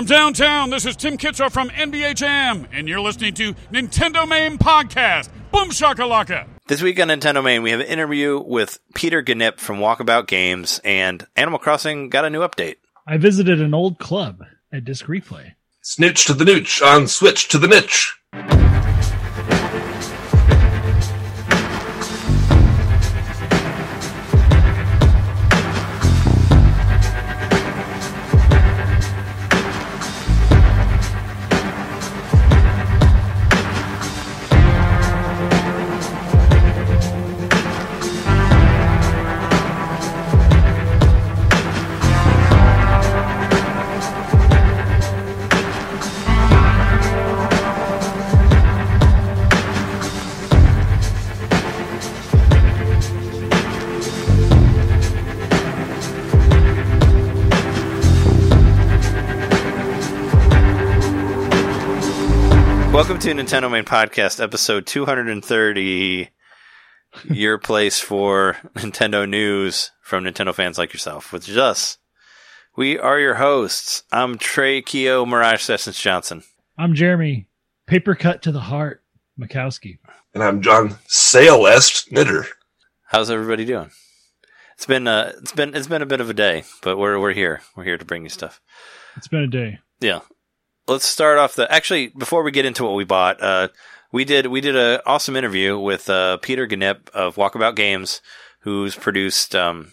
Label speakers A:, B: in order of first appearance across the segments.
A: From downtown, this is Tim Kitzrow from NBA Jam, and you're listening to Nintendo Main Podcast. Boom shakalaka!
B: This week on Nintendo Main, we have an interview with Peter Gnyp from Walkabout Games, and Animal Crossing got a new update.
C: I visited an old club at Disc Replay.
D: Snitch to the nooch on Switch to the niche.
B: Nintendo Main Podcast, episode 230. Your place for Nintendo news from Nintendo fans like yourself, which is us. We are your hosts. I'm Trey Keo Mirage Sessions Johnson.
C: I'm Jeremy. Paper cut to the heart. Mikowski.
D: And I'm John Sailest Knitter.
B: How's everybody doing? It's been uh, it's been it's been a bit of a day, but we're we're here. We're here to bring you stuff.
C: It's been a day.
B: Yeah. Let's start off the actually before we get into what we bought, uh, we did we did an awesome interview with uh, Peter Gnyp of Walkabout Games, who's produced um,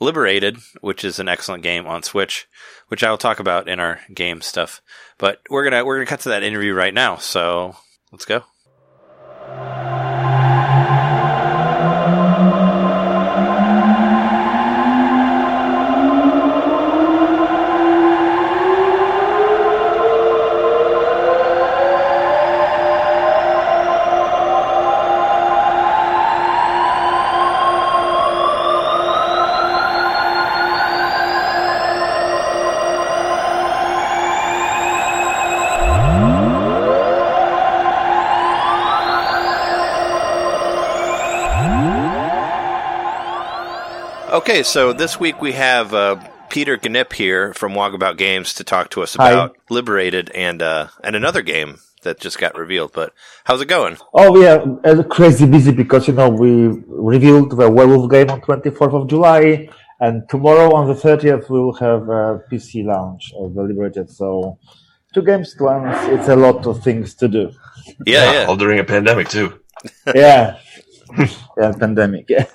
B: Liberated, which is an excellent game on Switch, which I will talk about in our game stuff. But we're gonna we're gonna cut to that interview right now. So let's go. Okay, so this week we have uh, Peter Gnyp here from Walkabout Games to talk to us
E: Hi.
B: about Liberated and uh, and another game that just got revealed. But how's it going?
E: Oh yeah, uh, crazy busy because you know we revealed the werewolf game on 24th of July, and tomorrow on the 30th we will have a PC launch of the Liberated. So two games at once. It's a lot of things to do.
B: Yeah, yeah,
D: All during a pandemic, too.
E: Yeah, yeah, pandemic. Yeah,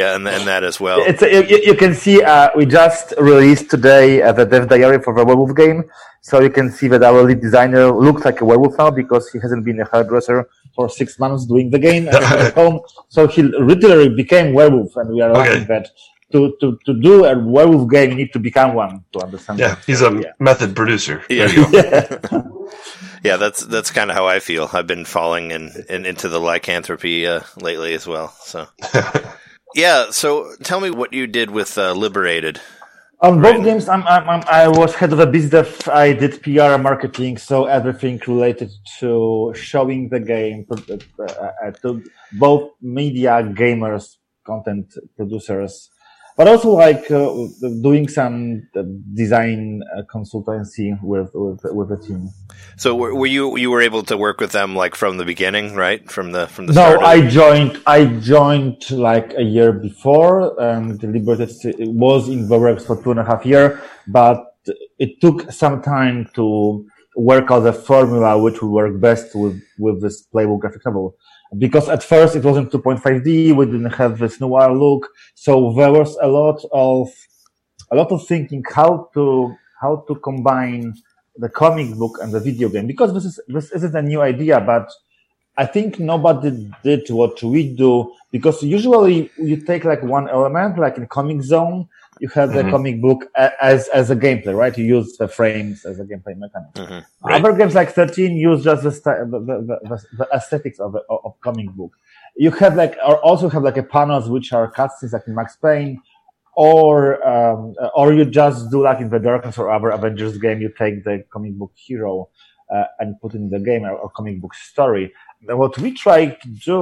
B: yeah, and and that as well.
E: it's you, you you can see uh, we just released today uh, the dev diary for the werewolf game. So you can see that our lead designer looks like a werewolf now because he hasn't been a hairdresser for six months doing the game at home. So he literally became werewolf, and we are
D: Okay.
E: laughing that to, to, to do a werewolf game, you need to become one to understand.
D: Yeah,
E: that.
D: he's a
E: Yeah.
D: method producer.
B: Yeah.
D: There you go.
B: Yeah, that's that's kind of how I feel. I've been falling in, in into the lycanthropy uh, lately as well. So yeah, so tell me what you did with uh, Liberated.
E: On both
B: Right.
E: games, I'm, I'm, I'm, I was head of a biz dev. I did PR and marketing, so everything related to showing the game uh, uh, to both media, gamers, content producers, but also like uh, doing some uh, design uh, consultancy with, with with the team.
B: So were, you you were able to work with them like from the beginning, right? From the from the
E: No. I joined. I joined like a year before, and Liberated was in works for two and a half year. But it took some time to work out the formula which would work best with with this playable graphic novel. Because at first it wasn't 2.5D, we didn't have this noir look, so there was a lot of a lot of thinking how to how to combine the comic book and the video game. Because this is this isn't a new idea, but I think nobody did what we do because usually you take like one element, like in Comix Zone, you have the
D: Mhm.
E: comic book as as a gameplay, right? You use the frames as a gameplay mechanism.
B: Mhm, right.
E: Other games like 13 use just the, sti- the, the, the, the aesthetics of, the, of comic book. You have like, or also have like a panels which are cutscenes like in Max Payne, or um, or you just do like in the Darkness or other Avengers game, you take the comic book hero uh, and put in the game or, or comic book story. What we try to do,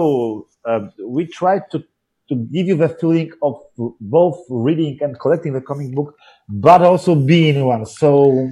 E: uh, we try to to give you the feeling of both reading and collecting the comic book, but also being one. So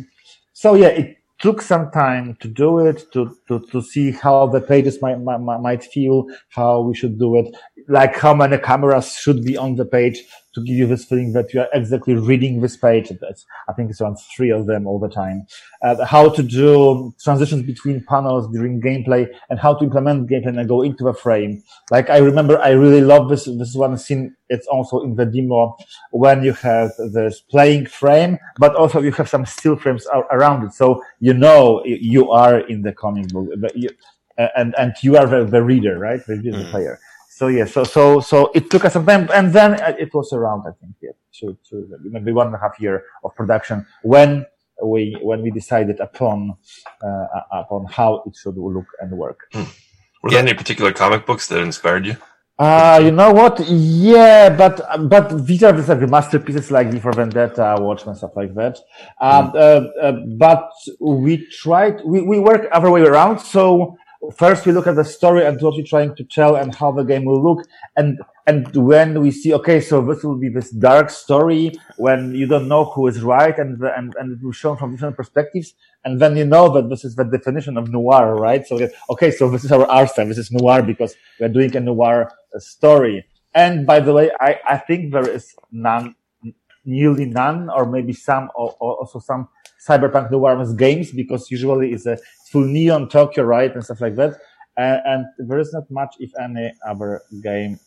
E: so yeah, it took some time to do it, to, to, to see how the pages might, might, might feel, how we should do it, like how many cameras should be on the page to give you this feeling that you are exactly reading this page. That's, I think it's around three of them all the time. Uh, how to do transitions between panels during gameplay and how to implement gameplay and go into a frame. Like I remember, I really love this, this one scene. It's also in the demo when you have this playing frame, but also you have some still frames around it. So you know you are in the comic book and, and you are the, the reader, right? The, the mm. player so yeah, so so so it took us some time, and then it was around I think yeah, to, to maybe one and a half year of production when we when we decided upon uh, upon how it should look and work.
D: Hmm. Were there any particular comic books that inspired you?
E: Uh, you know what? Yeah, but but these are are the masterpieces like V for Vendetta, Watchmen, stuff like that. Um, mm. uh, uh, but we tried, we, we work other way around. So first we look at the story and what you're trying to tell and how the game will look. And and when we see okay so this will be this dark story when you don't know who is right and and, and it will show from different perspectives. And then you know that this is the definition of noir right? So okay so this is our art style. This is noir because we're doing a noir uh, story. And by the way i i think there is none nearly none or maybe some or, or also some cyberpunk noir games because usually it's a full neon Tokyo, right, and stuff like that. And, and there is not much, if any, other game,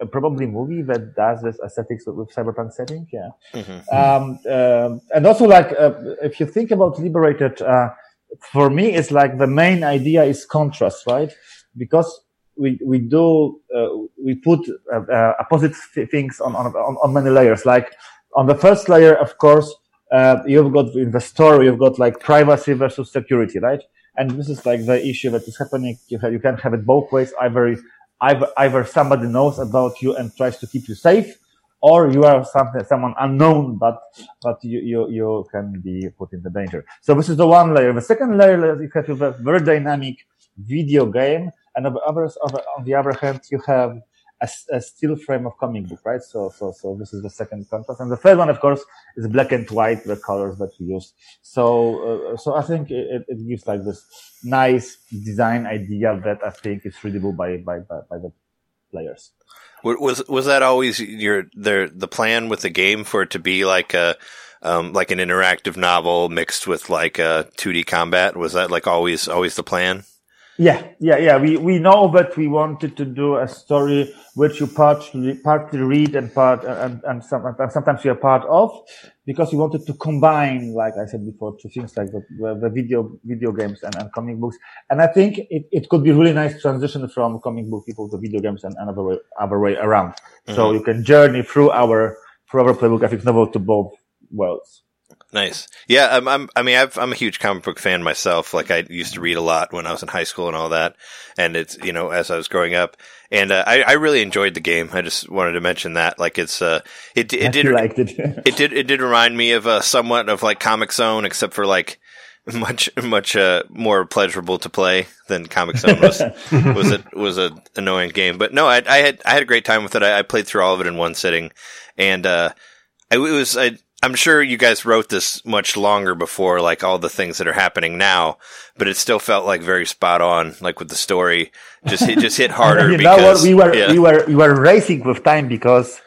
E: uh, probably movie that does this aesthetics with, with cyberpunk setting. Yeah. Mm-hmm. Um, um, and also, like, uh, if you think about Liberated, uh, for me, it's like the main idea is contrast, right? Because we we do uh, we put opposite things on, on on many layers. Like on the first layer, of course, uh, you've got in the story, you've got like privacy versus security, right? And this is like the issue that is happening. You, have, you can have it both ways. Either, either, either somebody knows about you and tries to keep you safe, or you are something, someone unknown, but, but you, you, you can be put in the danger. So this is the one layer. The second layer, is you have a very dynamic video game. And on the on the other hand, you have a, a, still frame of comic book, right? So, so, so this is the second contrast. And the third one, of course, is black and white, the colors that we use. So, uh, so I think it, it gives like this nice design idea that I think is readable by, by, by, by the players.
B: Was, was that always your, the, the plan with the game for it to be like a, um, like an interactive novel mixed with like a 2D combat? Was that like always, always the plan?
E: Yeah, yeah, yeah. We we know that we wanted to do a story which you partly partly read and part and and, some, and sometimes you're part of, because we wanted to combine, like I said before, two things like the, the video video games and, and comic books. And I think it, it could be really nice transition from comic book people to video games and another way other way around. Mm-hmm. So you can journey through our through our playbook graphic novel to both worlds.
B: Nice. Yeah, I'm, I'm, i mean, i am a huge comic book fan myself. Like I used to read a lot when I was in high school and all that. And it's, you know, as I was growing up and, uh, I, I really enjoyed the game. I just wanted to mention that. Like it's, uh, it, it did,
E: liked it.
B: it did, it did remind me of, uh, somewhat of like Comix Zone, except for like, much much uh, more pleasurable to play than Comix Zone was was a was a annoying game. But no, I, I had I had a great time with it. I, I played through all of it in one sitting, and uh, I, it was I I'm sure you guys wrote this much longer before like all the things that are happening now, but it still felt like very spot on, like with the story. Just it just hit harder.
E: you
B: because,
E: know what? We were yeah. we were we were racing with time because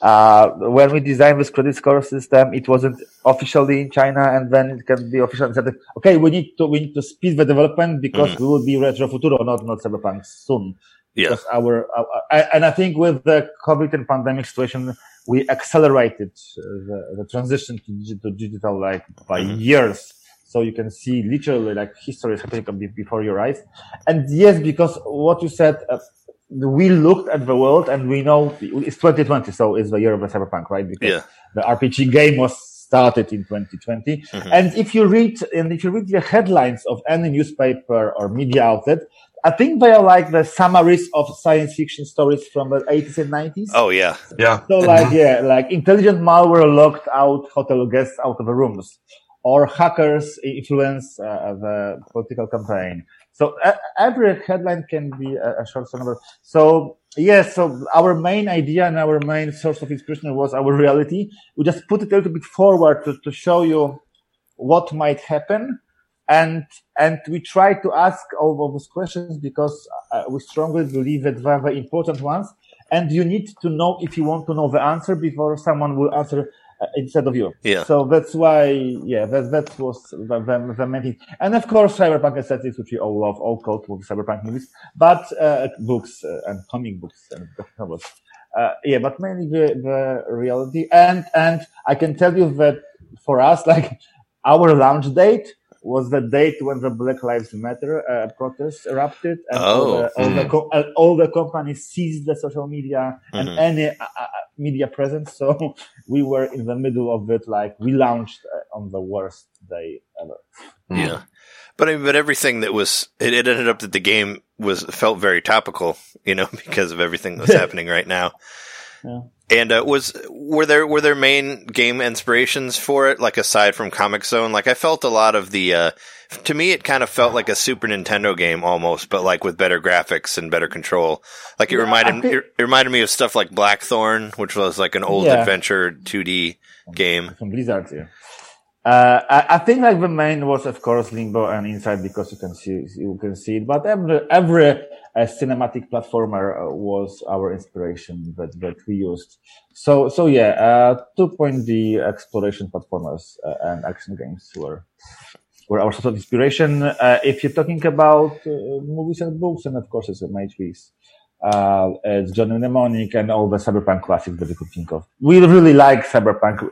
E: uh, when we designed this credit score system, it wasn't officially in China, and then it can be official. Said, okay, we need to we need to speed the development because mm. we will be retro futuro, not not cyberpunk soon. Yeah. Our, our, and I think with the COVID and pandemic situation, we accelerated uh, the, the, transition to digital, digital like by mm-hmm. years. So you can see literally like history is happening before your eyes. And yes, because what you said, uh, we looked at the world and we know it's 2020, so it's the year of the cyberpunk, right? Because yeah. the RPG game was started in 2020. Mm-hmm. And if you read, and if you read the headlines of any newspaper or media outlet, I think they are like the summaries of science fiction stories from the 80s and 90s.
B: Oh, yeah.
D: Yeah.
E: So, like, yeah, like intelligent malware locked out hotel guests out of the rooms, or hackers influence uh, the political campaign. So, uh, every headline can be a, a short summary. So, yes, yeah, so our main idea and our main source of inspiration was our reality. We just put it a little bit forward to, to show you what might happen. And, and we try to ask all of those questions because uh, we strongly believe that they are very important ones. And you need to know if you want to know the answer before someone will answer uh, instead of you.
B: Yeah.
E: So that's why, yeah, that, that was the, the, the main thing. And of course, cyberpunk aesthetics, which we all love, all code with cyberpunk movies, but, uh, books uh, and comic books and novels. Uh, yeah, but mainly the, the reality. And, and I can tell you that for us, like our launch date was the date when the Black Lives Matter uh, protests erupted, and all,
B: Oh,
E: the, all, the co- uh, all the companies seized the social media and
B: Mhm.
E: any uh, uh, media presence. So we were in the middle of it. Like we launched uh, on the worst day ever.
B: Yeah. But I mean, but everything that was, it, it ended up that the game was, felt very topical, you know, because of everything that's happening right now.
E: Yeah.
B: And, uh, was, were there, were there main game inspirations for it? Like aside from Comix Zone? Like I felt a lot of the, uh, to me, it kind of felt like a Super Nintendo game almost, but like with better graphics and better control. Like it
E: Yeah,
B: reminded,
E: think-
B: it, reminded me of stuff like Blackthorne, which was like an old
E: Yeah.
B: adventure 2D game.
E: from Blizzard. Yeah. Uh, I, I think like the main was of course Limbo and Inside because you can see you can see it, but every every uh, cinematic platformer uh, was our inspiration that that we used. So so yeah, uh, two point D exploration platformers uh, and action games were were our sort of inspiration. Uh, if you're talking about movies and books, and of course it's a Matrix. Uh, it's Johnny Mnemonic and all the cyberpunk classics that you could think of. We really like cyberpunk.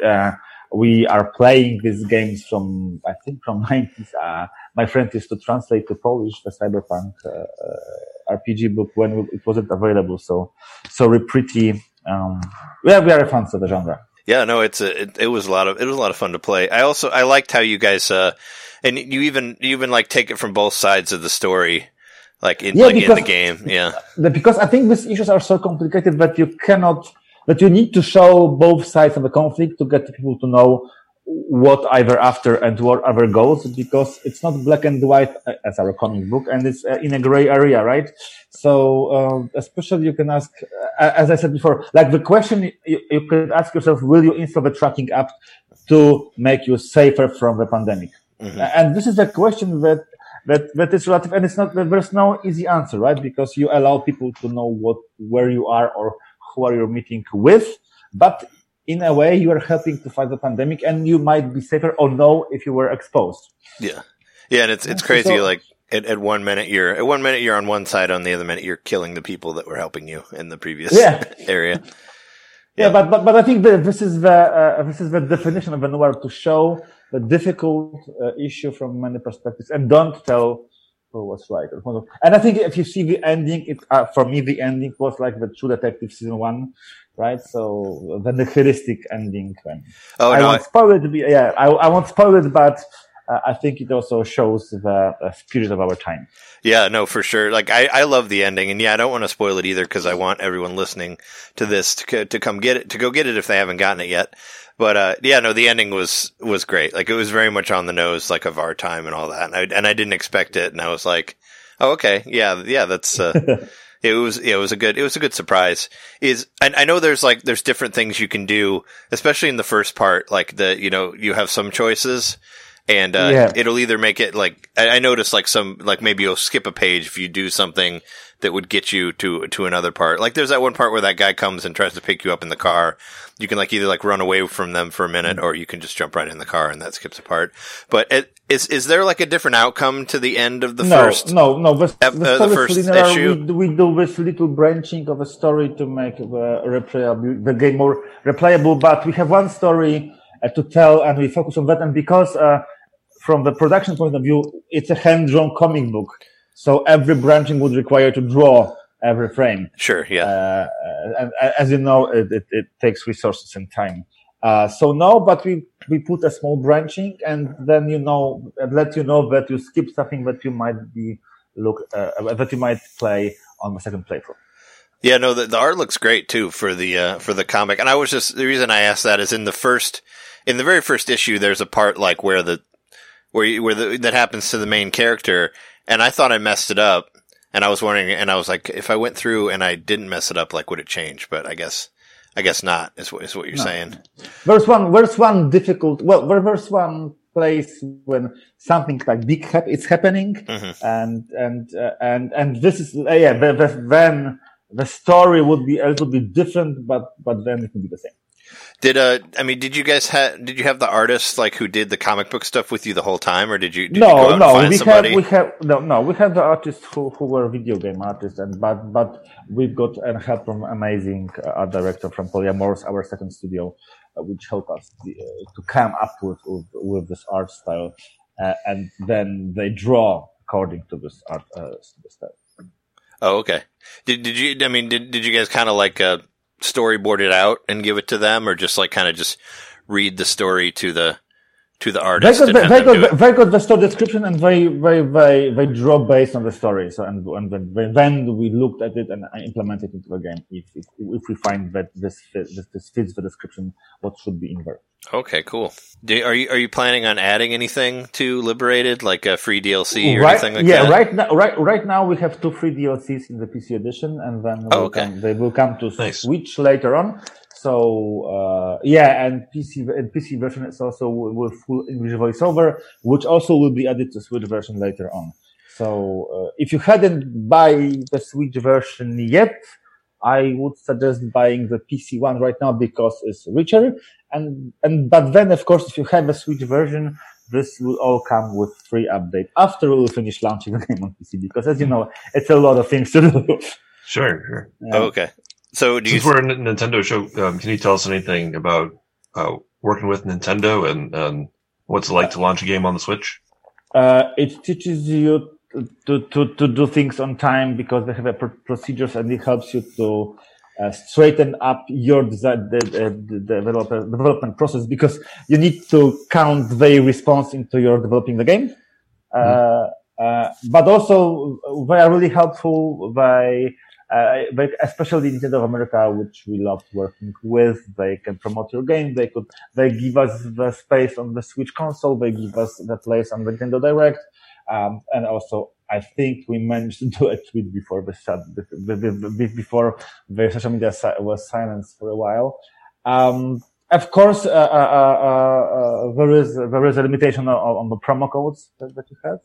E: We are playing these games from, I think from 90s. Uh, my friend used to translate to Polish the cyberpunk, uh, uh, RPG book when it wasn't available. So, so we're pretty, um, we are very fans of the genre.
B: Yeah, no, it's a, it, it was a lot of, it was a lot of fun to play. I also, I liked how you guys, uh, and you even, you even like take it from both sides of the story, like in,
E: Yeah,
B: like in the game. Yeah.
E: Because I think these issues are so complicated that you cannot, that you need to show both sides of the conflict to get people to know what either after and what other goes because it's not black and white uh, as our comic book and it's uh, in a gray area, right? So, um, especially you can ask, uh, as I said before, like the question you, you could ask yourself, will you install the tracking app to make you safer from the pandemic?
B: Mhm.
E: And this is a question that that that is relative, and it's not. There's no easy answer, right? Because you allow people to know what where you are or who are you meeting with, but in a way you are helping to fight the pandemic, and you might be safer or no if you were exposed.
B: Yeah. Yeah. And it's, it's
E: So-
B: crazy. like at, at one minute you're, at one minute you're on one side, on the other minute you're killing the people that were helping you in the previous
E: Yeah.
B: area.
E: Yeah,
B: Yeah.
E: but but but I think that this is the uh, this is the definition of a noir to show the difficult uh, issue from many perspectives, and don't tell who was right or. And I think if you see the ending, it uh, for me the ending was like the True Detective season one, right? So the nihilistic ending. When
B: Oh,
E: I
B: no.
E: won't spoil it. Yeah, I, I won't spoil it, but uh, I think it also shows the uh, spirit of our time.
B: Yeah, no, for sure. Like I, I love the ending, and yeah, I don't want to spoil it either because I want everyone listening to this to to come get it, to go get it if they haven't gotten it yet. But uh, yeah, no, the ending was was great. Like it was very much on the nose, like of our time and all that. And I, and I didn't expect it, and I was like, oh, okay, yeah, yeah, that's. Uh, it was yeah, it was a good it was a good surprise. Is I, I know there's like there's different things you can do, especially in the first part. Like the you know you have some choices, and uh,
E: Yeah.
B: it'll either make it like I, I noticed like some like maybe you'll skip a page if you do something that would get you to to another part. Like there's that one part where that guy comes and tries to pick you up in the car. You can like either like run away from them for a minute, or you can just jump right in the car, and that skips a part. But it, is is there like a different outcome to the end of the
E: no,
B: first?
E: no, no. The,
B: ep-
E: the,
B: uh, the first
E: linear.
B: issue?
E: We, do- we do this little branching of a story to make the replayable, the game more replayable. But we have one story uh, to tell, and we focus on that. And because uh, from the production point of view, it's a hand-drawn comic book, so every branching would require to draw every frame.
B: Sure, yeah.
E: Uh, and uh, as you know, it, it, it takes resources and time. Uh, so no, but we, we put a small branching and then you know, let you know that you skip something that you might be look, uh, that you might play on the second playthrough.
B: Yeah, no, the, the art looks great too for the uh, for the comic. And I was just the reason I asked that is in the first, in the very first issue, there's a part like where the where you, where the that happens to the main character, and I thought I messed it up, and I was wondering, and I was like, if I went through and I didn't mess it up, like would it change? But I guess I guess not. Is what is what you're
E: No.
B: saying?
E: Verse one, verse one difficult, well, verse one place when something like big hap- is happening,
B: Mhm.
E: and and uh, and and this is uh, yeah. The, the, then the story would be a little bit different, but but then it would be the same.
B: Did uh, I mean, did you guys have? Did you have the artists like who did the comic book stuff with you the whole time, or did you? Did you go
E: no,
B: and
E: no, we
B: somebody?
E: have we have no, no, we have the artists who, who were video game artists, and but but we've got and help from amazing uh, art director from Polyamorous, our second studio, uh, which helped us uh, to come up with with, with this art style, uh, and then they draw according to this art uh, style.
B: Oh, okay. Did did you? I mean, did did you guys kind of like uh, storyboard it out and give it to them, or just like kind of just read the story to the to the
E: They
B: artist?
E: got,
B: and
E: the,
B: have
E: they,
B: them do
E: got,
B: it?
E: the story description and they, they, they, they draw based on the story. So, and, and then, then we looked at it and implemented it into the game. If, if, if we find that this, fit, this, this fits the description, what should be in there.
B: Okay, cool. Do, are you are you planning on adding anything to Liberated, like a free DLC or
E: right,
B: anything like
E: yeah,
B: that?
E: Yeah, right now, right, right now we have two free DLCs in the PC edition and then
B: Oh,
E: will
B: okay.
E: come, they will come to
D: Nice.
E: Switch later on. So, uh, yeah, and PC, and PC version is also with full English voiceover, which also will be added to Switch version later on. So, uh, if you hadn't buy the Switch version yet, I would suggest buying the PC one right now because it's richer. And, and, but then, of course, if you have a Switch version, this will all come with free update after we will finish launching the game on PC because as you know, it's a lot of things to do.
D: Sure, sure.
E: Yeah.
B: Oh, okay. So do you?
D: Since we're a N- Nintendo show, um, can you tell us anything about uh, working with Nintendo and, and what's it like to launch a game on the Switch?
E: Uh, it teaches you to, to, to do things on time because they have a pr- procedures and it helps you to uh, straighten up your desi- the, the, the developer, development process because you need to count the response into your developing the game. Uh, uh, but also they are really helpful. They, uh, they, especially Nintendo of America, which we loved working with. They can promote your game. They could, they give us the space on the Switch console. They give us the place on the Nintendo Direct. Um, and also, I think we managed to do a tweet before the shut, be- be- be- before the social media was silenced for a while. Um, of course, uh, uh, uh, uh, there is there is a limitation on, on the promo codes that, that you have,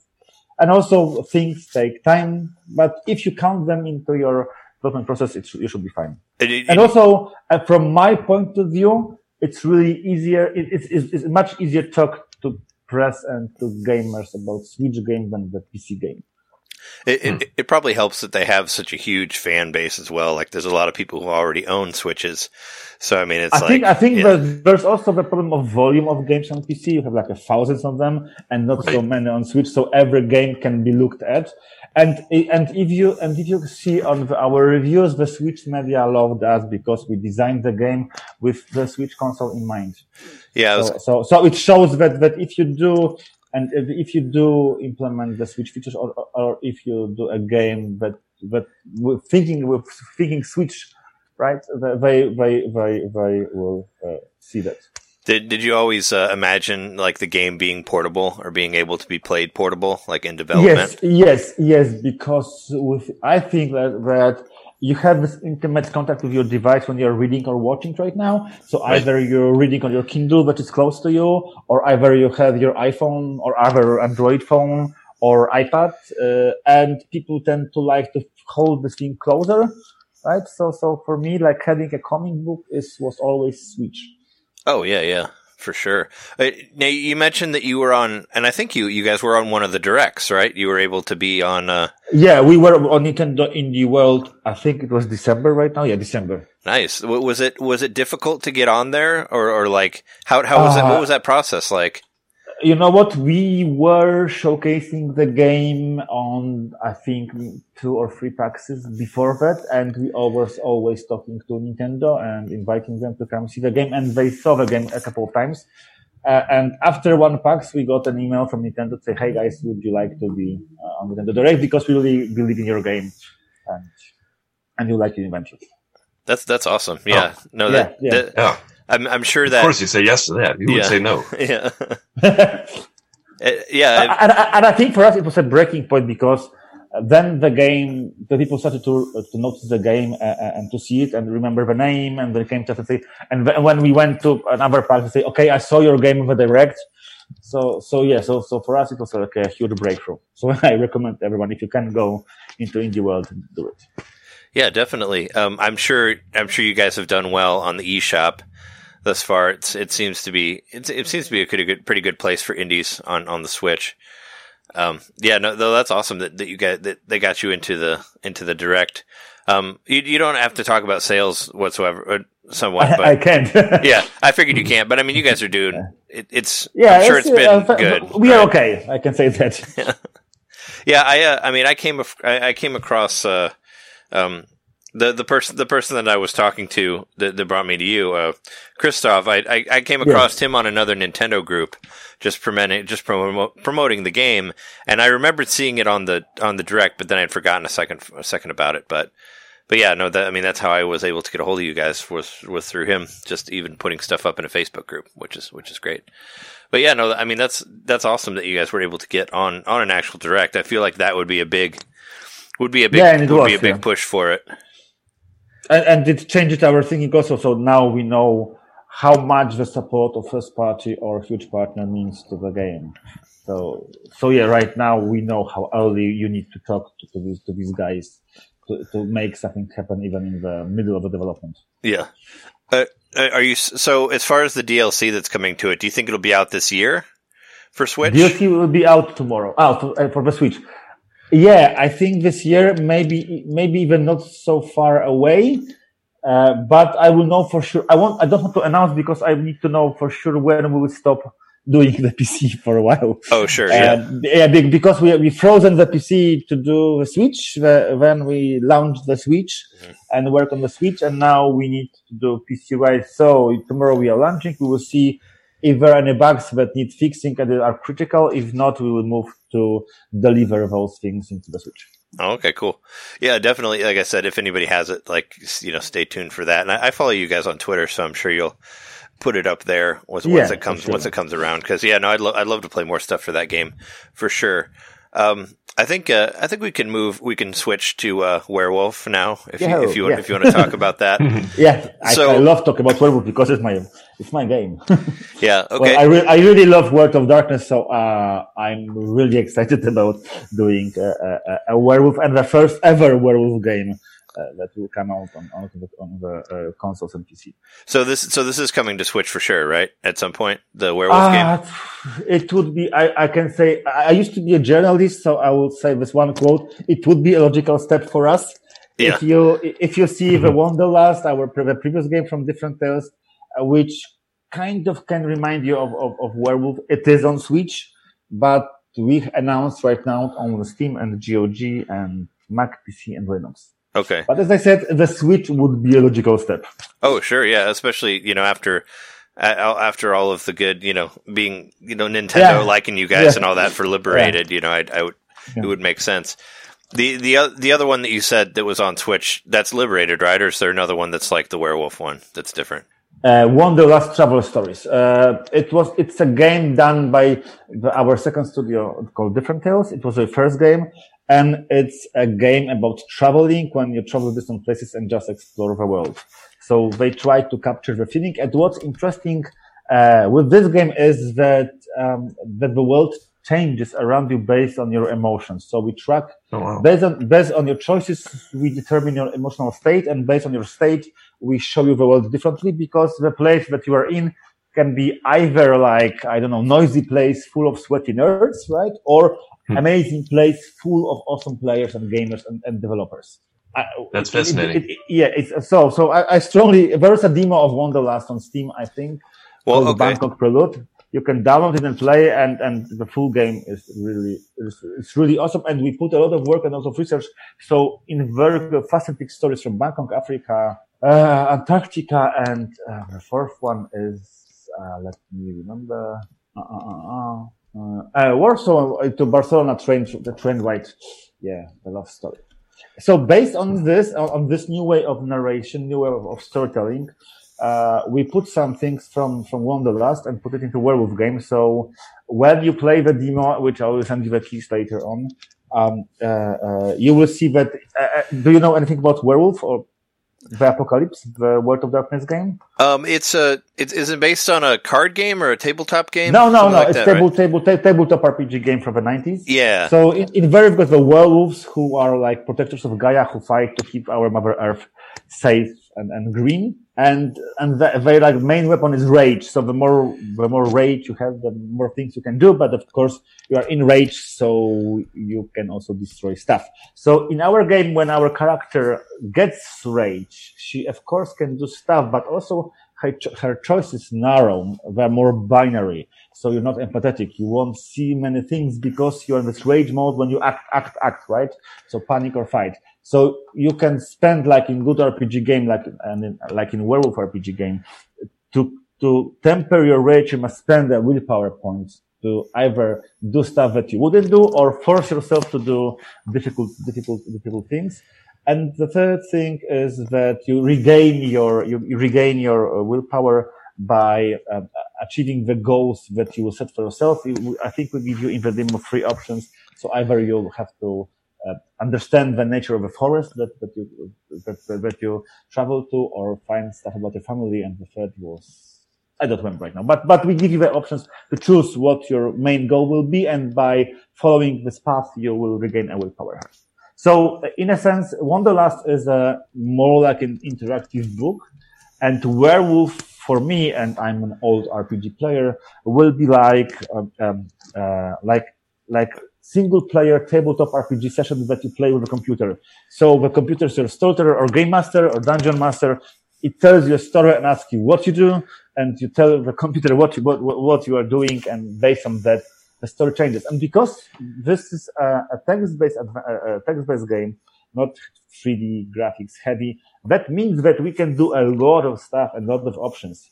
E: and also things take time. But if you count them into your development process, it should, you should be fine.
B: and you-
E: And also, uh, from my point of view, it's really easier. It, it's, it's, it's much easier talk to press and to gamers about Switch game than the PC game.
B: It, hmm. it, it probably helps that they have such a huge fan base as well. Like, there's a lot of people who already own Switches. So, I mean, it's
E: I
B: like.
E: think I think
B: yeah.
E: there's also the problem of volume of games on PC. You have like a thousands of them, and not so many on Switch. So every game can be looked at. And and if you and if you see on the, our reviews, the Switch media loved us because we designed the game with the Switch console in mind.
B: yeah, I was,
E: So, so, so it shows that, that if you do, and if, if you do implement the Switch features, or, or- if you do a game that, that thinking, with thinking Switch, right, they, they, they, they will uh, see that.
B: Did Did you always uh, imagine like the game being portable or being able to be played portable, like in development?
E: Yes, yes, yes, because with, I think that, that you have this intimate contact with your device when you're reading or watching right now. So
D: Right.
E: either you're reading on your Kindle that is close to you, or either you have your iPhone or other Android phone or iPad, uh, and people tend to like to hold this thing closer, right? So, so for me, like having a comic book is, was always Switch.
B: Oh yeah, yeah, for sure. Uh, now you mentioned that you were on, and I think you you guys were on one of the directs, right? You were able to be on. Uh,
E: Yeah, we were on Nintendo Indie World. I think it was December right now. Yeah, December.
B: nice. Was it was it difficult to get on there, or or like how how was it?
E: Uh,
B: What was that process like?
E: You know what? We were showcasing the game on, I think, two or three PAXs before that, and we always, always talking to Nintendo and inviting them to come see the game, and they saw the game a couple of times. Uh, and after one PAX, we got an email from Nintendo to say, "Hey guys, would you like to be uh, on Nintendo Direct because we really believe in your game, and and you like it eventually."
B: That's that's awesome. Yeah, no,
E: Yeah,
B: that,
E: yeah.
B: that-
D: Yeah,
B: I'm I'm sure that.
D: of course you say yes to that. You
B: Yeah.
D: would say no.
B: yeah, Uh, yeah.
E: and, and I think for us it was a breaking point because then the game, the people started to to notice the game uh, uh, and to see it and remember the name, and they came to us and say, and when we went to another park to say, okay, I saw your game with the direct, So, so yeah, so, so for us, it was like a huge breakthrough. So I recommend everyone, if you can go into indie world, do it.
B: Yeah, definitely. Um, I'm sure, I'm sure you guys have done well on the eShop thus far. It's, it seems to be, it seems to be a pretty good, pretty good place for indies on, on the Switch. Um, yeah, no, though that's awesome that, that you got, that they got you into the, into the direct. Um, you, you don't have to talk about sales whatsoever, somewhat. But,
E: I, I can't.
B: yeah, I figured you can't. But I mean, you guys are doing it, it's.
E: yeah,
B: I'm sure it's been
E: uh,
B: good.
E: We are
B: right?
E: okay. I can say that.
B: Yeah, I. Uh, I mean, I came. af- I, I came across. Uh, um, the the person the person that I was talking to that, that brought me to you, uh, Christoph. I, I I came across him on another Nintendo group, just promoting just promo- promoting the game, and I remembered seeing it on the on the direct, but then I'd forgotten a second a second about it. But but yeah, no, that I mean that's how I was able to get a hold of you guys was was through him, just even putting stuff up in a Facebook group, which is which is great. But yeah, no, I mean that's that's awesome that you guys were able to get on on an actual direct. I feel like that would be a big would be a big
E: Yeah,
B: would
E: was,
B: be a big
E: yeah.
B: push for it.
E: And, and it changed our thinking also. So now we know how much the support of first party or huge partner means to the game. So, so yeah, right now we know how early you need to talk to, to these, to these guys to, to make something happen even in the middle of the development.
B: Yeah. Uh, are you so as far as the DLC that's coming to it? Do you think it'll be out this year for Switch?
E: DLC will be out tomorrow. Out uh, for the Switch. Yeah, I think this year, maybe, maybe even not so far away. Uh, but I will know for sure. I want, I don't want to announce because I need to know for sure when we will stop doing the PC for a while.
B: Oh, sure. Yeah.
E: Uh, yeah, be- because we we frozen the PC to do the Switch the, when we launched the Switch
B: Mm-hmm.
E: and work on the Switch, and now we need to do PC right. So tomorrow we are launching. We will see if there are any bugs that need fixing and are critical. If not, we will move to deliver those things into the Switch.
B: Oh, okay, cool. Yeah, definitely. Like I said, if anybody has it, like you know, stay tuned for that. And I, I follow you guys on Twitter, so I'm sure you'll put it up there once, once it comes
E: sure.
B: once it comes around. Because yeah, no, I'd lo- I'd love to play more stuff for that game for sure. Um, I think uh, I think we can move. We can switch to uh, Werewolf now if
E: Yeah,
B: you if you
E: yeah.
B: if you want to talk about that.
E: Yeah, I,
B: So-
E: I love talking about Werewolf because it's my it's my game.
B: yeah. Okay.
E: Well, I, re- I really love World of Darkness, so uh, I'm really excited about doing uh, a, a, a werewolf and the first ever werewolf game uh, that will come out on on the, on the uh, consoles and PC.
B: so this so this is coming to Switch for sure, right? At some point, the Werewolf game.
E: Uh, it would be. I, I can say I I used to be a journalist, so I will say this one quote: "It would be a logical step for us
B: Yeah.
E: if you if you see the Wanderlust, our pre- the previous game from Different Tales, which kind of can remind you of, of, of Werewolf. It is on Switch, but we announced right now on Steam and GOG and Mac, PC, and Linux.
B: Okay.
E: But as I said, the Switch would be a logical step.
B: Oh, sure, yeah. Especially you know after uh, after all of the good, you know, being you know Nintendo
E: Yeah.
B: liking you guys
E: Yeah.
B: and all that for Liberated, you know, I, I would
E: Yeah.
B: it would make sense. The the the other one that you said that was on Switch, that's Liberated, right? Or is there another one that's like the Werewolf one that's different?
E: Uh, Wanderlust Travel Stories. Uh, it was it's a game done by the, our second studio called Different Tales. It was the first game, and it's a game about traveling when you travel different places and just explore the world. So they try to capture the feeling. And what's interesting uh, with this game is that um, that the world changes around you based on your emotions. So we track
D: Oh, wow.
E: Based on based on your choices, we determine your emotional state, and based on your state, we show you the world differently because the place that you are in can be either like I don't know, noisy place full of sweaty nerds, right, or
D: Hmm.
E: amazing place full of awesome players and gamers and, and developers. I,
D: That's
E: it-
D: fascinating.
E: it- it- yeah, it's so. So I, I strongly there is a demo of Wanderlust on Steam, I think,
B: Well,
E: called
B: okay.
E: Bangkok Prelude. You can download it and play, and and the full game is really it's, really awesome. And we put a lot of work and a lot of research. So in very fascinating stories from Bangkok, Africa, uh, Antarctica, and uh, the fourth one is uh, let me remember. Uh, uh, uh, Warsaw to Barcelona train the train ride. Yeah, the love story. So based on this, on, on this new way of narration, new way of, of storytelling, uh, we put some things from from Wanderlust and put it into Werewolf game. So when you play the demo, which I will send you the keys later on, um, uh, uh, you will see that. Uh, uh, do you know anything about Werewolf or the Apocalypse, the World of Darkness game?
B: Um, it's a it is is it based on a card game or a tabletop game?
E: No, no,
B: Something
E: no.
B: like
E: it's
B: that,
E: table,
B: right?
E: table, ta- tabletop RPG game from the nineties.
B: Yeah.
E: So in, in very because the werewolves who are like protectors of Gaia who fight to keep our Mother Earth safe and, and green. And and the, their like main weapon is rage. So the more the more rage you have, the more things you can do. But of course you are in rage, so you can also destroy stuff. So in our game, when our character gets rage, she of course can do stuff, but also her, cho- her choice is narrow. They're more binary. So you're not empathetic. You won't see many things because you're in this rage mode when you act, act, act, right? So panic or fight. So you can spend like in good RPG game, like and in, like in werewolf RPG game, to to temper your rage, you must spend a willpower point to either do stuff that you wouldn't do or force yourself to do difficult, difficult, difficult things. And the third thing is that you regain your you, you regain your uh, willpower by uh, achieving the goals that you will set for yourself. I think we give you in the demo three options. So either you have to uh, understand the nature of a forest that, that you that, that, you travel to, or find stuff about your family. And the third was I don't remember right now, but but we give you the options to choose what your main goal will be, and by following this path, you will regain a willpower. So in a sense, Wanderlust is a more like an interactive book, and Werewolf for me, and I'm an old RPG player, will be like um, um, uh, like like single player tabletop RPG session that you play with a computer. So the computer is your storyteller or game master or dungeon master. It tells you a story and asks you what you do, and you tell the computer what you what, what you are doing, and based on that, the story changes. And because this is a, a text-based a text-based game, not 3D graphics heavy, that means that we can do a lot of stuff and a lot of options.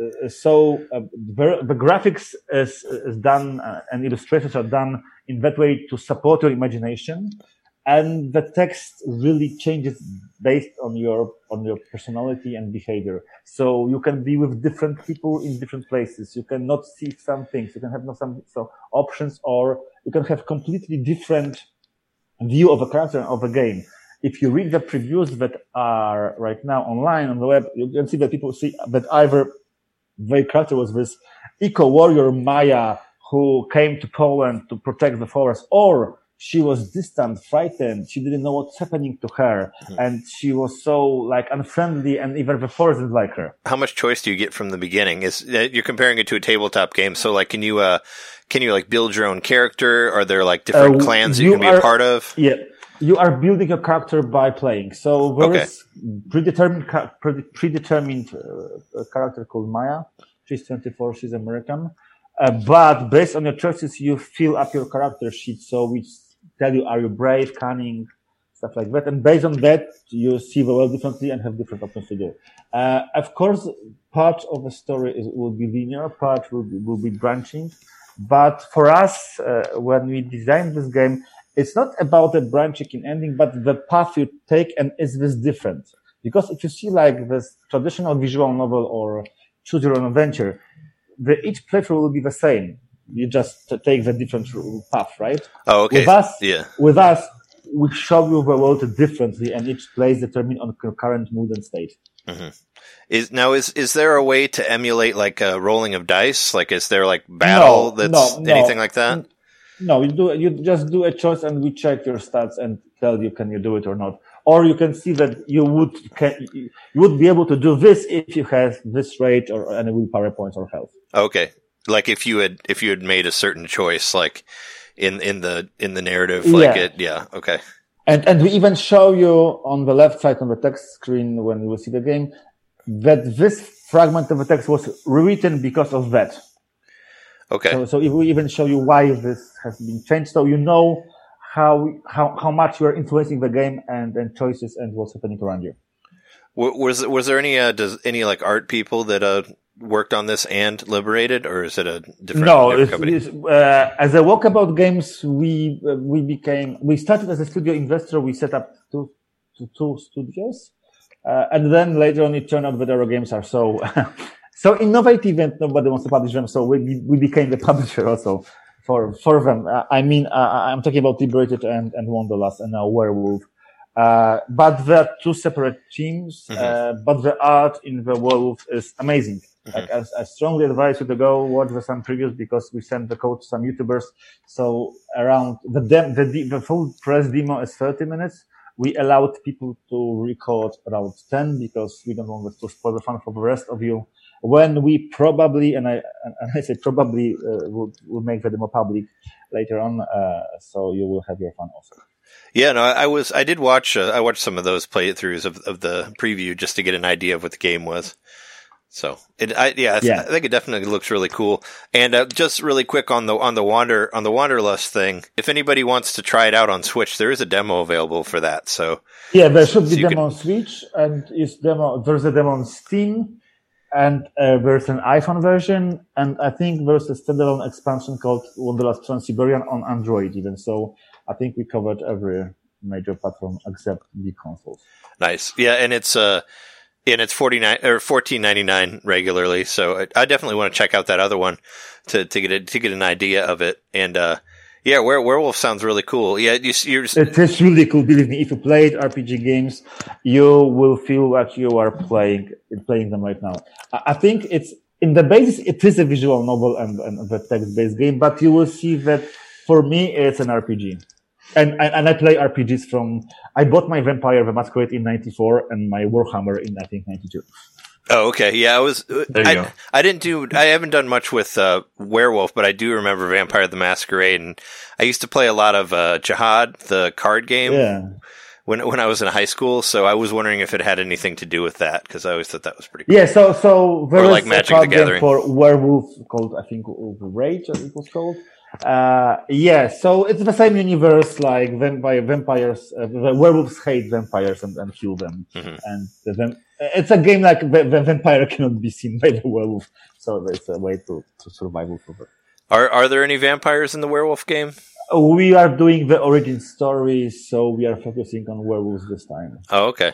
E: Uh, so uh, the, graphics is, is done uh, and illustrations are done in that way to support your imagination. And the text really changes based on your on your personality and behavior. So you can be with different people in different places. You cannot see some things. You can have no some so options or you can have completely different view of a character of a game. If you read the previews that are right now online on the web you can see that people see that either their character was this eco warrior Maya who came to Poland to protect the forest, or she was distant, frightened. She didn't know what's happening to her, and she was so like unfriendly, and even the forest didn't like her.
B: How much choice do you get from the beginning? Is uh, you're comparing it to a tabletop game? So like, can you uh, can you like build your own character? Are there like different
E: Uh,
B: clans you
E: you
B: can be a part of?
E: Yeah, you are building a character by playing. So there is
B: Okay.
E: predetermined predetermined uh, a character called Maya. She's 24. She's American. Uh, but based on your choices, you fill up your character sheet. So we tell you, are you brave, cunning, stuff like that. And based on that, you see the world differently and have different options to do. Uh, of course, part of the story is, will be linear, part will be, will be branching. But for us, uh, when we designed this game, it's not about a branching in ending, but the path you take and is this different? Because if you see like this traditional visual novel or choose your own adventure, the, each playthrough will be the same. You just take the different path, right?
B: Oh, okay.
E: With us,
B: Yeah.
E: with us, we show you the world differently, and each place determined on your current mood and state.
B: Is now is is there a way to emulate like a rolling of dice? Like, is there like battle
E: No,
B: that's
E: no, no.
B: anything like that?
E: No, you do you just do a choice, and we check your stats and tell you can you do it or not. Or you can see that you would can, you would be able to do this if you have this rate or any willpower points or health.
B: Okay. Like if you had if you had made a certain choice, like in in the in the narrative,
E: Yeah.
B: like it. Yeah. Okay.
E: And and we even show you on the left side on the text screen when you will see the game that this fragment of the text was rewritten because of that.
B: Okay.
E: So, so if we even show you why this has been changed, so you know how how how much you are influencing the game and and choices and what's happening around you.
B: Was was there any uh, does any like art people that uh worked on this and liberated, or is it a different,
E: no,
B: different
E: it's,
B: company?
E: it's, uh, as a walkabout games, we uh, we became we started as a studio investor. We set up two two, two studios, uh, and then later on it turned out that our games are so so innovative and nobody wants to publish them. So we we became the publisher also for for them. Uh, I mean, uh, I'm talking about Liberated and and Wanderlust and now Werewolf. Uh, but they are two separate teams,
B: Mhm.
E: uh, but the art in the Werewolf is amazing. Like, I, I strongly advise you to go watch the some previews because we sent the code to some YouTubers. So around the dem- the, de- the full press demo is 30 minutes. We allowed people to record around 10 because we don't want to spoil the fun for the rest of you. When we probably, and I, and I say probably, uh, will, will make the demo public later on, uh, so you will have your fun also.
B: Yeah, no, I I was, I did watch, uh, I watched some of those playthroughs of, of the preview just to get an idea of what the game was. So it, I, yeah, I, th-
E: Yeah.
B: I think it definitely looks really cool. And uh, just really quick on the on the wander on the wanderlust thing, if anybody wants to try it out on Switch, there is a demo available for that. So
E: Yeah, there should
B: So
E: be demo on Switch, and it's demo. There's a demo on Steam, and uh, there's an iPhone version, and I think there's a standalone expansion called Wanderlust Trans-Siberian on Android even. So I think we covered every major platform except the consoles.
B: nice, yeah, and it's uh, and it's forty nine or fourteen ninety nine regularly. So I, I definitely want to check out that other one to to get a, to get an idea of it. And uh, yeah, Were- werewolf sounds really cool. Yeah, you, you're
E: It is really cool. Believe me, if you played RPG games, you will feel like you are playing playing them right now. I I think it's in the basis it is a visual novel and, and a text-based game, but you will see that for me it's an RPG. And, and and I play RPGs from I bought my Vampire the Masquerade in '94 and my Warhammer in I think '92.
B: Oh, okay. Yeah, I was.
D: you
B: I,
D: go.
B: I didn't do. I haven't done much with uh, werewolf, but I do remember Vampire the Masquerade, and I used to play a lot of uh, Jyhad, the card game,
E: Yeah,
B: when when I was in high school. So I was wondering if it had anything to do with that because I always thought that was pretty. cool.
E: yeah. So so there
B: Or
E: is
B: like
E: a
B: Magic the
E: game
B: Gathering.
E: for werewolf called I think Rage, as it was called. Uh, yeah, so it's the same universe like vampire, vampires, uh, the werewolves hate vampires and, and kill them.
B: Mhm.
E: And the vamp- it's a game like the, the vampire cannot be seen by the werewolf. So it's a way to, to survival for them.
B: Are are there any vampires in the werewolf game?
E: We are doing the origin story, so we are focusing on werewolves this time.
B: Oh, okay.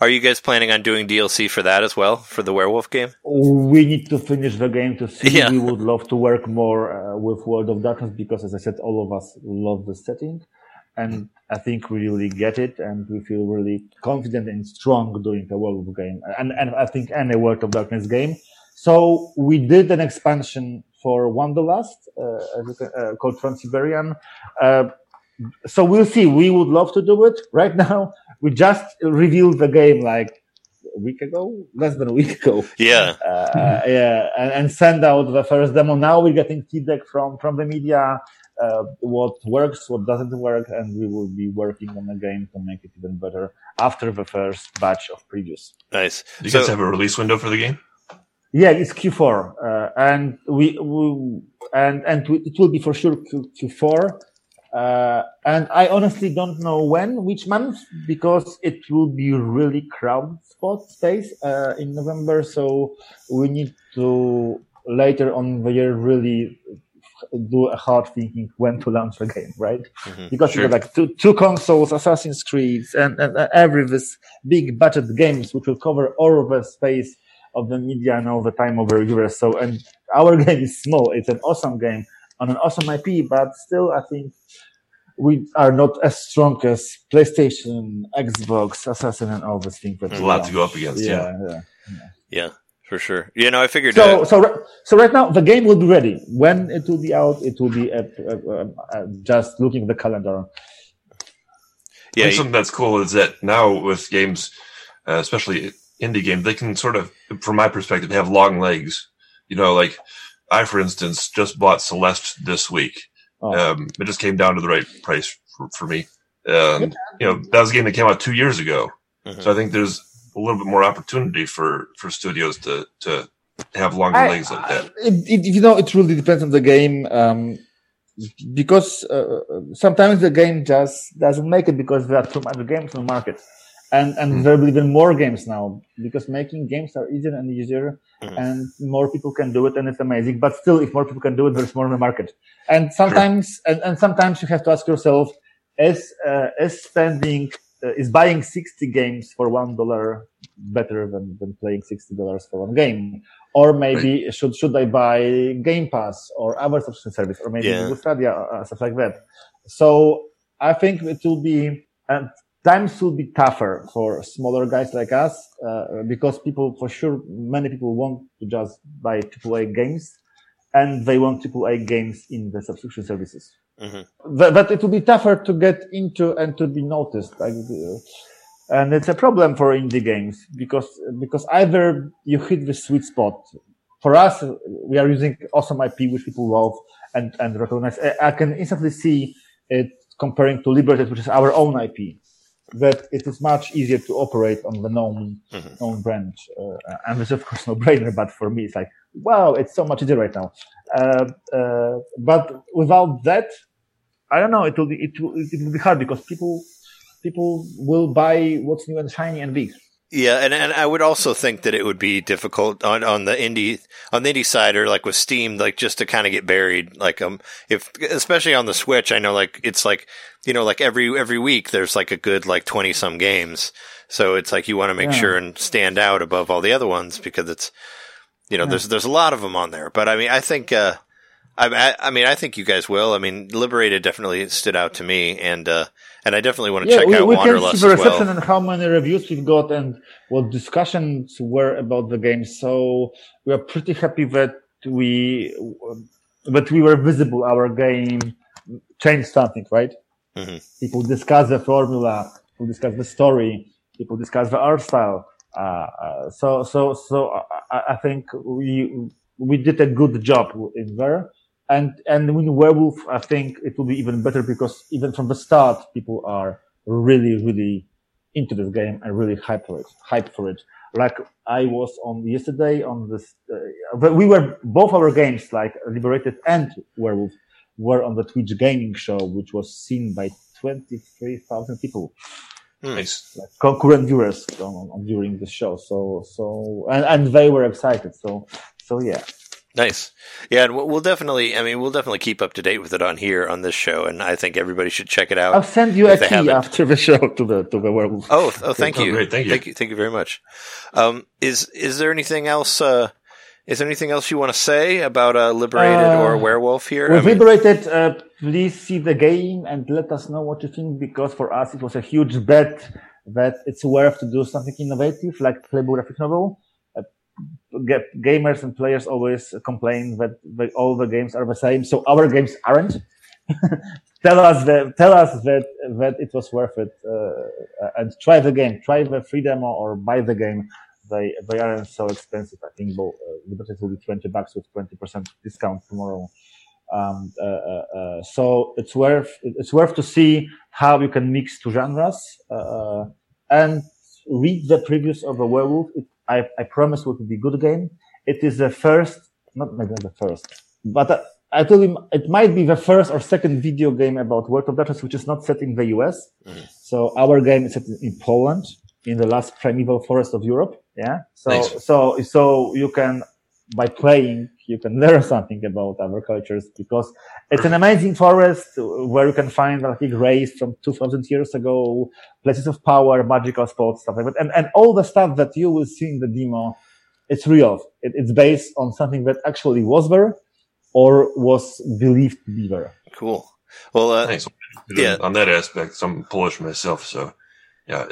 B: Are you guys planning on doing DLC for that as well for the werewolf game?
E: We need to finish the game to see.
B: Yeah.
E: We would love to work more uh, with World of Darkness because, as I said, all of us love the setting, and I think we really get it, and we feel really confident and strong doing a World of game, and and I think any World of Darkness game. So we did an expansion for Wanderlust, uh, uh, called Trans-Siberian. Uh, so we'll see. We would love to do it. Right now, we just revealed the game like a week ago, less than a week ago
B: Yeah.
E: uh, yeah, and, and send out the first demo. Now we're getting feedback from from the media, uh, what works, what doesn't work, and we will be working on the game to make it even better after the first batch of previews.
B: Nice.
D: Do you
B: So-
D: guys have a release window for the game?
E: Yeah, it's Q4, uh, and we, we and and it will be for sure Q, Q4. Uh, and I honestly don't know when, which month, because it will be really crowded spot space uh, in November. So we need to later on the year really do a hard thinking when to launch the game, right?
B: Mhm.
E: Because
D: Sure.
E: you got like two, two consoles, Assassin's Creed, and, and uh, every this big budget games which will cover all of the space of the media and all the time over the reviewers. So, and our game is small. It's an awesome game on an awesome IP, but still, I think we are not as strong as PlayStation, Xbox, Assassin, and all these things. that
D: There's a lot
E: are.
D: to go up against. Yeah.
E: Yeah, yeah.
B: Yeah, for sure. You know, I figured.
E: So, so, so right now the game will be ready. When it will be out, it will be uh, uh, uh, uh, just looking at the calendar.
B: Yeah,
D: think something that's cool is that now with games, uh, especially indie games, they can sort of, from my perspective, have long legs. You know, like I, for instance, just bought Celeste this week.
E: Oh.
D: Um, it just came down to the right price for, for me. Um, you know, that was a game that came out two years ago.
B: Mhm.
D: So I think there's a little bit more opportunity for, for studios to, to have longer
E: I-
D: legs like that.
E: It, it, you know, it really depends on the game. Um, because uh, sometimes the game just doesn't make it because there are too many games on the market, and and
D: Hmm.
E: there will be even more games now because making games are easier and easier,
B: Mhm.
E: and more people can do it, and it's amazing. But still, if more people can do it, there's more in the market. And sometimes, and, and sometimes you have to ask yourself, is uh, is spending uh, is buying sixty games for one dollar better than than playing sixty dollars for one game? Or maybe should should I buy Game Pass or other subscription service, or maybe
B: Yeah.
E: Google Stadia, uh, stuff like that. So I think it will be, and times will be tougher for smaller guys like us uh, because people, for sure, many people want to just buy AAA games, and they want AAA games in the subscription services.
B: Mm-hmm.
E: But, but, it will be tougher to get into and to be noticed. And it's a problem for indie games because because either you hit the sweet spot. For us, we are using awesome IP which people love and and recognize. I can instantly see it comparing to Liberated, which is our own IP. That it is much easier to operate on the known mm-hmm. known brand, uh, and it's of course no brainer. But for me, it's like wow, it's so much easier right now. Uh, uh, but without that, I don't know. It will be it will, it will be hard because people people will buy what's new and shiny and big.
B: Yeah, and, and I would also think that it would be difficult on, on the indie on the indie side or like with Steam, like just to kind of get buried. Like um, if especially on the Switch, I know like it's like you know like every every week there's like a good like twenty some games, so it's like you want to make yeah. sure and stand out above all the other ones because it's you know yeah. there's there's a lot of them on there. But I mean, I think uh, I I mean I think you guys will. I mean, Liberated definitely stood out to me, and uh, and I definitely want to yeah, check
E: we,
B: out
E: we
B: Wanderlust
E: can see the reception
B: well.
E: and how many reviews we've got and what discussions were about the game. So we are pretty happy that we that we were visible. Our game changed something, right? Mm-hmm. People discuss the formula, people discuss the story, people discuss the art style. Uh, uh, so so so I, I think we we did a good job in there and and with werewolf i think it will be even better because even from the start people are really really into this game and really hype for it hyped for it. Like i was on yesterday on this uh, we were both our games like liberated and werewolf were on the twitch gaming show which was seen by 23000 people.
D: Nice.
E: Like concurrent viewers on, on, during the show. So so and, and they were excited. So so yeah
B: Nice. Yeah, and we'll definitely. I mean, we'll definitely keep up to date with it on here on this show, and I think everybody should check it out.
E: I'll send you a key haven't. after the show to the to the werewolf.
B: Oh, oh, thank you.
D: Oh. Thank you.
B: Thank you. Thank you very much. Um, is is there anything else? Uh, is there anything else you want to say about uh, Liberated uh, or Werewolf here?
E: With I mean, Liberated, uh, please see the game and let us know what you think because for us it was a huge bet that it's worth to do something innovative like playable graphic novel get gamers and players always complain that the, all the games are the same. So our games aren't. tell us that tell us that that it was worth it uh, and try the game. Try the free demo or buy the game. They they aren't so expensive. I think both uh, will be twenty bucks with twenty percent discount tomorrow. Um, uh, uh, uh, so it's worth it's worth to see how you can mix two genres uh, and read the previews of the werewolf. It I, I promise it will be a good game. It is the first, not maybe not the first, but uh, I told him it might be the first or second video game about World of Darkness, which is not set in the US. Mm-hmm. So our game is set in Poland, in the last primeval forest of Europe. Yeah. So, so, so you can, by playing, you can learn something about our cultures because it's an amazing forest where you can find like graves from 2000 years ago, places of power, magical spots, stuff like that. And, and all the stuff that you will see in the demo, it's real. It, it's based on something that actually was there or was believed to be there.
B: Cool. Well, uh,
D: Thanks. yeah. On that aspect, I'm Polish myself, so yeah,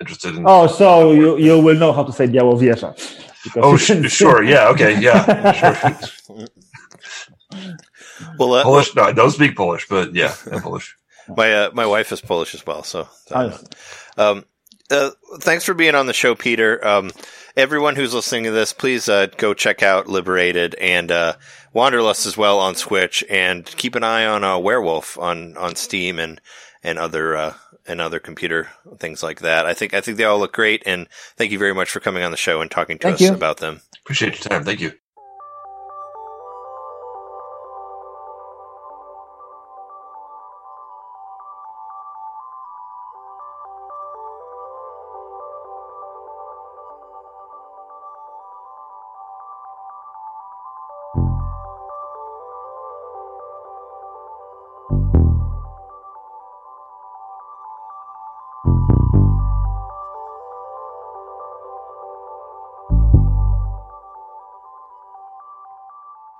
D: interested in.
E: Oh, so you, you will know how to say Białowieża.
D: Oh, sh- sure. Yeah. Okay. Yeah. Sure.
B: well, uh,
D: Polish. No, I don't speak Polish, but yeah, I'm Polish.
B: My uh, my wife is Polish as well, so. Um, uh, thanks for being on the show, Peter. Um, everyone who's listening to this, please uh, go check out Liberated and uh, Wanderlust as well on Switch, and keep an eye on uh, Werewolf on on Steam and and other uh, and other computer things like that. I think I think they all look great, and thank you very much for coming on the show and talking to
E: thank
B: us
E: you.
B: about them.
D: Appreciate your time. Thank you.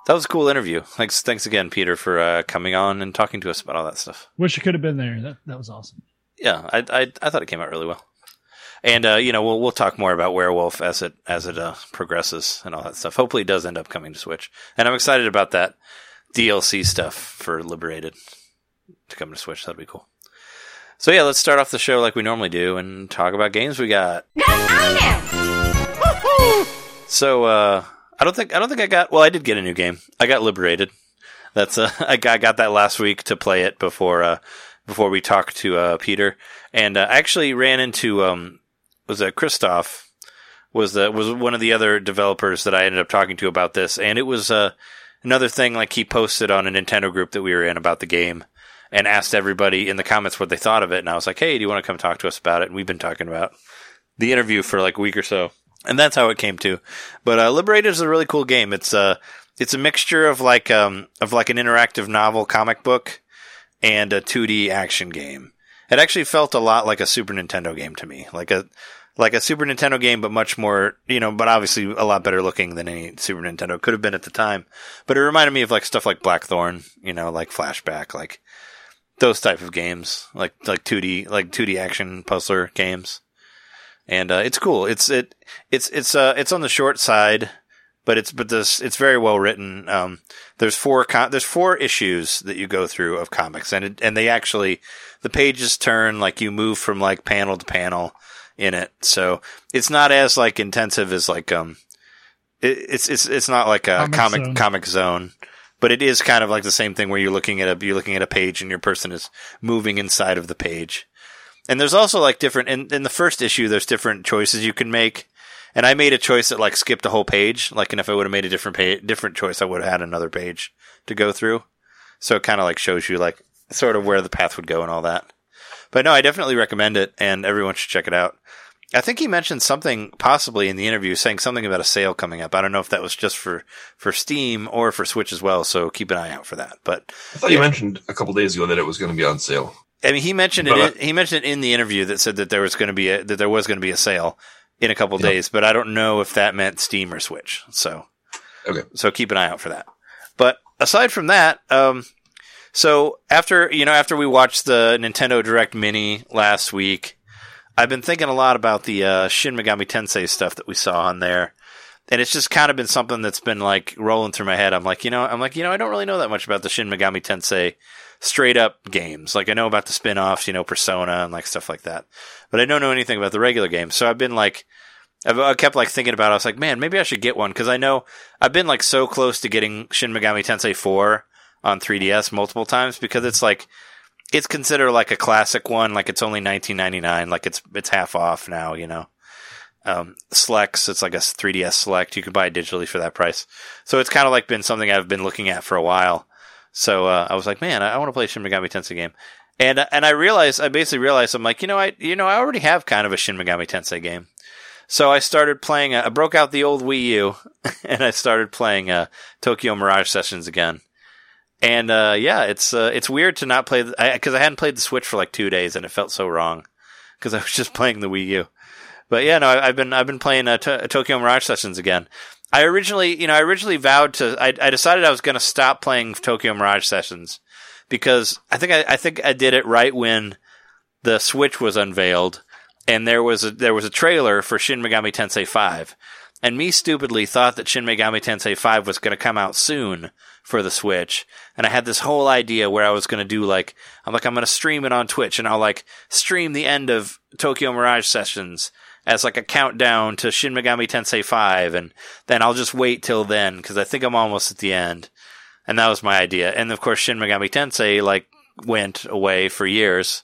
B: That was a cool interview. Thanks, thanks again, Peter, for uh, coming on and talking to us about all that stuff.
C: Wish you could have been there. That that was awesome.
B: yeah, I, I I thought it came out really well. And uh, you know, we'll we'll talk more about Werewolf as it as it uh, progresses and all that stuff. Hopefully, it does end up coming to Switch, and I'm excited about that DLC stuff for Liberated to come to Switch. That'd be cool. So yeah, let's start off the show like we normally do and talk about games we got. So uh, I don't think I don't think I got. Well, I did get a new game. I got Liberated. That's uh, I got, I got that last week to play it before uh, before we talked to uh, Peter, and uh, I actually ran into um, was it Christoph was the was one of the other developers that I ended up talking to about this, and it was uh, another thing like he posted on a Nintendo group that we were in about the game, and asked everybody in the comments what they thought of it, and I was like, hey, do you want to come talk to us about it? And we've been talking about the interview for like a week or so, and that's how it came to. But uh, Liberated is a really cool game. It's uh it's a mixture of like um of like an interactive novel comic book and a 2D action game. It actually felt a lot like a Super Nintendo game to me, like a like a Super Nintendo game, but much more, you know, but obviously a lot better looking than any Super Nintendo could have been at the time. But it reminded me of like stuff like Blackthorne, you know, like Flashback, like those type of games, like like 2D like 2D action puzzler games. And uh, it's cool. It's it it's it's uh it's on the short side, but it's but this it's very well written. Um, there's four com- there's four issues that you go through of comics, and it, and they actually the pages turn like you move from like panel to panel in it, so it's not as like intensive as like um, it, it's it's it's not like a
C: Comic
B: Comix
C: Zone.
B: Comix Zone. But it is kind of like the same thing where you're looking at a you're looking at a page and your person is moving inside of the page. And there's also like different in, in the first issue there's different choices you can make. And I made a choice that like skipped a whole page. Like and if I would have made a different page different choice I would have had another page to go through. So it kind of like shows you like sort of where the path would go and all that. But no, I definitely recommend it and everyone should check it out. I think he mentioned something possibly in the interview saying something about a sale coming up. I don't know if that was just for, for Steam or for Switch as well, so keep an eye out for that. But
D: I thought you mentioned a couple days ago that it was going to be on sale.
B: I mean, he mentioned it. In- he mentioned it in the interview that said that there was going to be a, that there was going to be a sale in a couple
D: Yeah.
B: days, but I don't know if that meant Steam or Switch. So,
D: Okay.
B: so keep an eye out for that. But aside from that, um, so after you know after we watched the Nintendo Direct Mini last week, I've been thinking a lot about the uh, Shin Megami Tensei stuff that we saw on there. And it's just kind of been something that's been like rolling through my head. I'm like, you know, I'm like, you know, I don't really know that much about the Shin Megami Tensei straight up games. Like I know about the spin-offs, you know, Persona and like stuff like that. But I don't know anything about the regular games. So I've been like I've, I kept like thinking about it. I was like, man, maybe I should get one because I know I've been like so close to getting Shin Megami Tensei 4 on 3DS multiple times because it's like it's considered like a classic one. Like it's only 19.99. Like it's it's half off now, you know. Um, Slex, it's like a 3DS Select. You can buy it digitally for that price. So it's kind of like been something I've been looking at for a while. So uh, I was like, man, I, I want to play Shin Megami Tensei game. And and I realized, I basically realized, I'm like, you know, I you know, I already have kind of a Shin Megami Tensei game. So I started playing. Uh, I broke out the old Wii U, and I started playing uh, Tokyo Mirage Sessions again. And uh, yeah, it's uh, it's weird to not play because I, I hadn't played the Switch for like two days, and it felt so wrong because I was just playing the Wii U. But yeah, no, I, I've been I've been playing uh, to- Tokyo Mirage Sessions again. I originally, you know, I originally vowed to. I, I decided I was going to stop playing Tokyo Mirage Sessions because I think I, I think I did it right when the Switch was unveiled, and there was a there was a trailer for Shin Megami Tensei Five, and me stupidly thought that Shin Megami Tensei Five was going to come out soon for the Switch, and I had this whole idea where I was going to do like I'm like I'm going to stream it on Twitch, and I'll like stream the end of Tokyo Mirage Sessions as like a countdown to Shin Megami Tensei 5 and then I'll just wait till then cuz I think I'm almost at the end. And that was my idea. And of course Shin Megami Tensei like went away for years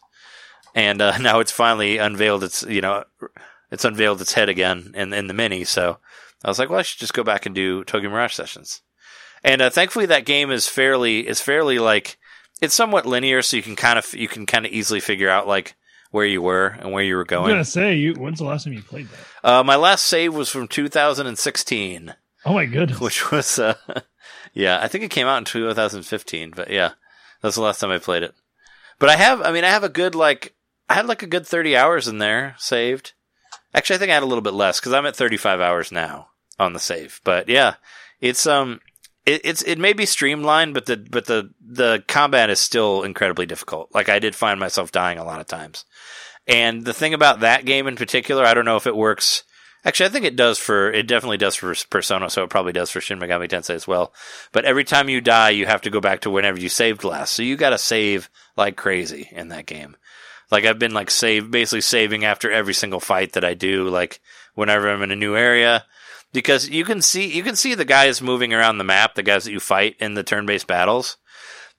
B: and uh, now it's finally unveiled its you know it's unveiled its head again in in the mini so I was like well I should just go back and do Tokyo Mirage Sessions. And uh, thankfully that game is fairly is fairly like it's somewhat linear so you can kind of you can kind of easily figure out like where you were and where you were going.
C: I'm
B: going.
C: gonna say, you. When's the last time you played that?
B: Uh, my last save was from 2016,
C: Oh my goodness!
B: which was, uh, yeah, I think it came out in 2015, but yeah, that's the last time I played it. But I have, I mean, I have a good, like, I had like a good 30 hours in there saved. Actually, I think I had a little bit less because I'm at 35 hours now on the save. But yeah, it's, um, it, it's it may be streamlined, but the but the the combat is still incredibly difficult. Like I did find myself dying a lot of times. And the thing about that game in particular, I don't know if it works. Actually, I think it does for it definitely does for Persona, so it probably does for Shin Megami Tensei as well. But every time you die, you have to go back to whenever you saved last. So you got to save like crazy in that game. Like I've been like save basically saving after every single fight that I do. Like whenever I'm in a new area, because you can see you can see the guys moving around the map, the guys that you fight in the turn-based battles.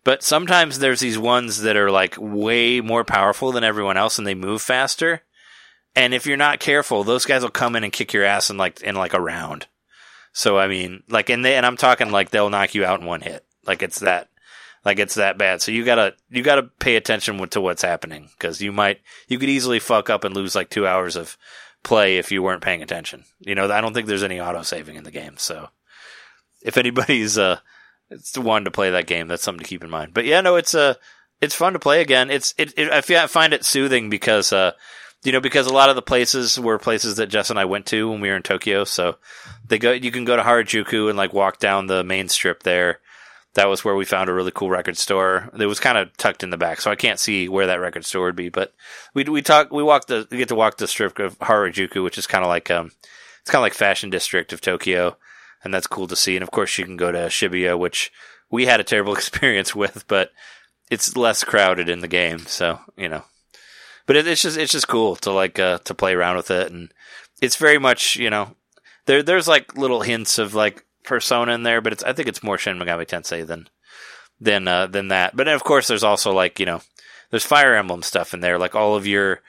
B: But sometimes there's these ones that are like way more powerful than everyone else and they move faster. And if you're not careful, those guys will come in and kick your ass in like in like a round. So I mean, like and they and I'm talking like they'll knock you out in one hit. Like it's that like it's that bad. So you gotta you gotta pay attention to what's happening because you might you could easily fuck up and lose like two hours of play if you weren't paying attention. You know, I don't think there's any auto saving in the game. So if anybody's uh, one to play that game, that's something to keep in mind. But yeah, no, it's uh, it's fun to play again. It's it, it I find it soothing because uh, you know, because a lot of the places were places that Jess and I went to when we were in Tokyo. So they go, you can go to Harajuku and like walk down the main strip there that was where we found a really cool record store. It was kind of tucked in the back, so I can't see where that record store would be. But we we talk we walk the we get to walk the strip of Harajuku, which is kind of like um it's kind of like fashion district of Tokyo, and that's cool to see. And of course, you can go to Shibuya, which we had a terrible experience with, but it's less crowded in the game, so you know. But it, it's just it's just cool to like uh, to play around with it, and it's very much you know there there's like little hints of like persona in there, but it's I think it's more Shin Megami Tensei than than uh, than that. But of course, there's also like you know, there's Fire Emblem stuff in there. Like all of your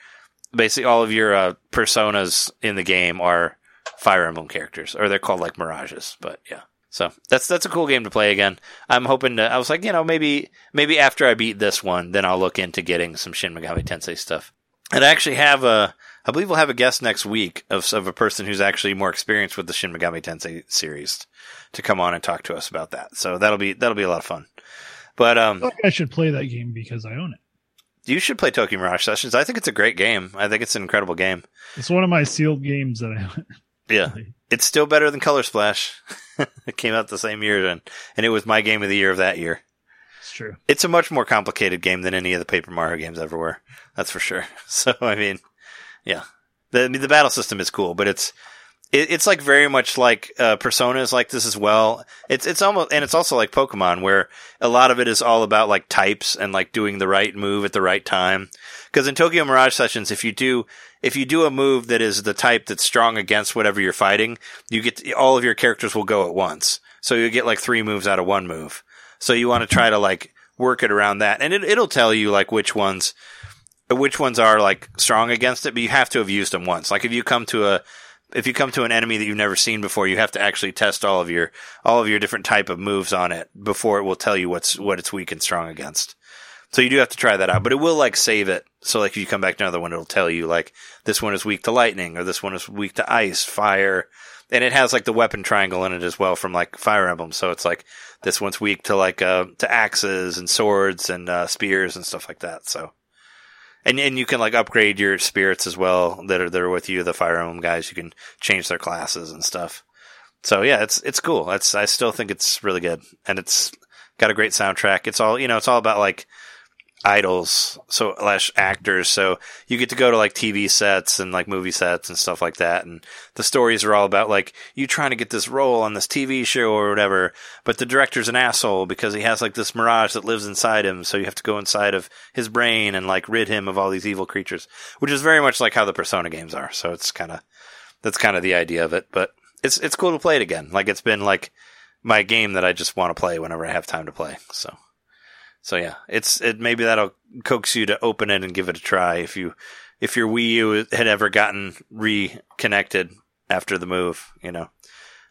B: basically all of your uh, personas in the game are Fire Emblem characters, or they're called like mirages. But yeah. So that's that's a cool game to play again. I'm hoping to. I was like, you know, maybe maybe after I beat this one, then I'll look into getting some Shin Megami Tensei stuff. And I actually have a I believe we'll have a guest next week of, of a person who's actually more experienced with the Shin Megami Tensei series to come on and talk to us about that. So that'll be that'll be a lot of fun. But um,
C: I, I should play that game because I own it.
B: You should play Tokyo Mirage Sessions. I think it's a great game. I think it's an incredible game.
C: It's one of my sealed games that I. Own.
B: Yeah, it's still better than Color Splash. it came out the same year, and and it was my game of the year of that year.
C: It's true.
B: It's a much more complicated game than any of the Paper Mario games ever were. That's for sure. So I mean, yeah. The the battle system is cool, but it's it, it's like very much like uh, Persona is like this as well. It's it's almost and it's also like Pokemon, where a lot of it is all about like types and like doing the right move at the right time. Because in Tokyo Mirage Sessions, if you do if you do a move that is the type that's strong against whatever you're fighting, you get all of your characters will go at once. So you get like three moves out of one move. So you want to try to like work it around that, and it, it'll tell you like which ones which ones are like strong against it, but you have to have used them once. Like if you come to a if you come to an enemy that you've never seen before, you have to actually test all of your all of your different type of moves on it before it will tell you what's what it's weak and strong against. So you do have to try that out, but it will like save it. So like if you come back to another one, it'll tell you like this one is weak to lightning or this one is weak to ice, fire, and it has like the weapon triangle in it as well from like Fire Emblem. So it's like this one's weak to like uh to axes and swords and uh, spears and stuff like that. So and and you can like upgrade your spirits as well that are that are with you, the Fire Emblem guys. You can change their classes and stuff. So yeah, it's it's cool. It's I still think it's really good, and it's got a great soundtrack. It's all you know. It's all about like idols, so slash actors. So you get to go to like TV sets and like movie sets and stuff like that. And the stories are all about like you trying to get this role on this TV show or whatever. But the director's an asshole because he has like this mirage that lives inside him. So you have to go inside of his brain and like rid him of all these evil creatures, which is very much like how the Persona games are. So it's kind of, that's kind of the idea of it. But it's, it's cool to play it again. Like it's been like my game that I just want to play whenever I have time to play. So. So yeah, it's it maybe that'll coax you to open it and give it a try if you if your Wii U had ever gotten reconnected after the move. You know,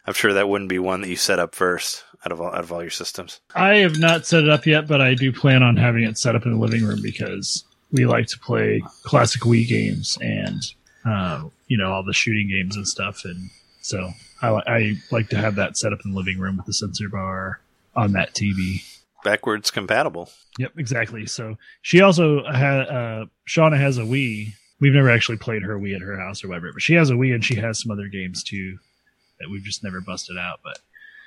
B: I'm sure that wouldn't be one that you set up first out of all, out of all your systems.
C: I have not set it up yet, but I do plan on having it set up in the living room because we like to play classic Wii games and uh, you know all the shooting games and stuff, and so I, I like to have that set up in the living room with the sensor bar on that TV
B: backwards compatible.
C: Yep, exactly. So she also had uh, Shauna has a Wii. We've never actually played her Wii at her house or whatever, but she has a Wii and she has some other games too that we've just never busted out. But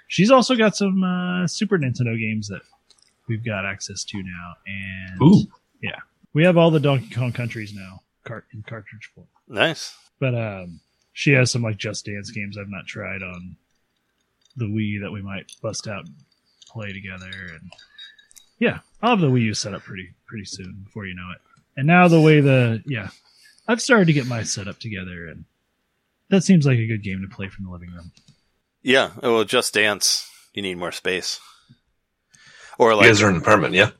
C: she's also got some uh, Super Nintendo games that we've got access to now, and
D: Ooh.
C: yeah, we have all the Donkey Kong countries now cart in cartridge form.
B: Nice.
C: But um, she has some like Just Dance games I've not tried on the Wii that we might bust out and play together. And yeah, I'll have the Wii U set up pretty pretty soon before you know it. And now the way the yeah, I've started to get my setup together, and that seems like a good game to play from the living room.
B: Yeah. Well, Just Dance. You need more space. Or
D: You guys are in an apartment, yeah?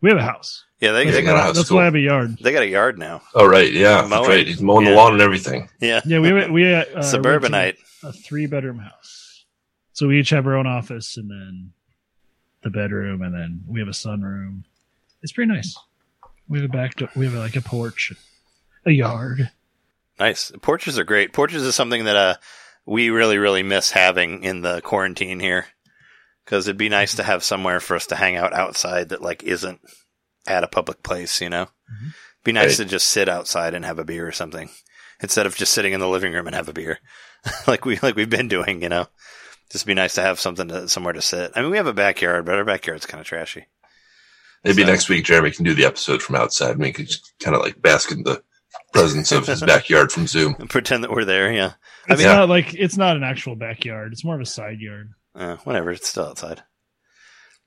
C: We have a house.
B: yeah, they, they
D: got a house.
C: That's
D: cool.
C: why I have a yard.
B: they got a yard now.
D: Oh, right. Yeah.
B: Mowing.
D: That's right. He's mowing
B: Yeah.
D: the lawn and everything.
B: Yeah.
C: Yeah, we we uh,
B: Suburbanite.
C: a three bedroom house. So we each have our own office and then the bedroom and then we have a sunroom. It's pretty nice. We have a back door, we have like a porch, a yard.
B: Nice. Porches are great. Porches is something that uh we really really miss having in the quarantine here because it'd be nice to have somewhere for us to hang out outside that like isn't at a public place. You know,
C: Mhm.
B: be nice
D: Right.
B: to just sit outside and have a beer or something instead of just sitting in the living room and have a beer like we like we've been doing. You know, just be nice to have something to somewhere to sit. I mean, we have a backyard, but our backyard's kind of trashy.
D: Maybe
B: So-
D: next week Jeremy can do the episode from outside and we can just kind of like bask in the presence of his backyard from Zoom.
B: and Pretend that we're there. Yeah. I
C: It's
B: mean,
C: not like it's not an actual backyard. It's more of a side yard.
B: Uh, whatever, it's still outside.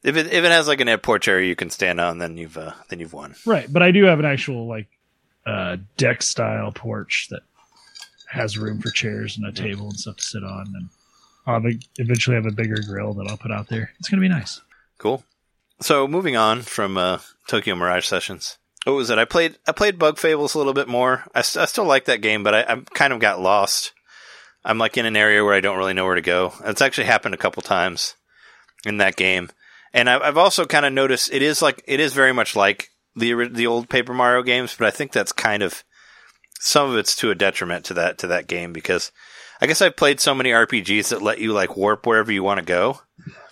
B: If it if it has like an air porch area you can stand on, then you've uh, then you've won.
C: Right, but I do have an actual like uh, deck style porch that has room for chairs and a table and stuff to sit on, and I'll have eventually have a bigger grill that I'll put out there. It's gonna be nice.
B: Cool. So moving on from uh, Tokyo Mirage Sessions. What was it? I played I played Bug Fables a little bit more. I, st- I still like that game, but I, I kind of got lost. I'm like in an area where I don't really know where to go. It's actually happened a couple times in that game, and I, I've also kind of noticed it is like it is very much like the the old Paper Mario games, but I think that's kind of some of it's to a detriment to that to that game because I guess I've played so many RPGs that let you like warp wherever you want to go,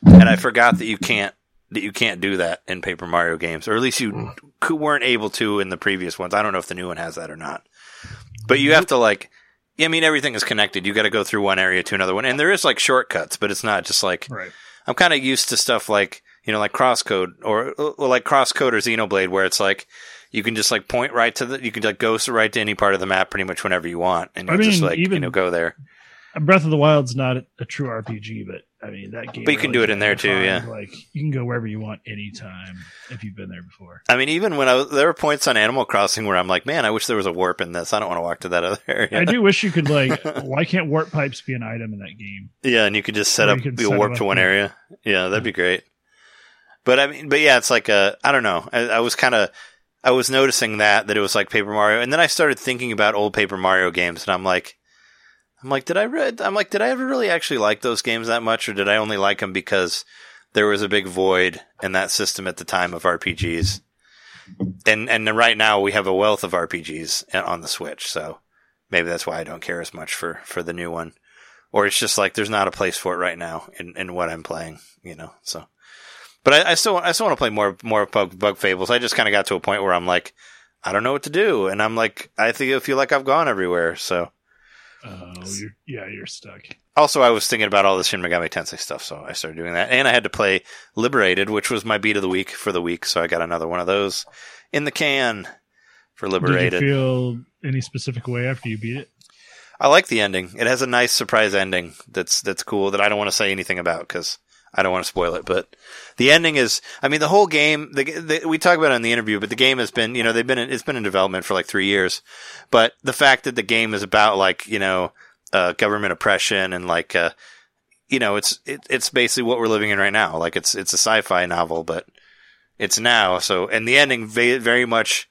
B: and I forgot that you can't that you can't do that in Paper Mario games, or at least you hmm. weren't able to in the previous ones. I don't know if the new one has that or not, but you have to like. I mean, everything is connected. You got to go through one area to another one, and there is like shortcuts, but it's not just like
C: Right.
B: I'm kind of used to stuff like you know, like Crosscode or, or like Crosscode or Xenoblade, where it's like you can just like point right to the, you can like go right to any part of the map pretty much whenever you want, and
C: I
B: you just like you know go there.
C: Breath of the Wild's not a, a true RPG, but I mean that game.
B: But you can do it in there, too, yeah.
C: Like you can go wherever you want anytime if you've been there before.
B: I mean, even when I was, there were points on Animal Crossing where I'm like, man, I wish there was a warp in this. I don't want to walk to that other area.
C: I do wish you could like. why can't warp pipes be an item in that game?
B: Yeah, and you could just set
C: Or
B: up be
C: set
B: warp to one area. Yeah, that'd be great. But I mean, but yeah, it's like a I don't know. I, I was kind of I was noticing that that it was like Paper Mario, and then I started thinking about old Paper Mario games, and I'm like, I'm like, did I read? I'm like, did I ever really actually like those games that much, or did I only like them because there was a big void in that system at the time of RPGs? And and right now we have a wealth of RPGs on the Switch, so maybe that's why I don't care as much for for the new one or it's just like there's not a place for it right now in, in what I'm playing, you know. So, but I, I still I still want to play more more bug, bug fables. I just kind of got to a point where I'm like, I don't know what to do, and I'm like, I think I feel like I've gone everywhere. So,
C: Oh, you're, yeah, you're stuck.
B: also I was thinking about all the Shin Megami Tensei stuff, so I started doing that, and I had to play Liberated, which was my beat of the week for the week. So I got another one of those in the can for Liberated.
C: Did you feel any specific way after you beat it?
B: I like the ending. It has a nice surprise ending that's that's cool that I don't want to say anything about because I don't want to spoil it. But the ending is, I mean, the whole game. The, the, we talk about it in the interview, but the game has been, you know, they've been in, it's been in development for like three years. But the fact that the game is about like you know uh, government oppression and like uh, you know it's it, it's basically what we're living in right now. Like it's it's a sci-fi novel, but it's now. So and the ending ve- very much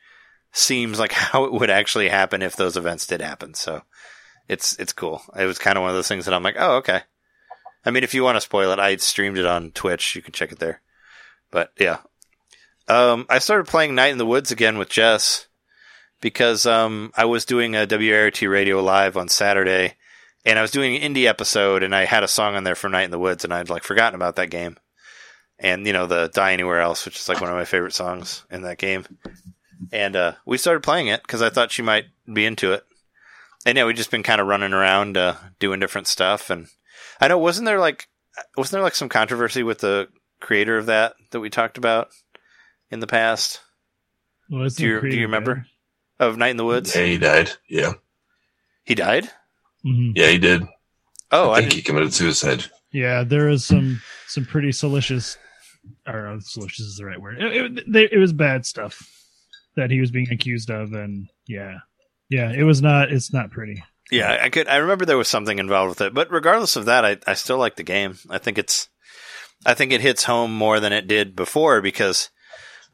B: seems like how it would actually happen if those events did happen. So it's it's cool. It was kind of one of those things that I'm like, oh, okay. I mean, if you want to spoil it, I streamed it on Twitch. You can check it there. But yeah, um, I started playing Night in the Woods again with Jess because um, I was doing a WRT Radio live on Saturday, and I was doing an indie episode, and I had a song on there from Night in the Woods, and I'd like forgotten about that game, and you know the Die Anywhere Else, which is like one of my favorite songs in that game, and uh, we started playing it because I thought she might be into it and yeah, we've just been kind of running around uh, doing different stuff. And I know, wasn't there like wasn't there like some controversy with the creator of that that we talked about in the past
C: Well,
B: Do you-
C: not
B: do you remember?
C: better.
B: of Night in the Woods?
D: Yeah, he died. Yeah,
B: He died.
C: Mhm.
D: yeah, he did.
B: Oh,
D: I
B: I
D: think
B: didn't,
D: he committed suicide.
C: Yeah, there is some some pretty salacious, or uh, salacious is the right word. It, it, they, it was bad stuff that he was being accused of, and yeah, yeah, it was not. It's not pretty.
B: Yeah, I could. I remember there was something involved with it, but regardless of that, I I still like the game. I think it's, I think it hits home more than it did before because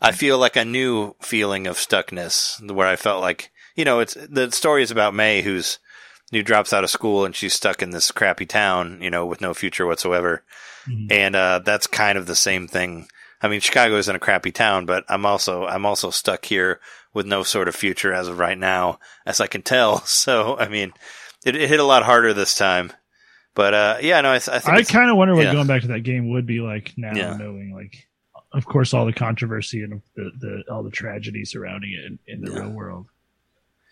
B: I feel like a new feeling of stuckness where I felt like you know it's the story is about May who's who drops out of school and she's stuck in this crappy town, you know, with no future whatsoever.
C: Mhm.
B: And uh, that's kind of the same thing. I mean, Chicago isn't a crappy town, but I'm also I'm also stuck here with no sort of future as of right now, as I can tell. So, I mean, it, it hit a lot harder this time. But uh, yeah, no, I, I think
C: I kind of wonder what
B: yeah.
C: going back to that game would be like now,
B: Yeah.
C: knowing like, of course, all the controversy and the, the all the tragedy surrounding it in, in the
B: Yeah.
C: real world,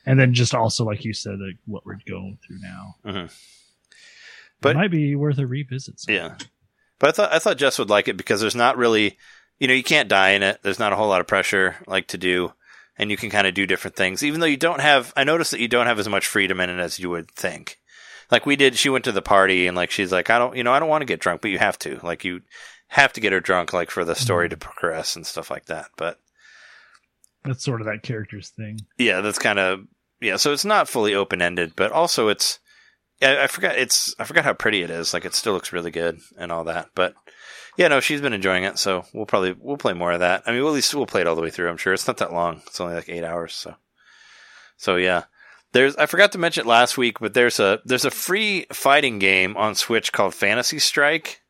C: and then just also like you said, like what we're going through now.
B: Mhm.
C: But
B: But-
C: it might be worth a revisit. sometime.
B: Yeah. But I thought I thought Jess would like it because there's not really, you know, you can't die in it. There's not a whole lot of pressure like to do, and you can kind of do different things. Even though you don't have, I noticed that you don't have as much freedom in it as you would think. Like we did, she went to the party and like she's like, I don't, you know, I don't want to get drunk, but you have to. Like you have to get her drunk, like for the story to mm-hmm. progress and stuff like that. But
C: that's sort of that character's thing.
B: yeah, that's kind of yeah. So it's not fully open ended, but also it's I, I forgot it's I forgot how pretty it is. Like it still looks really good and all that. But yeah, no, she's been enjoying it, so we'll probably we'll play more of that. I mean, we'll at least we'll play it all the way through. I'm sure it's not that long. It's only like eight hours. So so yeah. There's I forgot to mention it last week, but there's a there's a free fighting game on Switch called Fantasy Strike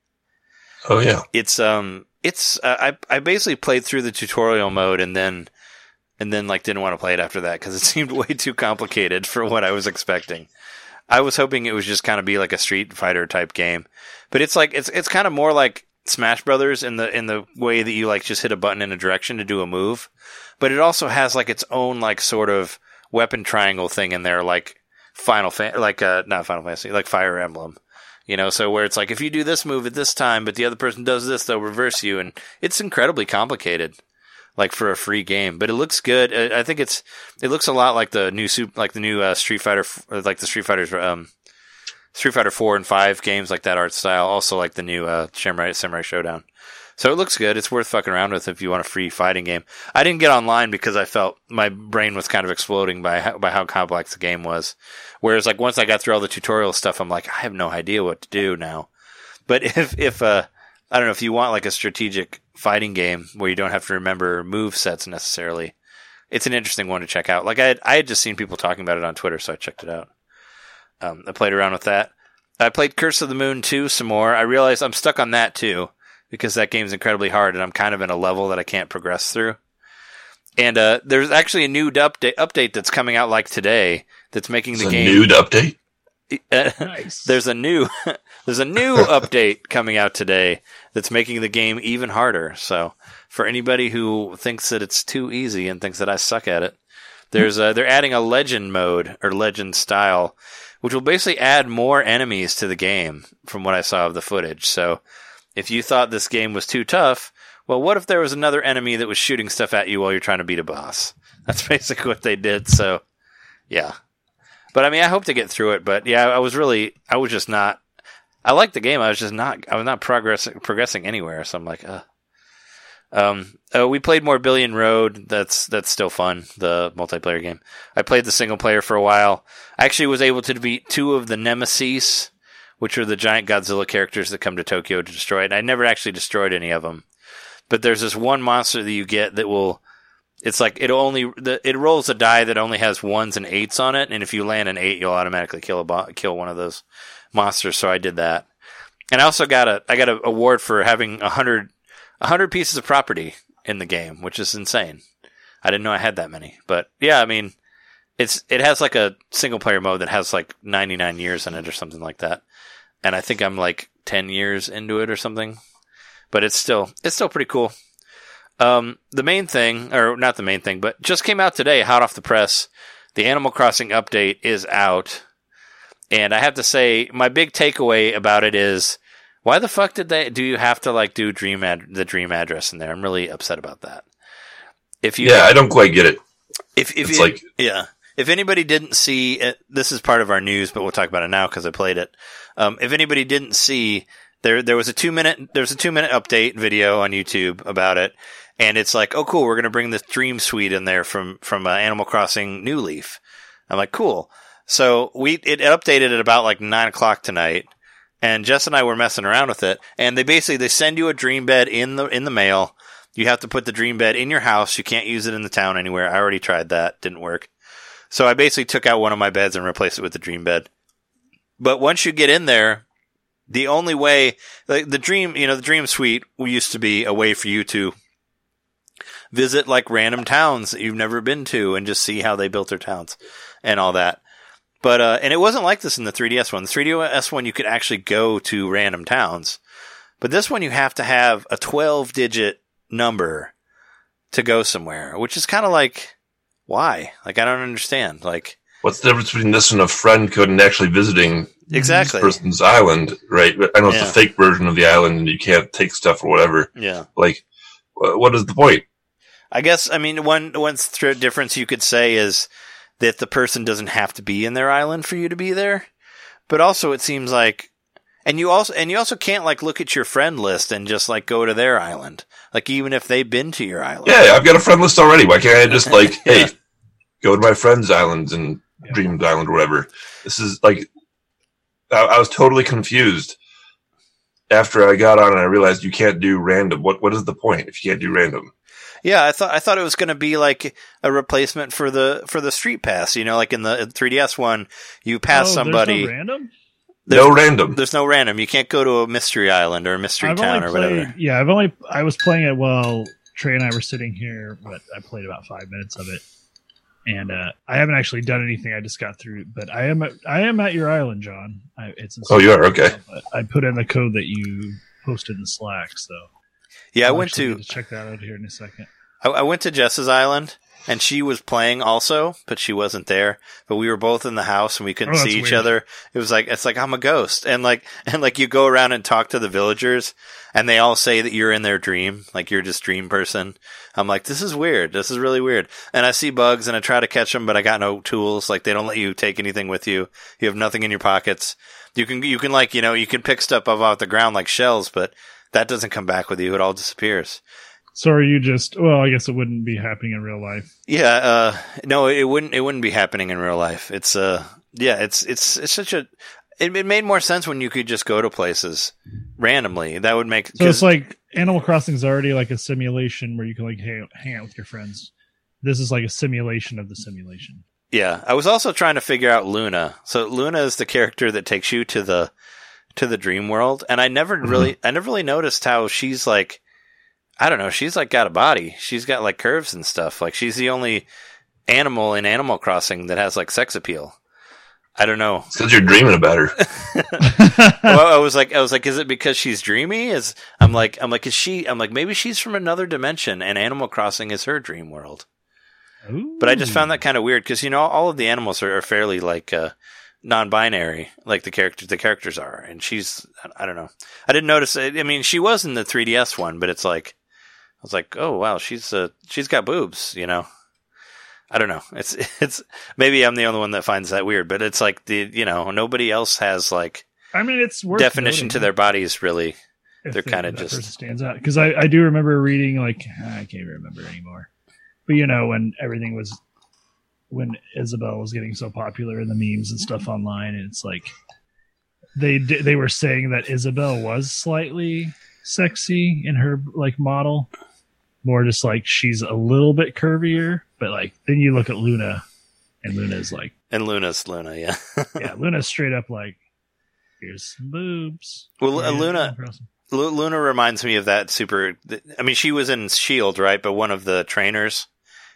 D: Oh yeah,
B: it's um it's uh, I I basically played through the tutorial mode and then and then like didn't want to play it after that because it seemed way too complicated for what I was expecting. I was hoping it was just kind of be like a Street Fighter type game, but it's like it's it's kind of more like Smash Brothers in the in the way that you like just hit a button in a direction to do a move, but it also has like its own like sort of weapon triangle thing in there, like Final Fan, like uh not Final Fantasy, like Fire Emblem. You know, so where it's like if you do this move at this time, but the other person does this, they'll reverse you, and it's incredibly complicated, like for a free game. But it looks good. I I think it's it looks a lot like the new soup, like the new uh, Street Fighter, like the Street Fighters, um, Street Fighter four and five games, like that art style. Also like the new uh, Samurai Samurai Shodown. So it looks good. It's worth fucking around with if you want a free fighting game. I didn't get online because I felt my brain was kind of exploding by how, by how complex the game was. Whereas like once I got through all the tutorial stuff, I'm like, I have no idea what to do now. But if if uh I don't know if you want like a strategic fighting game where you don't have to remember move sets necessarily, it's an interesting one to check out. Like I had, I had just seen people talking about it on Twitter, so I checked it out. Um, I played around with that. I played Curse of the Moon 2 some more. I realized I'm stuck on that too because that game's incredibly hard and I'm kind of in a level that I can't progress through. And uh, there's actually a new update update that's coming out like today that's making
D: it's
B: the
D: a
B: game
D: nude update.
C: Nice.
B: there's a new there's a new update coming out today that's making the game even harder. So for anybody who thinks that it's too easy and thinks that I suck at it, there's a, they're adding a legend mode or legend style, which will basically add more enemies to the game from what I saw of the footage. So if you thought this game was too tough, well, what if there was another enemy that was shooting stuff at you while you're trying to beat a boss? That's basically what they did. So yeah. But I mean, I hope to get through it. But yeah, I was really, I was just not. I liked the game. I was just not. I was not progressing progressing anywhere. So I'm like, uh. Um, uh, we played more Billion Road. That's that's still fun. The multiplayer game. I played the single player for a while. I actually was able to beat two of the Nemesis, which are the giant Godzilla characters that come to Tokyo to destroy it. I never actually destroyed any of them, but there's this one monster that you get that will it's like it only the, it rolls a die that only has ones and eights on it, and if you land an eight, you'll automatically kill a bo- kill one of those monsters. So I did that, and I also got a I got an award for having a hundred a hundred pieces of property in the game, which is insane. I didn't know I had that many, but yeah, I mean, it's it has like a single player mode that has like ninety nine years in it or something like that, and I think I'm like ten years into it or something, but it's still it's still pretty cool. Um, the main thing, or not the main thing, but just came out today, hot off the press. The Animal Crossing update is out. And I have to say, my big takeaway about it is Why the fuck did they? Do you have to like do dream ad, the dream address in there? I'm really upset about that. If you,
D: Yeah, I don't quite get it.
B: if if
D: It's
B: you,
D: like
B: yeah, if anybody didn't see it, this is part of our news, but we'll talk about it now because I played it. Um, if anybody didn't see, there there was a two minute there's a two minute update video on YouTube about it, and it's like, oh cool, we're gonna bring this Dream Suite in there from from uh, Animal Crossing New Leaf. I'm like, cool. So we it updated at about like nine o'clock tonight, and Jess and I were messing around with it, and they basically they send you a dream bed in the in the mail. You have to put the dream bed in your house. You can't use it in the town anywhere. I already tried that, didn't work. So I basically took out one of my beds and replaced it with the dream bed. But once you get in there, the only way, like the dream, you know, the dream suite used to be a way for you to visit like random towns that you've never been to and just see how they built their towns and all that. But, uh, and it wasn't like this in the 3DS one. The 3DS one, you could actually go to random towns. But this one, you have to have a 12 digit number to go somewhere, which is kind of like, why? Like, I don't understand. Like,
D: what's the difference between this and a friend code and actually visiting
B: exactly.
D: this person's island, right? I know it's
B: Yeah.
D: a fake version of the island and you can't take stuff or whatever.
B: Yeah.
D: Like, what is the point?
B: I guess, I mean, one, one th- difference you could say is that the person doesn't have to be in their island for you to be there. But also it seems like, and you also, and you also can't like look at your friend list and just like go to their island. Like even if they've been to your island.
D: Yeah, I've got a friend list already. Why can't I just like,
B: Yeah.
D: hey, go to my friend's island and
C: Yeah.
D: Dreams Island or whatever? This is like, I, I was totally confused after I got on and I realized you can't do random. What What is the point if you can't do random?
B: Yeah, I thought I thought it was going to be like a replacement for the for the street pass. You know, like in the 3DS one, you pass
C: Oh, there's no
B: somebody.
C: random.
B: There's-
D: no random.
B: There's no random. You can't go to a mystery island or a mystery
C: I've
B: town or
C: played.
B: whatever.
C: Yeah, I've only. I was playing it while Trey and I were sitting here, but I played about five minutes of it, and uh, I haven't actually done anything. I just got through. But I am. At, I am at your island, John. I, it's
D: Oh, you are? Okay.
C: But I put in the code that you posted in Slack, so
B: Yeah, I oh,
C: I'll
B: went
C: actually
B: to
C: check that out here in a second.
B: I, I went to Jess's island and she was playing also, but she wasn't there. But we were both in the house and we couldn't
C: Oh,
B: see each
C: weird.
B: other. It was like it's like I'm a ghost, and like and like you go around and talk to the villagers, and they all say that you're in their dream, like you're just dream person. I'm like, this is weird. This is really weird. And I see bugs and I try to catch them, but I got no tools. Like they don't let you take anything with you. You have nothing in your pockets. You can you can like you know you can pick stuff up off the ground like shells, but that doesn't come back with you. It all disappears.
C: So are you just? Well, I guess it wouldn't be happening in real life.
B: Yeah, uh, no, it wouldn't. It wouldn't be happening in real life. It's uh, yeah, it's it's it's such a. It, it made more sense when you could just go to places randomly. That would make.
C: So it's like Animal Crossing is already like a simulation where you can like hang, hang out with your friends. This is like a simulation of the simulation.
B: yeah. I was also trying to figure out Luna. So Luna is the character that takes you to the to the dream world, and I never really, I never really noticed how she's like. I don't know. She's like got a body. She's got like curves and stuff. Like she's the only animal in Animal Crossing that has like sex appeal. I don't know.
D: It's because you're dreaming about her.
B: well, I was like, I was like, is it because she's dreamy? Is I'm like, I'm like, is she? I'm like, maybe she's from another dimension, and Animal Crossing is her dream world. But I just found that kind of weird because you know all of the animals are, are fairly like uh, non-binary, like the characters the characters are, and she's I don't know. I didn't notice. I I mean, she was in the 3DS one, but it's like I was like, oh wow, she's uh, she's got boobs, you know. I don't know. It's it's maybe I'm the only one that finds that weird, but it's like the you know nobody else has like
C: I mean, it's worth
B: definition
C: noting
B: to their bodies really. they're kinda just-
C: stands out because I, I do remember reading like I can't even remember anymore, but you know when everything was when Isabelle was getting so popular in the memes and stuff online, and it's like they they were saying that Isabelle was slightly sexy in her like model, more just like she's a little bit curvier, but like then you look at Luna, and Luna's like
B: And Luna's Luna, yeah.
C: yeah, Luna's straight up like here's some boobs.
B: Well,
C: Yeah,
B: Luna-. Luna reminds me of that super. I mean, she was in Shield, right? But one of the trainers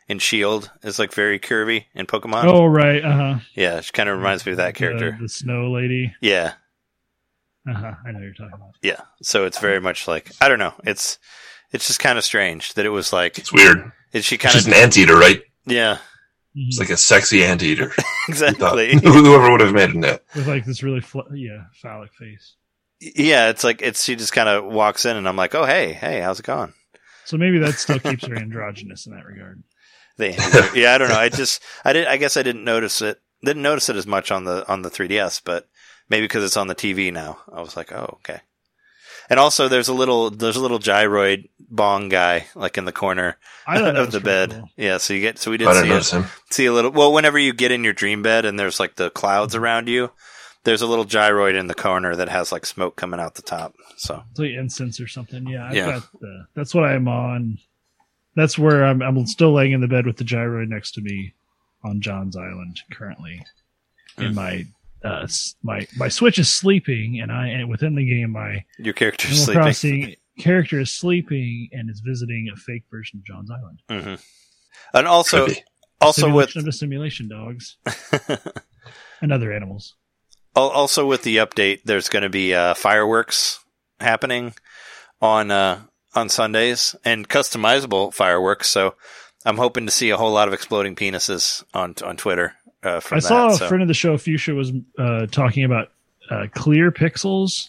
B: in Shield is like very curvy in Pokemon.
C: Oh right, uh huh.
B: Yeah, she kind of reminds me of that character.
C: The, the snow lady.
B: Yeah,
C: Uh huh. I know you're talking about.
B: yeah. So it's very much like I don't know. It's it's just kind of strange that it was like
D: It's weird.
B: is she kind
D: She's
B: of
D: an anteater, right?
B: yeah
D: It's like a sexy anteater.
B: exactly
D: Whoever would have imagined that.
C: With like this really fl- yeah phallic face.
B: Yeah, it's like it's she just kind of walks in, and I'm like, oh hey, hey, how's it going?
C: So maybe that still keeps her androgynous in that regard.
B: They, yeah, I don't know. I just, I did, I guess I didn't notice it. Didn't notice it as much on the on the 3ds, but maybe because it's on the TV now. I was like, oh, okay. And also, there's a little, there's a little gyroid bong guy like in the corner
C: I thought that
B: of the bed.
C: cool.
B: Yeah, so you get, so we did
D: I
B: see a,
D: him.
B: see a little. Well, whenever you get in your dream bed and there's like the
C: Mm-hmm.
B: clouds around you, there's a little gyroid in the corner that has like smoke coming out the top. So
C: It's like incense or something. Yeah, I've
B: Yeah.
C: got the, that's what I'm on. That's where I'm. I'm still laying in the bed with the gyroid next to me on John's Island currently. And my uh, my my Switch is sleeping, and I and within the game my
B: your character's
C: Animal
B: sleeping.
C: Crossing character is sleeping and is visiting a fake version of John's Island.
B: Mm-hmm. And also,
D: Could be.
B: also with
C: simulation of a simulation dogs and other animals.
B: Also, with the update, there's going to be uh, fireworks happening on uh, on Sundays and customizable fireworks. So I'm hoping to see a whole lot of exploding penises on on Twitter. Uh, from
C: I
B: that,
C: saw a
B: so.
C: friend of the show, Fuchsia, was uh, talking about uh, clear pixels.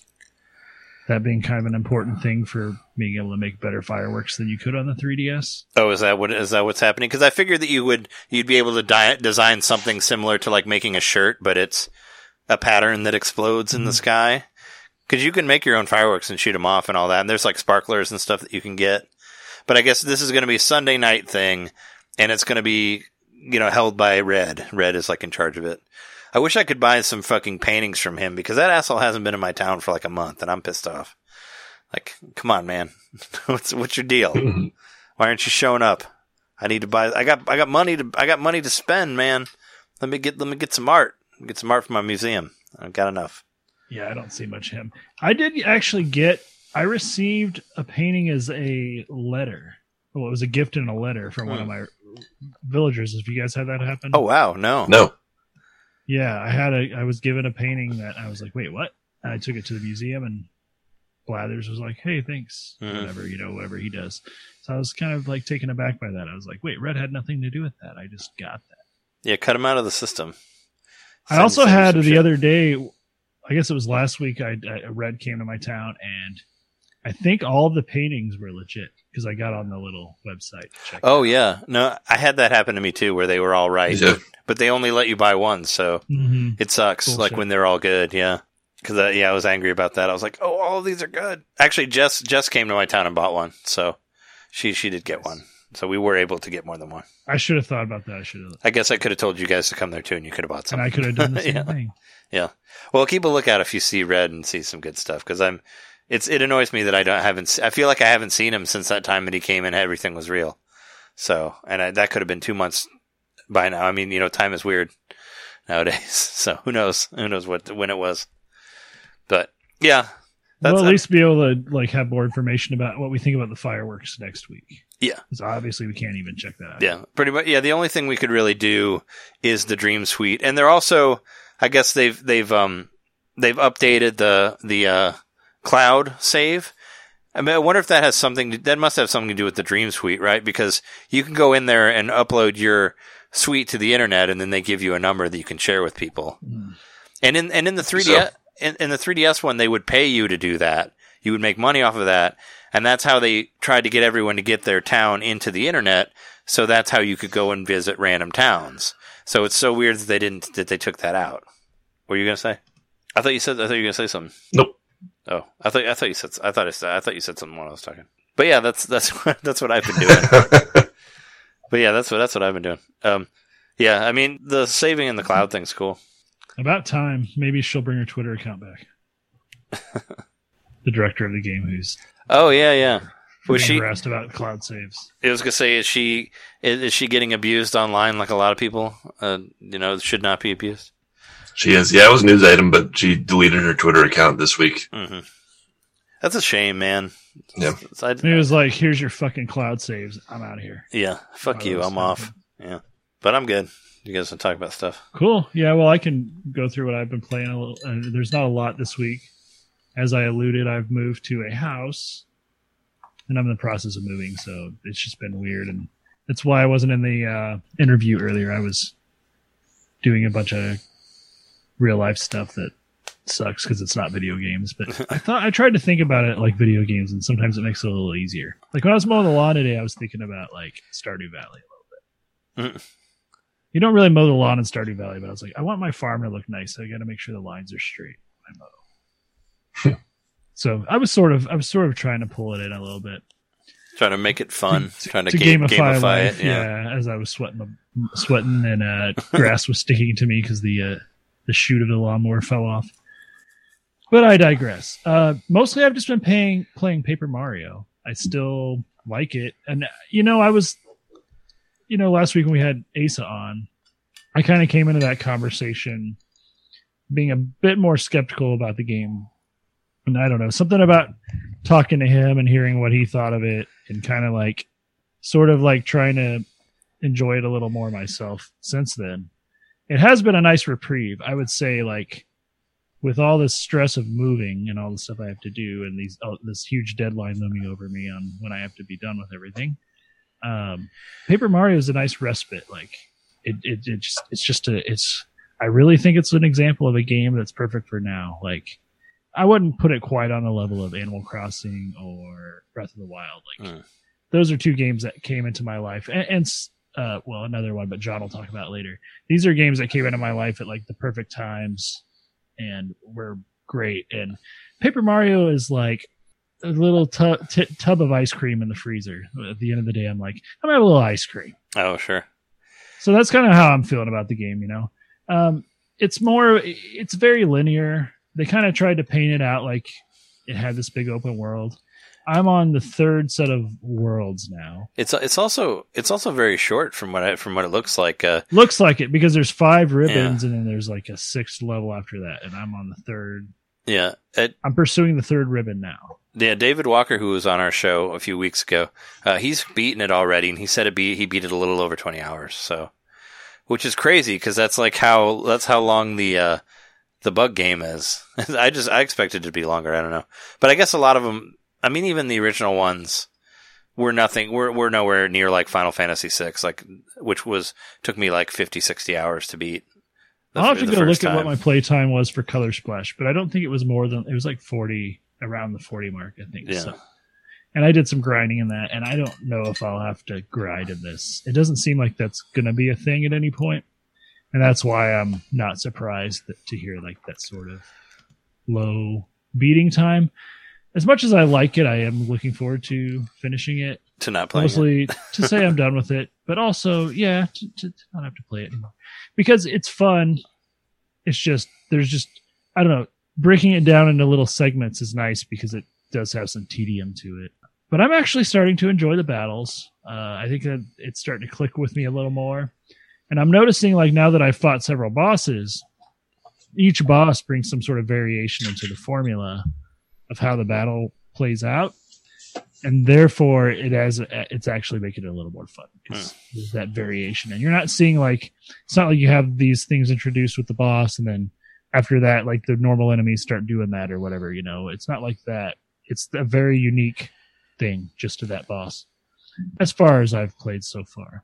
C: That being kind of an important thing for being able to make better fireworks than you could on the 3DS.
B: Oh, is that what is that what's happening? Because I figured that you would you'd be able to di- design something similar to like making a shirt, but it's a pattern that explodes in the
C: Mm-hmm.
B: sky. Because you can make your own fireworks and shoot them off and all that, and there's like sparklers and stuff that you can get. But I guess this is going to be a Sunday night thing, and it's going to be you know held by Red. Red is like in charge of it. I wish I could buy some fucking paintings from him because that asshole hasn't been in my town for like a month, and I'm pissed off. Like, come on, man, what's what's your deal? Why aren't you showing up? I need to buy. I got. I got money to. I got money to spend, man. Let me get. Let me get some art. Get some art for my museum. I've got enough.
C: Yeah, I don't see much him. I did actually get. I received a painting as a letter. Well, it was a gift and a letter from one of my villagers. If you guys had that happen,
B: Oh wow, no.
D: No.
C: Yeah, I had a I was given a painting that I was like, wait, what? And I took it to the museum and Blathers was like, hey, thanks.
B: Mhm.
C: Whatever, you know, whatever he does. So I was kind of like taken aback by that. I was like, wait, Red had nothing to do with that. I just got that.
B: Yeah, cut him out of the system.
C: I also had the
B: shit.
C: other day, I guess it was last week, I, I Red came to my town and I think all of the paintings were legit because I got on the little website. to check
B: Oh yeah, no, I had that happen to me too, where they were all right,
D: Yeah.
B: but they only let you buy one, so
C: Mhm.
B: it sucks.
C: Bullshit.
B: Like when they're all good, yeah. Because uh, yeah, I was angry about that. I was like, oh, all of these are good. Actually, Jess Jess came to my town and bought one, so she she did get one. So we were able to get more than one.
C: I should have thought about that. I should have.
B: I guess I could have told you guys to come there too, and you could have bought some.
C: And I could have done the same
B: Yeah.
C: thing.
B: Yeah. Well, keep a lookout if you see Red and see some good stuff because I'm. It's it annoys me that I don't haven't. I feel like I haven't seen him since that time that he came and everything was real. So, and I, that could have been two months by now. I mean, you know, time is weird nowadays. So who knows? Who knows what when it was? But yeah,
C: we'll at least be able to like have more information about what we think about the fireworks next week.
B: Yeah.
C: So obviously we can't even check that out.
B: Yeah, pretty much. Yeah, the only thing we could really do is the Dream Suite, and they're also, I guess they've they've um they've updated the the uh, cloud save. I mean, I wonder if that has something. To, that must have something to do with the Dream Suite, right? Because you can go in there and upload your suite to the internet, and then they give you a number that you can share with people.
C: Mm.
B: And in and in the 3DS
D: So-
B: in, in the 3DS one, they would pay you to do that. You would make money off of that, and that's how they tried to get everyone to get their town into the internet. So that's how you could go and visit random towns. So it's so weird that they didn't that they took that out. What were you gonna say? I thought you said I thought you were gonna say something.
D: Nope.
B: Oh, I thought I thought you said I thought I said I thought you said something while I was talking. But yeah, that's that's that's what I've been doing. but yeah, that's what that's what I've been doing. Um, yeah, I mean the saving in the cloud thing's cool.
C: About time. Maybe she'll bring her Twitter account back. the director of the game, who's
B: Oh yeah, yeah. Was
C: being
B: she?
C: harassed about cloud saves.
B: I was gonna say, is she is, is she getting abused online like a lot of people? Uh, you know, should not be abused.
D: she is. Yeah, it was a news item, but she deleted her Twitter account this week.
B: hmm That's a shame, man.
D: Yeah.
B: It's- I-
C: He was like, "Here's your fucking cloud saves. I'm out of here."
B: yeah, fuck
C: One
B: you. I'm off.
C: things.
B: Yeah, but I'm good. You guys can talk about stuff?
C: Cool. Yeah. Well, I can go through what I've been playing a little. Uh, there's not a lot this week. As I alluded, I've moved to a house, and I'm in the process of moving, so it's just been weird, and that's why I wasn't in the uh, interview earlier. I was doing a bunch of real life stuff that sucks because it's not video games. But I thought I tried to think about it like video games, and sometimes it makes it a little easier. Like when I was mowing the lawn today, I was thinking about like Stardew Valley a little bit.
B: Mm.
C: You don't really mow the lawn in Stardew Valley, but I was like, I want my farm to look nice. So I got to make sure the lines are straight. I mow. So I was sort of, I was sort of trying to pull it in a little bit
B: Trying to make it fun. trying to,
C: to
B: game,
C: gamify,
B: gamify,
C: life.
B: it. Yeah.
C: as I was sweating, sweating, and uh, grass was sticking to me because the uh, the chute of the lawnmower fell off. But I digress. Uh, mostly, I've just been paying, playing Paper Mario. I still like it, and you know, I was, you know, last week when we had Asa on, I kind of came into that conversation being a bit more skeptical about the game. And I don't know, something about talking to him and hearing what he thought of it and kind of like sort of like trying to enjoy it a little more myself since then. It has been a nice reprieve. I would say like with all this stress of moving and all the stuff I have to do and these oh, this huge deadline looming over me on when I have to be done with everything. Um, Paper Mario is a nice respite. Like it, it, it just, it's just a, it's, I really think it's an example of a game that's perfect for now. Like, I wouldn't put it quite on the level of Animal Crossing or Breath of the Wild. Like,
B: Mm.
C: those are two games that came into my life, and, and uh, well, another one, but John will talk about later. These are games that came into my life at like the perfect times, and were great. And Paper Mario is like a little tu- t- tub of ice cream in the freezer. At the end of the day, I'm like, I'm gonna have a little ice cream.
B: Oh, sure.
C: So that's kind of how I'm feeling about the game, you know. Um, it's more, it's very linear. They kind of tried to paint it out like it had this big open world. I'm on the third set of worlds now.
B: It's it's also it's also very short from what I, from what it looks like. Uh,
C: Looks like it because there's five ribbons and then there's like a sixth level after that, and I'm on the third.
B: yeah, it,
C: I'm pursuing the third ribbon now.
B: yeah. David Walker, who was on our show a few weeks ago, uh, he's beaten it already, and he said it beat he beat it a little over twenty hours. So, which is crazy because that's like how that's how long the uh, the bug game is. I just I expected it to be longer. I don't know, but I guess a lot of them. I mean, even the original ones were nothing. We're we're nowhere near like Final Fantasy VI, like which was took me like 50, 60 hours to beat. the
C: I'll have to go look
B: first
C: at what my playtime was for Color Splash, but I don't think it was more than it was like 40 around the 40 mark. I think.
B: Yeah.
C: So. And I did some grinding in that, and I don't know if I'll have to grind in this. It doesn't seem like that's going to be a thing at any point, and that's why I'm not surprised that, to hear like that sort of low beating time. As much as I like it, I am looking forward to finishing it
B: to not it.
C: mostly to say I'm done with it, but also, yeah, to, to, to not have to play it anymore because it's fun. It's just there's just I don't know breaking it down into little segments is nice because it does have some tedium to it. But I'm actually starting to enjoy the battles. Uh, I think that it's starting to click with me a little more, and I'm noticing like now that I've fought several bosses, each boss brings some sort of variation into the formula of how the battle plays out. And therefore it has it's actually making it a little more fun. Because hmm. there's that variation. And you're not seeing like it's not like you have these things introduced with the boss and then after that like the normal enemies start doing that or whatever you know? It's not like that. It's a very unique thing just to that boss as far as i've played so far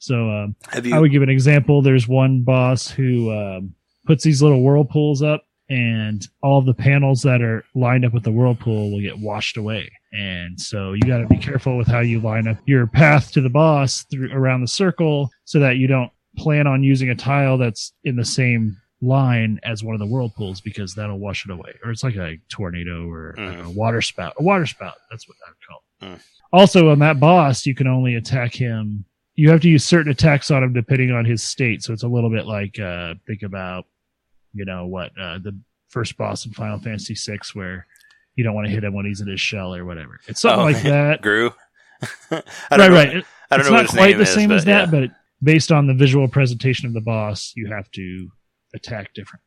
C: so um,
B: you?
C: I would give an example. There's one boss who um, puts these little whirlpools up, and all the panels that are lined up with the whirlpool will get washed away. And so you got to be careful with how you line up your path to the boss through around the circle, so that you don't plan on using a tile that's in the same line as one of the whirlpools because that'll wash it away. Or it's like a tornado or I a water spout. A water spout. That's what I would call it.
B: Mm.
C: Also, on that boss, you can only attack him you have to use certain attacks on him depending on his state. So it's a little bit like uh, think about, you know, what uh, the first boss in Final Fantasy VI, where you don't want to hit him when he's in his shell or whatever. It's something
B: Oh,
C: like that.
B: Gru.
C: Right,
B: know,
C: right. It-
B: I don't
C: it's
B: know
C: not quite the
B: is,
C: same
B: but
C: as that,
B: yeah.
C: but based on the visual presentation of the boss, you have to attack different.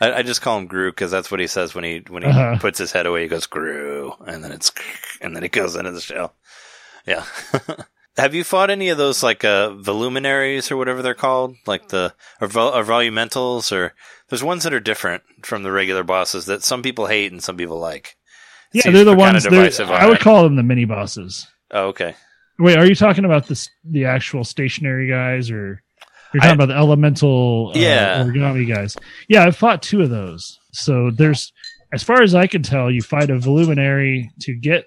B: I, I just call him Gru because that's what he says when he when he
C: Uh-huh.
B: puts his head away. He goes Gru, and then it's and then he goes into the shell. Yeah. Have you fought any of those like uh, voluminaries or whatever they're called, like the or, vol- or volumentals, or there's ones that are different from the regular bosses that some people hate and some people like. It
C: Yeah, they're the ones.
B: divisive on
C: I would call them the mini bosses.
B: Oh, okay.
C: Wait, are you talking about the the actual stationary guys or You're talking
B: I-
C: about the elemental uh, origami guys. Yeah, I've fought two of those. So there's, as far as I can tell, you fight a voluminary to get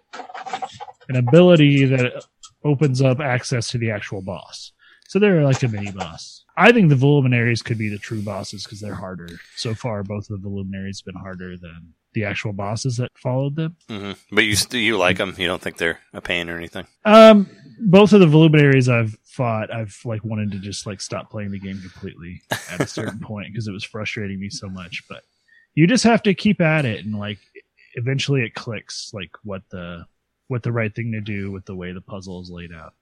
C: an ability that opens up access to the actual boss. So they're like a mini boss. I think the voluminaries could be the true bosses because they're harder. So far, both of the voluminaries have been harder than the actual bosses that followed them.
B: Mm-hmm. But you st- you like them? You don't think they're a pain or anything?
C: Um, both of the voluminaries I've fought, I've like wanted to just like stop playing the game completely at a certain point because it was frustrating me so much. But you just have to keep at it, and like eventually it clicks, like what the what the right thing to do with the way the puzzle is laid out.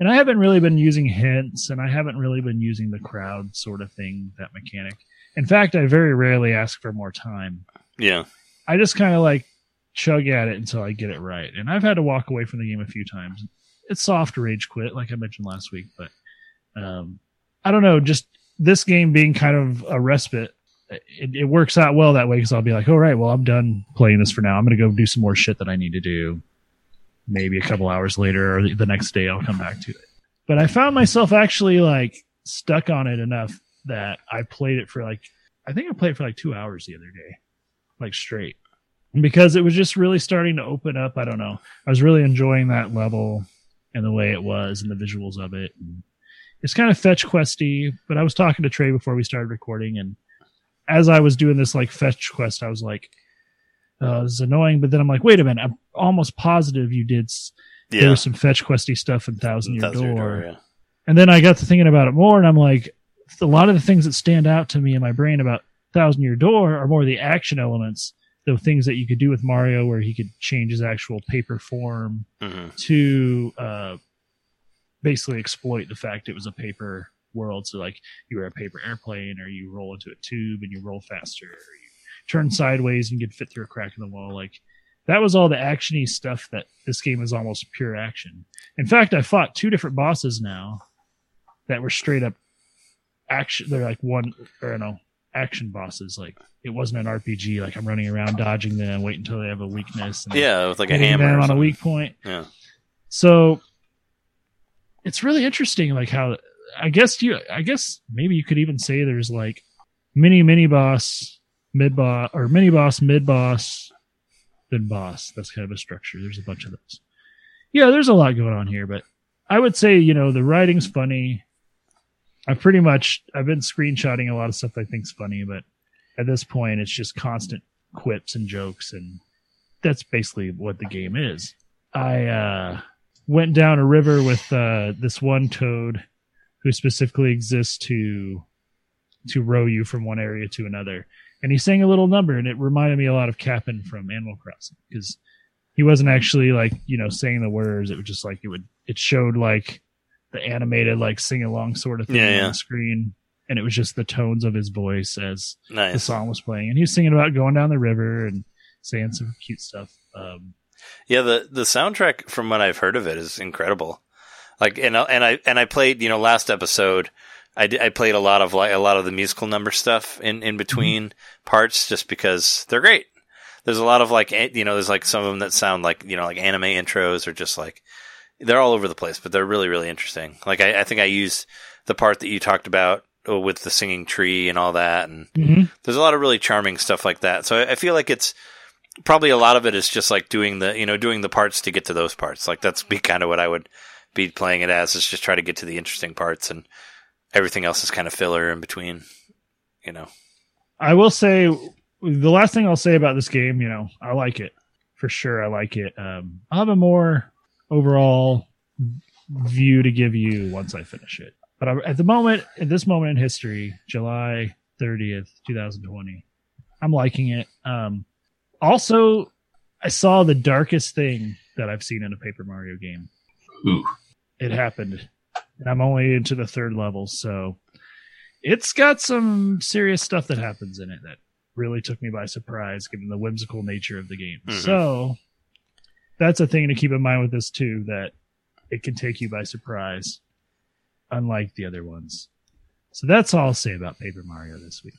C: And I haven't really been using hints, and I haven't really been using the crowd sort of thing, that mechanic. In fact, I very rarely ask for more time.
B: Yeah.
C: I just kind of like chug at it until I get it right. And I've had to walk away from the game a few times. It's soft rage quit, like I mentioned last week, but um, I don't know. Just this game being kind of a respite, it, it works out well that way because I'll be like, all right, well, I'm done playing this for now. I'm going to go do some more shit that I need to do. Maybe a couple hours later or the next day, I'll come back to it. But I found myself actually like stuck on it enough that I played it for like, I think I played for like two hours the other day like straight because it was just really starting to open up. I don't know. I was really enjoying that level and the way it was and the visuals of it. And it's kind of fetch questy, but I was talking to Trey before we started recording, and as I was doing this like fetch quest, I was like, uh, "This is annoying." But then I'm like, "Wait a minute! I'm almost positive you did. s- There was some fetch questy stuff in Thousand Year
B: Thousand Year
C: Door."
B: Door, yeah.
C: And then I got to thinking about it more, and I'm like, a lot of the things that stand out to me in my brain about Thousand Year Door are more the action elements, the things that you could do with Mario, where he could change his actual paper form
B: Mhm.
C: to uh, basically exploit the fact it was a paper world. So, like, you were a paper airplane, or you roll into a tube and you roll faster, or you turn sideways and you fit through a crack in the wall. Like, that was all the actiony stuff that this game is almost pure action. In fact, I fought two different bosses now that were straight up action. They're like one or no action bosses. Like it wasn't an RPG. Like I'm running around dodging them, waiting until they have a weakness. And
B: Yeah, with like a hammer.
C: on a weak point.
B: Yeah.
C: So it's really interesting. Like how I guess you. I guess maybe you could even say there's like mini mini boss, mid boss, or mini boss, mid boss, then boss. That's kind of a structure. There's a bunch of those. Yeah, there's a lot going on here, but I would say you know the writing's funny. I pretty much I've been screenshotting a lot of stuff I think's funny, but at this point it's just constant quips and jokes, and that's basically what the game is. I uh, went down a river with uh, this one toad who specifically exists to to row you from one area to another, and he sang a little number, and it reminded me a lot of Cap'n from Animal Crossing because he wasn't actually like you know saying the words; it was just like it would it showed like the animated like sing along sort of thing
B: Yeah,
C: on the screen, and it was just the tones of his voice as the song was playing, and he was singing about going down the river and saying some cute stuff. Um,
B: Yeah, the the soundtrack from what I've heard of it is incredible. Like and I- and I and I played you know last episode I, did, I played a lot of like a lot of the musical number stuff in in between parts just because they're great. There's a lot of like you know there's like some of them that sound like you know like anime intros or just like they're all over the place, but they're really really interesting. Like I, I think I used the part that you talked about uh, with the singing tree and all that, and there's a lot of really charming stuff like that. So I I feel like it's probably a lot of it is just like doing the you know doing the parts to get to those parts. Like that's be kind of what I would be playing it as is just try to get to the interesting parts and everything else is kind of filler in between. You know.
C: I will say the last thing I'll say about this game, you know, I like it for sure. I like it. Um, I'll have a more overall view to give you once I finish it. But I, at the moment, at this moment in history, July 30th, 2020, I'm liking it. Um, also, I saw the darkest thing that I've seen in a Paper Mario game.
D: Ooh.
C: It happened. And I'm only into the third level, so it's got some serious stuff that happens in it that really took me by surprise given the whimsical nature of the game.
B: Mhm.
C: So that's a thing to keep in mind with this too that it can take you by surprise unlike the other ones. So that's all I'll say about Paper Mario this week.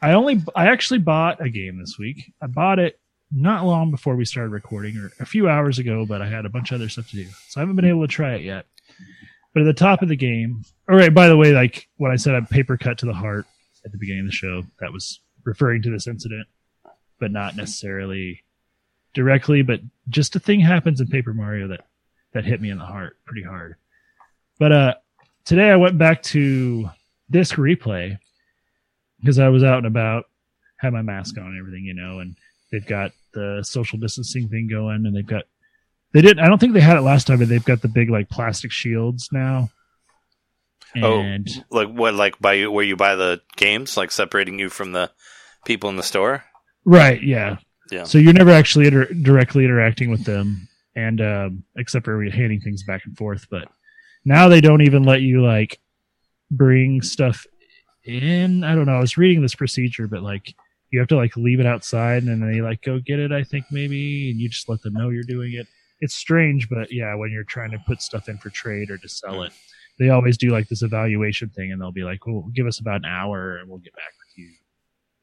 C: I only I actually bought a game this week. I bought it not long before we started recording or a few hours ago, but I had a bunch of other stuff to do. So I haven't been able to try it yet. But at the top of the game, all right. By the way, like when I said a paper cut to the heart at the beginning of the show, that was referring to this incident, but not necessarily directly. But just a thing happens in Paper Mario that that hit me in the heart pretty hard. But uh, today I went back to disc replay because I was out and about, had my mask on and everything, you know, and they've got the social distancing thing going, and they've got they didn't. I don't think they had it last time, but they've got the big like plastic shields now. And
B: oh, like what? Like by where you buy the games, like separating you from the people in the store.
C: right, yeah,
B: Yeah.
C: So you're never actually inter- directly interacting with them, and um, except for handing things back and forth. But now they don't even let you like bring stuff in. I don't know. I was reading this procedure, but like you have to like leave it outside, and then they like go get it. I think maybe, and you just let them know you're doing it. It's strange, but yeah, when you're trying to put stuff in for trade or to sell it, they always do like this evaluation thing, and they'll be like, "Well, give us about an hour, and we'll get back with you."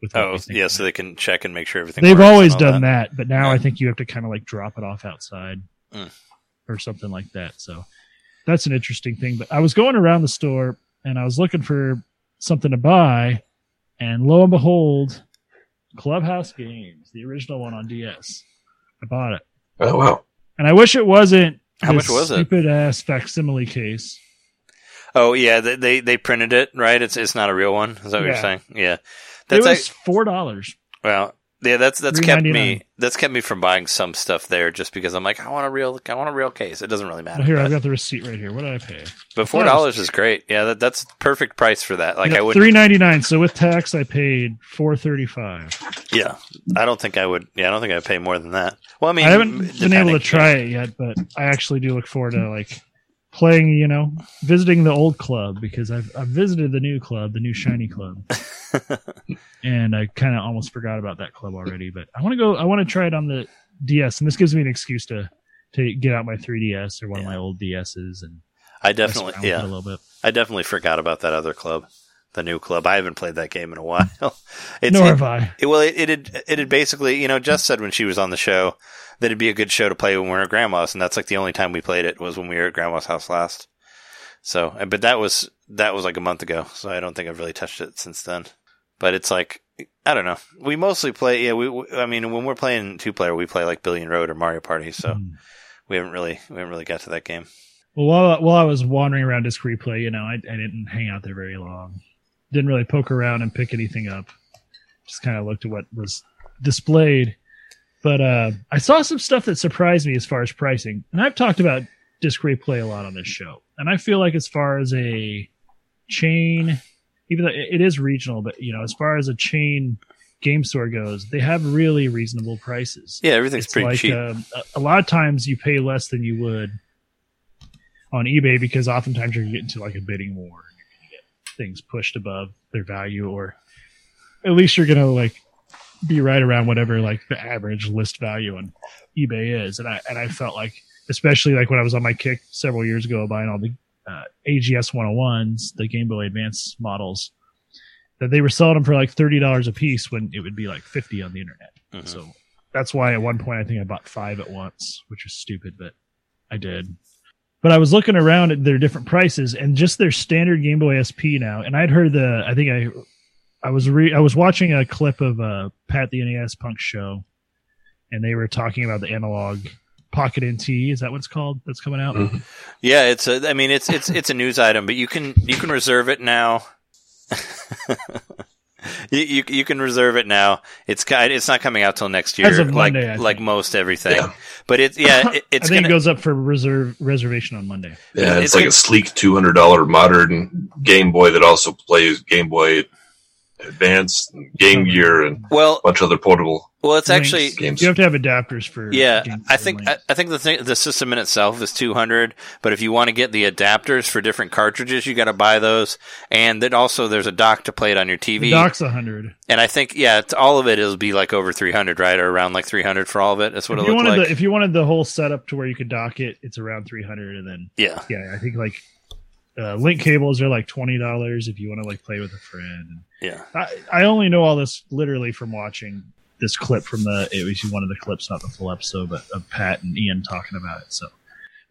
C: With
B: Oh, yeah. So they can check and make sure everything.
C: They've always done that. but now
B: Yeah.
C: I think you have to kind of like drop it off outside
B: Mm.
C: or something like that. So that's an interesting thing. But I was going around the store and I was looking for something to buy, and lo and behold, Clubhouse Games, the original one on DS. I bought it,
D: Oh wow.
C: and I wish it wasn't.
B: How
C: this
B: much was it?
C: Stupid ass facsimile case.
B: Oh yeah, they, they they printed it right. It's it's not a real one. Is that what you're saying? Yeah.
C: It
B: That's
C: was
B: like,
C: four dollars.
B: well, yeah. That's that's kept me that's kept me from buying some stuff there just because I'm like I want a real I want a real case. It doesn't really matter.
C: Well, here I've got the receipt right here. What did I pay?
B: but four dollars is great. Yeah, that, that's perfect price for that. Like I would.
C: three ninety nine. So with tax, I paid four thirty five.
B: Yeah, I don't think I would. Yeah, I don't think I'd pay more than that. Well, I mean,
C: I haven't been able to try it yet, but I actually do look forward to like playing. You know, visiting the old club because I've I've visited the new club, the new shiny club, and I kind of almost forgot about that club already. But I want to go. I want to try it on the DS, and this gives me an excuse to to get out my 3DS or one of my old DSs and
B: I definitely,
C: around with it
B: yeah,
C: a little bit.
B: I definitely forgot about that other club, the new club. I haven't played that game in a while. It's,
C: Nor
B: it-
C: have I.
B: It, well, it, it had it had basically, you know, Jess said when she was on the show that it'd be a good show to play when we were at grandma's, and that's like the only time we played it was when we were at grandma's house last. So, but that was that was like a month ago, so I don't think I've really touched it since then. But it's like I don't know. We mostly play. Yeah, we. we I mean, when we're playing two player, we play like Billion Road or Mario Party. So
C: Mm.
B: we haven't really we haven't really got to that game.
C: Well, while while I was wandering around disc replay, you know, I, I didn't hang out there very long. Didn't really poke around and pick anything up. Just kind of looked at what was displayed. But uh, I saw some stuff that surprised me as far as pricing. And I've talked about disc replay a lot on this show. And I feel like as far as a chain, even though it is regional, but you know, as far as a chain game store goes, they have really reasonable prices
B: Yeah, everything's
C: it's
B: pretty
C: like
B: cheap.
C: um, a, a lot of times you pay less than you would on eBay because oftentimes you're getting to like a bidding war and you're going to get things pushed above their value or at least you're going to like be right around whatever like the average list value on eBay is and I and I felt like especially like when I was on my kick several years ago buying all the uh, AGS 101s the Game Boy Advance models that they were selling them for like $30 a piece when it would be like 50 on the internet
B: Mhm.
C: so that's why at one point I think I bought five at once, which was stupid, but I did. But I was looking around at their different prices and just their standard Game Boy SP now, and I'd heard the I think I I was re, I was watching a clip of uh, Pat the NES Punk show, and they were talking about the Analogue Pocket NT. Is that what it's called? That's coming out.
D: Mhm.
B: Yeah, it's a. I mean, it's it's it's a news item, but you can you can reserve it now. you, you you can reserve it now. It's it's not coming out till next year,
C: As of
B: like
C: Monday, I
B: like
C: think.
B: most everything.
D: Yeah.
B: But it's yeah, it,
C: I think
B: gonna.
C: it goes up for reserve reservation on Monday.
D: Yeah,
B: It's
D: it's, like
B: good.
D: a sleek two hundred dollar modern Game Boy that also plays Game Boy Advance, Game Gear, and
B: well,
D: a bunch of other portable.
B: well, it's
C: Links.
B: actually
D: Games.
C: you have to have adapters for.
B: Yeah, I think I. I think the thing, the system in itself is 200, but if you want to get the adapters for different cartridges, you got to buy those, and then also there's a dock to play it on your TV.
C: the dock's a hundred.
B: and I think yeah, it's, all of it will be like over 300, right, or around like 300 for all of it. That's what
C: If
B: it
C: you
B: looks
C: wanted
B: like.
C: the if you wanted the whole setup to where you could dock it, it's around three hundred, and then
B: yeah,
C: yeah, I think like uh, link cables are like twenty dollars if you want to like play with a friend.
B: yeah.
C: I, I only know all this literally from watching this clip from the it was one of the clips, not the full episode, but of Pat and Ian talking about it. So,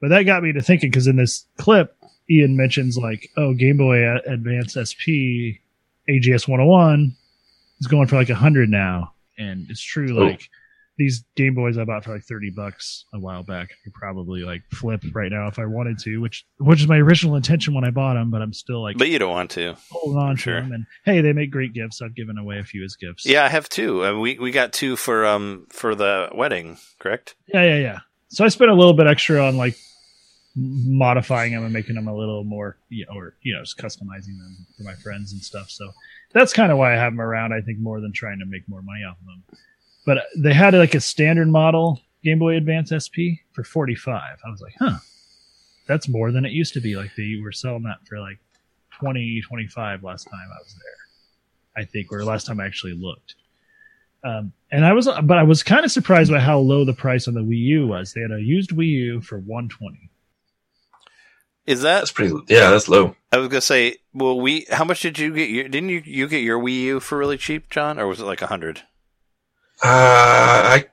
C: but that got me to thinking because in this clip, Ian mentions like, oh, Game Boy Advance SP AGS 101 is going for like a hundred now, and it's true.
D: Oh.
C: Like these Game Boys I bought for like thirty bucks a while back, I could probably like flip right now if I wanted to, which which is my original intention when I bought them, but I'm still like
B: But you don't want to.
C: hold on
B: sure.
C: to them. And hey, they make great gifts. I've given away a few as gifts.
B: Yeah, I have two. Uh, we we got two for um for the wedding, correct?
C: yeah, yeah, yeah. So I spent a little bit extra on like modifying them and making them a little more, you know, or you know, just customizing them for my friends and stuff. So that's kind of why I have them around. I think more than trying to make more money off of them. But they had like a standard model Game Boy Advance SP for forty five. I was like, huh, that's more than it used to be. Like they were selling that for like 20, 25 last time I was there. I think, or last time I actually looked. Um, and I was, but I was kind of surprised by how low the price on the Wii U was. They had a used Wii U for one twenty.
B: Is that?
D: That's pretty. Yeah, that's low.
B: I was gonna say. Well, we. How much did you get? Your, didn't you you get your Wii U for really cheap, John, or was it like a hundred?
D: Uh, I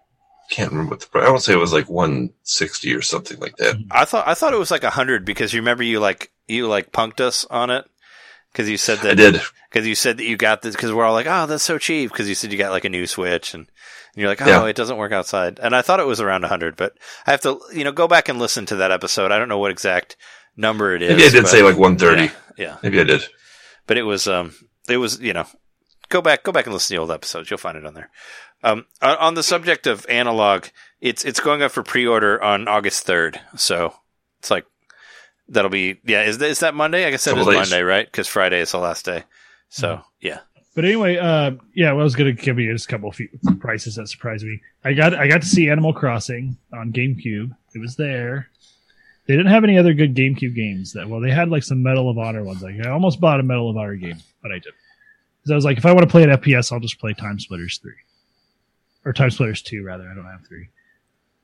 D: can't remember what the price. I to say it was like one sixty or something like that.
B: I thought I thought it was like a hundred because you remember you like you like punked us on it because you said that
D: I did.
B: because you said that you got this because we're all like, oh, that's so cheap because you said you got like a new Switch and, and you're like, oh,
D: Yeah.
B: it doesn't work outside. And I thought it was around 100, but I have to, you know, go back and listen to that episode. I don't know what exact number it is.
D: Maybe I did
B: but-
D: say like one thirty.
B: Yeah, yeah,
D: Maybe I did.
B: but it was, um, it was, you know, go back, go back and listen to the old episodes. You'll find it on there. Um, on on the subject of Analogue, it's it's going up for pre-order on August 3rd. So it's like that'll be yeah. Is that, is that Monday? I guess that is
D: Couple days.
B: Monday, right? Because Friday is the last day. So
C: Mm-hmm.
B: yeah.
C: But anyway, uh, yeah, well, I was going to give you just a couple of few prices that surprised me. I got I got to see Animal Crossing on GameCube. It was there. They didn't have any other good GameCube games. That well, they had like some Medal of Honor ones. Like I almost bought a Medal of Honor game, but I didn't. Because I was like, if I want to play an FPS, I'll just play TimeSplitters three, or TimeSplitters two rather. I don't have three.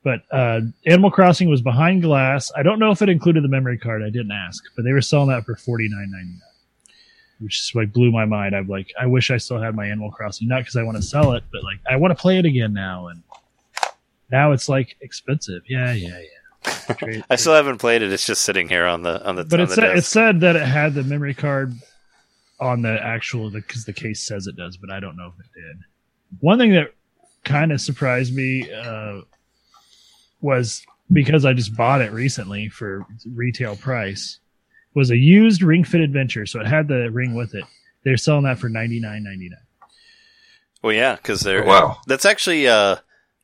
C: But uh, Animal Crossing was behind glass. I don't know if it included the memory card. I didn't ask, but they were selling that for forty nine ninety nine which is like blew my mind. I'm like, I wish I still had my Animal Crossing, not because I want to sell it, but like I want to play it again now. And now it's like expensive. Yeah, yeah, yeah. Trade-
B: I still haven't played it. It's just sitting here on the on the.
C: but
B: on
C: it
B: the
C: said it said that it had the memory card on the actual because the case says it does, but I don't know if it did. One thing that kind of surprised me uh, was because I just bought it recently for retail price was a used Ring Fit Adventure, so it had the ring with it. They're selling that for ninety nine ninety nine.
B: well, yeah, because they're
D: Oh, wow.
B: That's actually. uh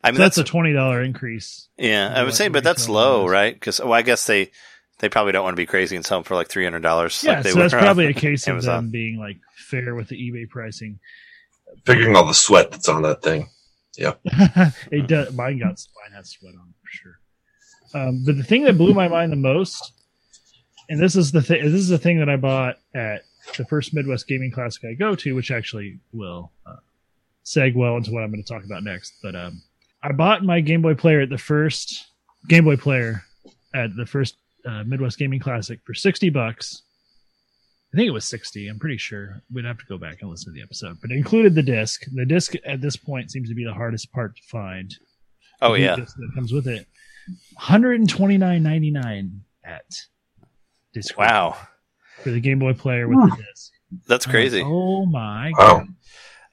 B: I mean,
C: So that's,
B: that's,
C: a twenty dollar increase.
B: yeah. I
C: what
B: would say, but that's low,
C: is.
B: right? Because well, I guess they they probably don't want to be crazy and sell them for like three hundred dollars.
C: Yeah,
B: like they
C: so that's
B: were
C: probably a case of
B: Amazon.
C: them being like fair with the eBay pricing.
D: Figuring all the sweat that's on that thing.
C: Yeah, it does. Mine got mine has sweat on it for sure. Um, but the thing that blew my mind the most, and this is the thing, this is the thing that I bought at the first Midwest Gaming Classic I go to, which actually will uh, seg well into what I'm going to talk about next. But um, I bought my Game Boy Player at the first Game Boy Player at the first uh, Midwest Gaming Classic for sixty bucks. I think it was 60. I'm pretty sure. We'd have to go back and listen to the episode. But it included the disc. The disc at this point seems to be the hardest part to find.
B: Oh
C: The
B: yeah,
C: that comes with it. 129.99 at disc.
B: wow,
C: For the Game Boy Player with the disc.
B: that's
C: I'm like,
B: crazy.
C: oh my
D: Wow.
C: god.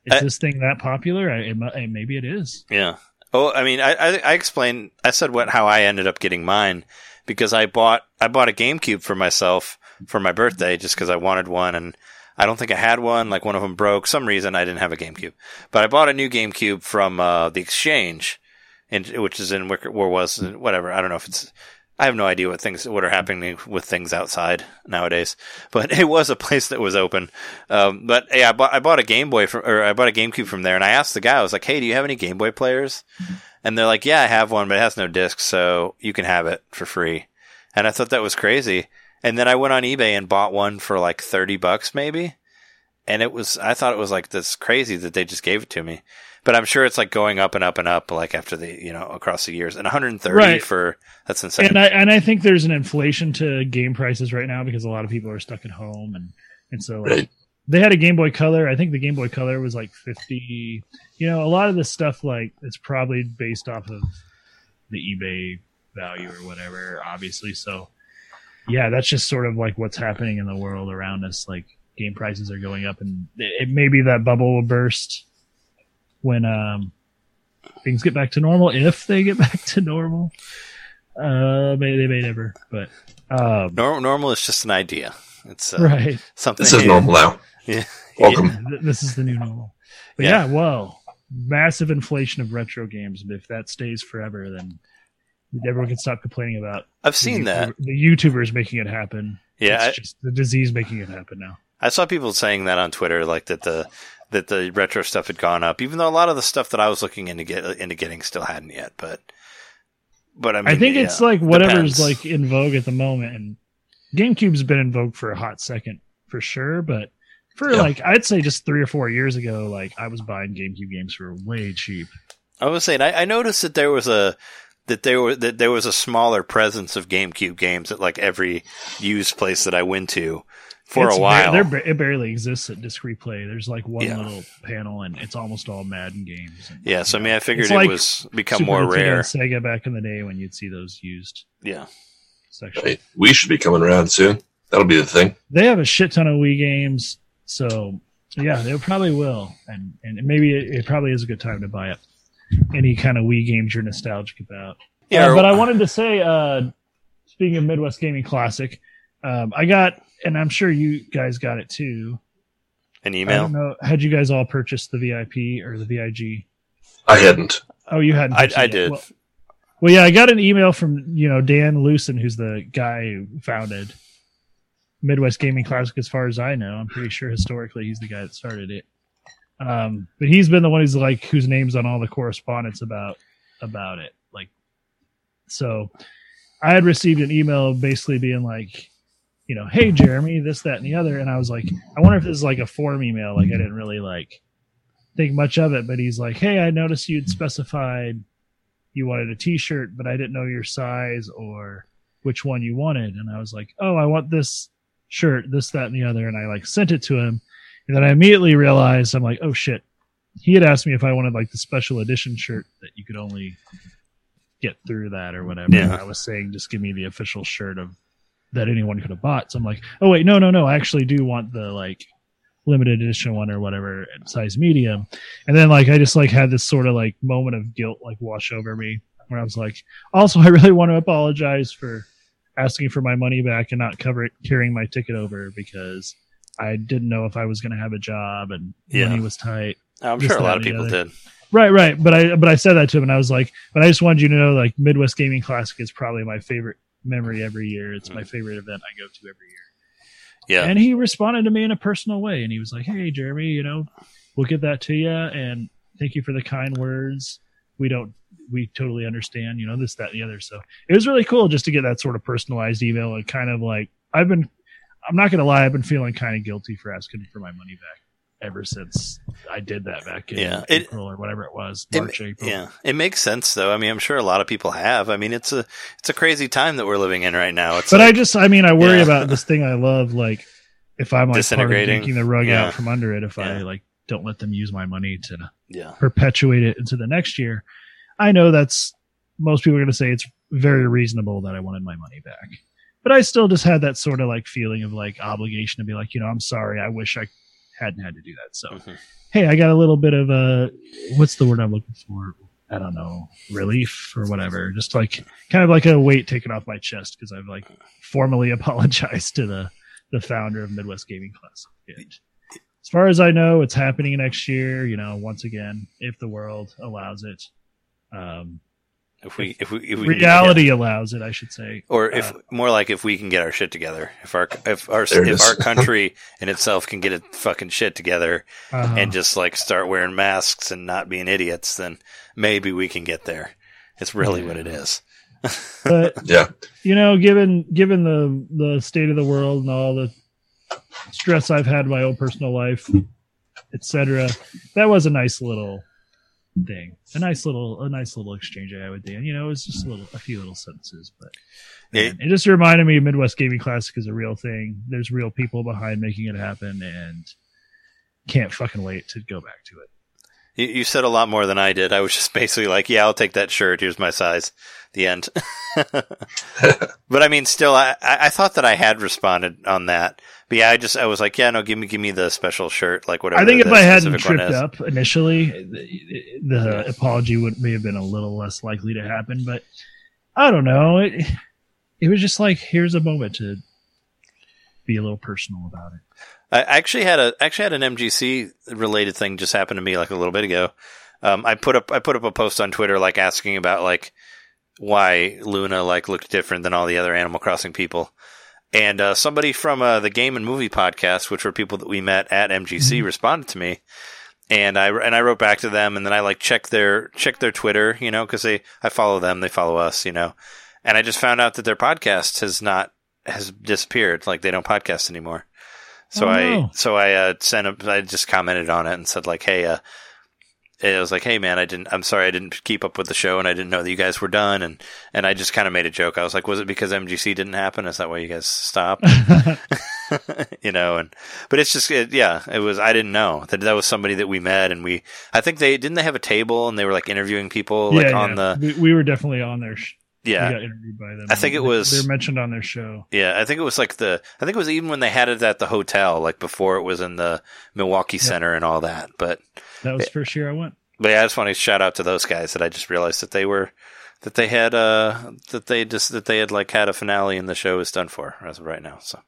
C: Is
B: I-
C: this thing that popular? I, it, mu- maybe it is.
B: Yeah. Oh, I mean, I, I I explained. I said what how I ended up getting mine because I bought I bought a GameCube for myself for my birthday just because I wanted one and I don't think I had one. Like one of them broke. Some reason I didn't have a GameCube, but I bought a new GameCube from uh, the Exchange, and which is in Wicker, or was whatever. I don't know if it's. I have no idea what things what are happening with things outside nowadays, but it was a place that was open. Um, but yeah, I bought I bought a Game Boy from or I bought a GameCube from there, and I asked the guy, I was like, "Hey, do you have any Game Boy players?" And they're like, "Yeah, I have one, but it has no disc, so you can have it for free." And I thought that was crazy. And then I went on eBay and bought one for like thirty bucks, maybe. And it was I thought it was like this crazy that they just gave it to me. But I'm sure it's like going up and up and up, like after the you know across the years. And 130
C: Right.
B: for that's insane.
C: And I and I think there's an inflation to game prices right now because a lot of people are stuck at home and and so like,
D: Right.
C: They had a Game Boy Color. I think the Game Boy Color was like fifty. You know, a lot of this stuff like it's probably based off of the eBay value or whatever. Obviously, so yeah, that's just sort of like what's happening in the world around us. Like game prices are going up, and it, it may be that bubble will burst when um, things get back to normal. If they get back to normal, uh, may they may never, but um,
B: Normal, normal is just an idea. It's uh,
C: right.
B: something.
D: This is normal now.
B: Yeah.
D: Welcome.
C: Yeah, this is the new normal. But
B: Yeah.
C: yeah. well, massive inflation of retro games. But if that stays forever, then everyone can stop complaining about.
B: I've
C: the
B: seen that.
C: YouTuber- The YouTubers making it happen.
B: Yeah, I,
C: just the disease making it happen now.
B: I saw people saying that on Twitter, like that the that the retro stuff had gone up, even though a lot of the stuff that I was looking into get into getting still hadn't yet. But but I mean,
C: I think
B: yeah,
C: it's like whatever's
B: depends.
C: like in vogue at the moment, and GameCube's been in vogue for a hot second for sure. But for
D: Yeah.
C: like, I'd say just three or four years ago, like I was buying GameCube games for way cheap.
B: I was saying, I, I noticed that there was a that there were that there was a smaller presence of GameCube games at like every used place that I went to for
C: It's
B: a while.
C: they're ba- it barely exists at Disc Replay. There's like one
B: Yeah.
C: little panel, and it's almost all Madden games. And,
B: yeah, so I mean, I figured
C: it's
B: it
C: like
B: was become
C: Super
B: more
C: Nintendo
B: rare.
C: and Sega back in the day when you'd see those used
B: Yeah,
C: section.
D: Hey, we should be coming around soon. That'll be the thing.
C: They have a shit ton of Wii games, so yeah, they probably will, and and maybe it, it probably is a good time to buy it. Any kind of Wii games you're nostalgic about.
B: yeah.
C: Uh, but I wanted to say, uh, speaking of Midwest Gaming Classic, um, I got, and I'm sure you guys got it too.
B: an email.
C: I
B: email.
C: don't know. Had you guys all purchased the VIP or the VIG?
D: I hadn't.
C: Oh, you hadn't.
B: I, I did.
C: Well, well, yeah, I got an email from you know Dan Lucen, who's the guy who founded Midwest Gaming Classic. As far as I know, I'm pretty sure historically he's the guy that started it. Um, but he's been the one who's like whose name's on all the correspondence about about it. Like, so I had received an email basically being like, you know, hey Jeremy, this, that, and the other, and I was like, I wonder if this is like a form email. Like, I didn't really like think much of it, but he's like, hey, I noticed you'd specified you wanted a t-shirt, but I didn't know your size or which one you wanted. And I was like, oh, I want this shirt, this, that, and the other. And I like sent it to him. And then I immediately realized I'm like, oh shit. He had asked me if I wanted like the special edition shirt that you could only get through that or whatever.
B: Yeah.
C: I was saying, just give me the official shirt of that anyone could have bought. So I'm like, oh wait, no, no, no. I actually do want the like limited edition one or whatever size medium. And then like I just like had this sort of like moment of guilt like wash over me where I was like, also I really want to apologize for asking for my money back and not cover it carrying my ticket over because I didn't know if I was going to have a job and
B: Yeah.
C: money was tight.
B: I'm sure a lot of people
C: other.
B: did.
C: Right, right. But I but I said that to him and I was like, but I just wanted you to know like Midwest Gaming Classic is probably my favorite memory every year. It's my mm-hmm. favorite event I go to every year.
B: Yeah,
C: And he responded to me in a personal way, and he was like, "Hey, Jeremy, you know, we'll get that to you, and thank you for the kind words. We don't, we totally understand, you know, this, that, and the other." So it was really cool just to get that sort of personalized email and kind of like I've been, I'm not gonna lie, I've been feeling kind of guilty for asking for my money back ever since I did that back in
B: Yeah, it-
C: April or whatever it was,
B: It-
C: April.
B: yeah, it makes sense though. I mean, I'm sure a lot of people have. I mean, it's a it's a crazy time that we're living in right now. It's
C: But I just, I mean, I worry
B: Yeah.
C: about this thing I love, like if I'm like
B: Disintegrating.
C: yanking the rug
B: Yeah.
C: out from under it, if I like don't let them use my money to
B: yeah,
C: perpetuate it into the next year. I know that's most people are going to say it's very reasonable that I wanted my money back, but I still just had that sort of like feeling of like obligation to be like, you know, I'm sorry. I wish I hadn't had to do that. So,
B: Mhm.
C: hey, I got a little bit of a what's the word I'm looking for? I don't know, relief or whatever. Just like kind of like a weight taken off my chest because I've like formally apologized to the the founder of Midwest Gaming Classic. And as far as I know, it's happening next year. You know, once again, if the world allows it, um,
B: if we if we if we
C: reality allows it, I should say.
B: or if
C: Uh,
B: more like if we can get our shit together, if our if our if our country in itself can get its fucking shit together
C: Uh,
B: and just like start wearing masks and not being idiots, then maybe we can get there. It's really what it is.
C: but
D: Yeah.
C: you know, given given the the state of the world and all the stress I've had in my own personal life, etc., that was a nice little thing, a nice little a nice little exchange I had with Dan. You know, it was just a little a few little sentences, but man, it just reminded me Midwest Gaming Classic is a real thing. There's real people behind making it happen, and can't fucking wait to go back to it.
B: You, you said a lot more than I did. I was just basically like, "Yeah, I'll take that shirt. Here's my size." The end. but I mean, still, I, I thought that I had responded on that. But yeah, I just I was like, "Yeah, no, give me give me the special shirt, like whatever."
C: I think if I hadn't tripped up initially, the, the apology would may have been a little less likely to happen. But I don't know. It it was just like here's a moment to be a little personal about it.
B: I actually had a actually had an MGC related thing just happen to me like a little bit ago. Um, I put up I put up a post on Twitter like asking about like why Luna like looked different than all the other Animal Crossing people, and uh, somebody from uh, the Game and Movie podcast, which were people that we met at MGC, responded to me, and I and I wrote back to them, and then I like checked their checked their Twitter, you know, because they I follow them, they follow us, you know, and I just found out that their podcast has not has disappeared, like they don't podcast anymore. So
C: Oh,
B: I so I uh, sent a, I just commented on it and said like, hey, uh, I was like, hey man, I didn't. I'm sorry, I didn't keep up with the show, and I didn't know that you guys were done, and and I just kind of made a joke. I was like, was it because MGC didn't happen? Is that why you guys stopped? you know, and but it's just it, yeah, it was. I didn't know that that was somebody that we met, and we. I think they didn't they have a table and they were like interviewing people like on the
C: we, we were definitely on their. Sh-
B: yeah
C: interviewed by them.
B: I think it
C: They-
B: was-
C: they're mentioned on their show.
B: Yeah, I think it was like the. I think it was even when they had it at the hotel, like before it was in the Milwaukee Center and all that. But
C: That was the first year I went.
B: but yeah, I just want to shout out to those guys that I just realized that they were that they had uh that they just that they had like had a finale and the show is done for as of right now. So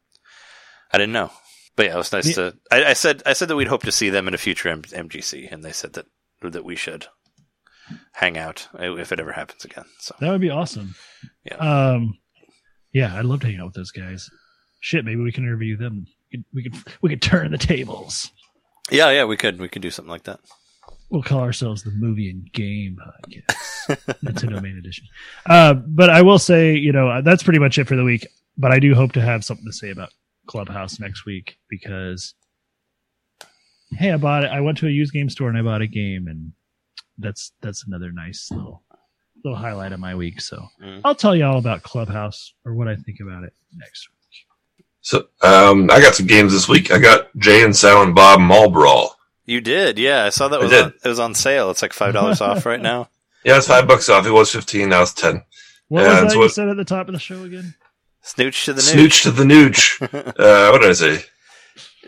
B: I didn't know, but yeah, it was nice
C: Yeah.
B: to. I, I said I said that we'd hope to see them in a future M- MGC, and they said that that we should hang out if it ever happens again. So
C: That would be awesome.
B: Yeah.
C: Um, yeah, I'd love to hang out with those guys. Shit, maybe we can interview them. We could we could, we could turn the tables.
B: yeah, yeah, we could we could do something like that.
C: We'll call ourselves the movie and game podcast, Nintendo Main Edition. Uh, but I will say, you know, that's pretty much it for the week. But I do hope to have something to say about Clubhouse next week because, hey, I bought it. I went to a used game store and I bought a game, and that's that's another nice little little highlight of my week. So
B: Mm.
C: I'll tell you all about Clubhouse or what I think about it next week.
D: So um, I got some games this week. I got Jay and Silent Bob Mall Brawl.
B: You did, yeah. I saw that
D: I
B: was
D: did.
B: on, it was on sale. It's like five dollars off right now.
D: Yeah, it's five bucks off. It was fifteen. Now it's ten.
C: What
D: Yeah,
C: was
D: that's
C: that you
D: what-
C: said at the top of the show again?
B: Snooch to the nooch.
D: Snooch to the nooch. uh, what did I say?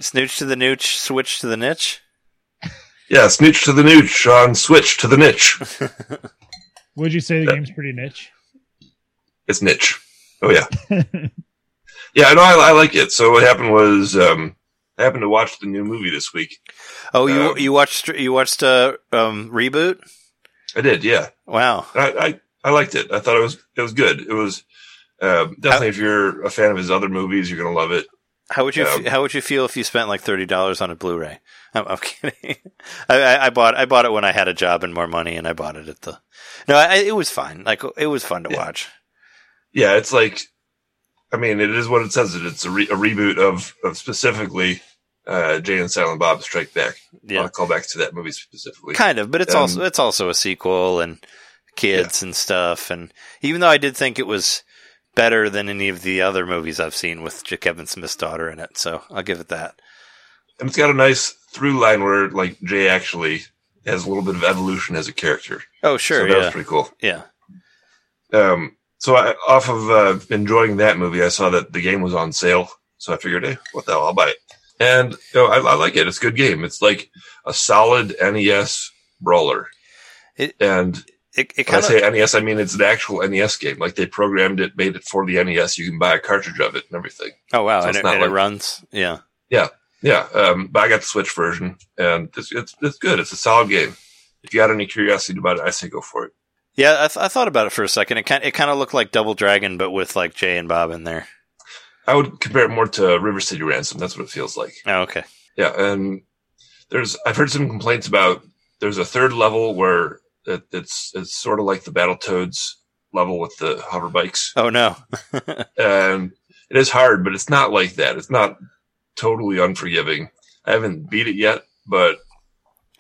B: Snooch to the nooch. Switch to the niche.
D: Yeah, snooch to the nooch on Switch to the niche.
C: Would you say the
D: Yeah.
C: game's pretty niche?
D: It's niche. Oh yeah, yeah. No, I, I like it. So what happened was um, I happened to watch the new movie this week.
B: Oh, you
D: Um,
B: you watched you watched uh, um, reboot?
D: I did. Yeah,
B: Wow.
D: I, I I liked it. I thought it was it was good. It was um, definitely if you're a fan of his other movies, you're gonna love it.
B: How would you
D: Um,
B: f- How would you feel if you spent like thirty dollars on a Blu-ray? I'm, I'm kidding. I, I, I bought I bought it when I had a job and more money, and I bought it at the. No, I, it was fine. Like it was fun to
D: Yeah.
B: watch.
D: Yeah, it's like, I mean, it is what it says. It it's a, re- a reboot of of specifically uh, Jay and Silent Bob Strike Back.
B: Yeah,
D: I'll call back to that movie specifically.
B: kind of, but it's
D: Um,
B: also it's also a sequel and kids and stuff. And even though I did think it was better than any of the other movies I've seen with Kevin Smith's daughter in it, so I'll give it that.
D: And it's got a nice through line where like Jay actually has a little bit of evolution as a character.
B: Oh sure,
D: so that was
B: yeah,
D: pretty cool.
B: yeah.
D: Um, so I, off of uh, enjoying that movie, I saw that the game was on sale. So I figured, hey, what the hell, I'll buy it. And you know, I, I like it. It's a good game. It's like a solid NES brawler.
B: It-
D: and
B: It, it
D: when I say NES, I mean it's an actual NES game. Like they programmed it, made it for the NES. You can buy a cartridge of it and everything.
B: oh wow,
D: so
B: and, it, and it runs. Yeah,
D: Yeah, yeah. um, but I got the Switch version, and it's, it's it's good. It's a solid game. If you got any curiosity about it, I say go for it.
B: yeah. I, th- I thought about it for a second. It kind it kind of looked like Double Dragon, but with like Jay and Bob in there.
D: I would compare it more to River City Ransom. That's what it feels like.
B: Oh, okay.
D: Yeah, and there's I've heard some complaints about there's a third level where it, it's it's sort of like the Battletoads level with the hover bikes,
B: Oh no.
D: and it is hard, but it's not like that. It's not totally unforgiving. I haven't beat it yet, but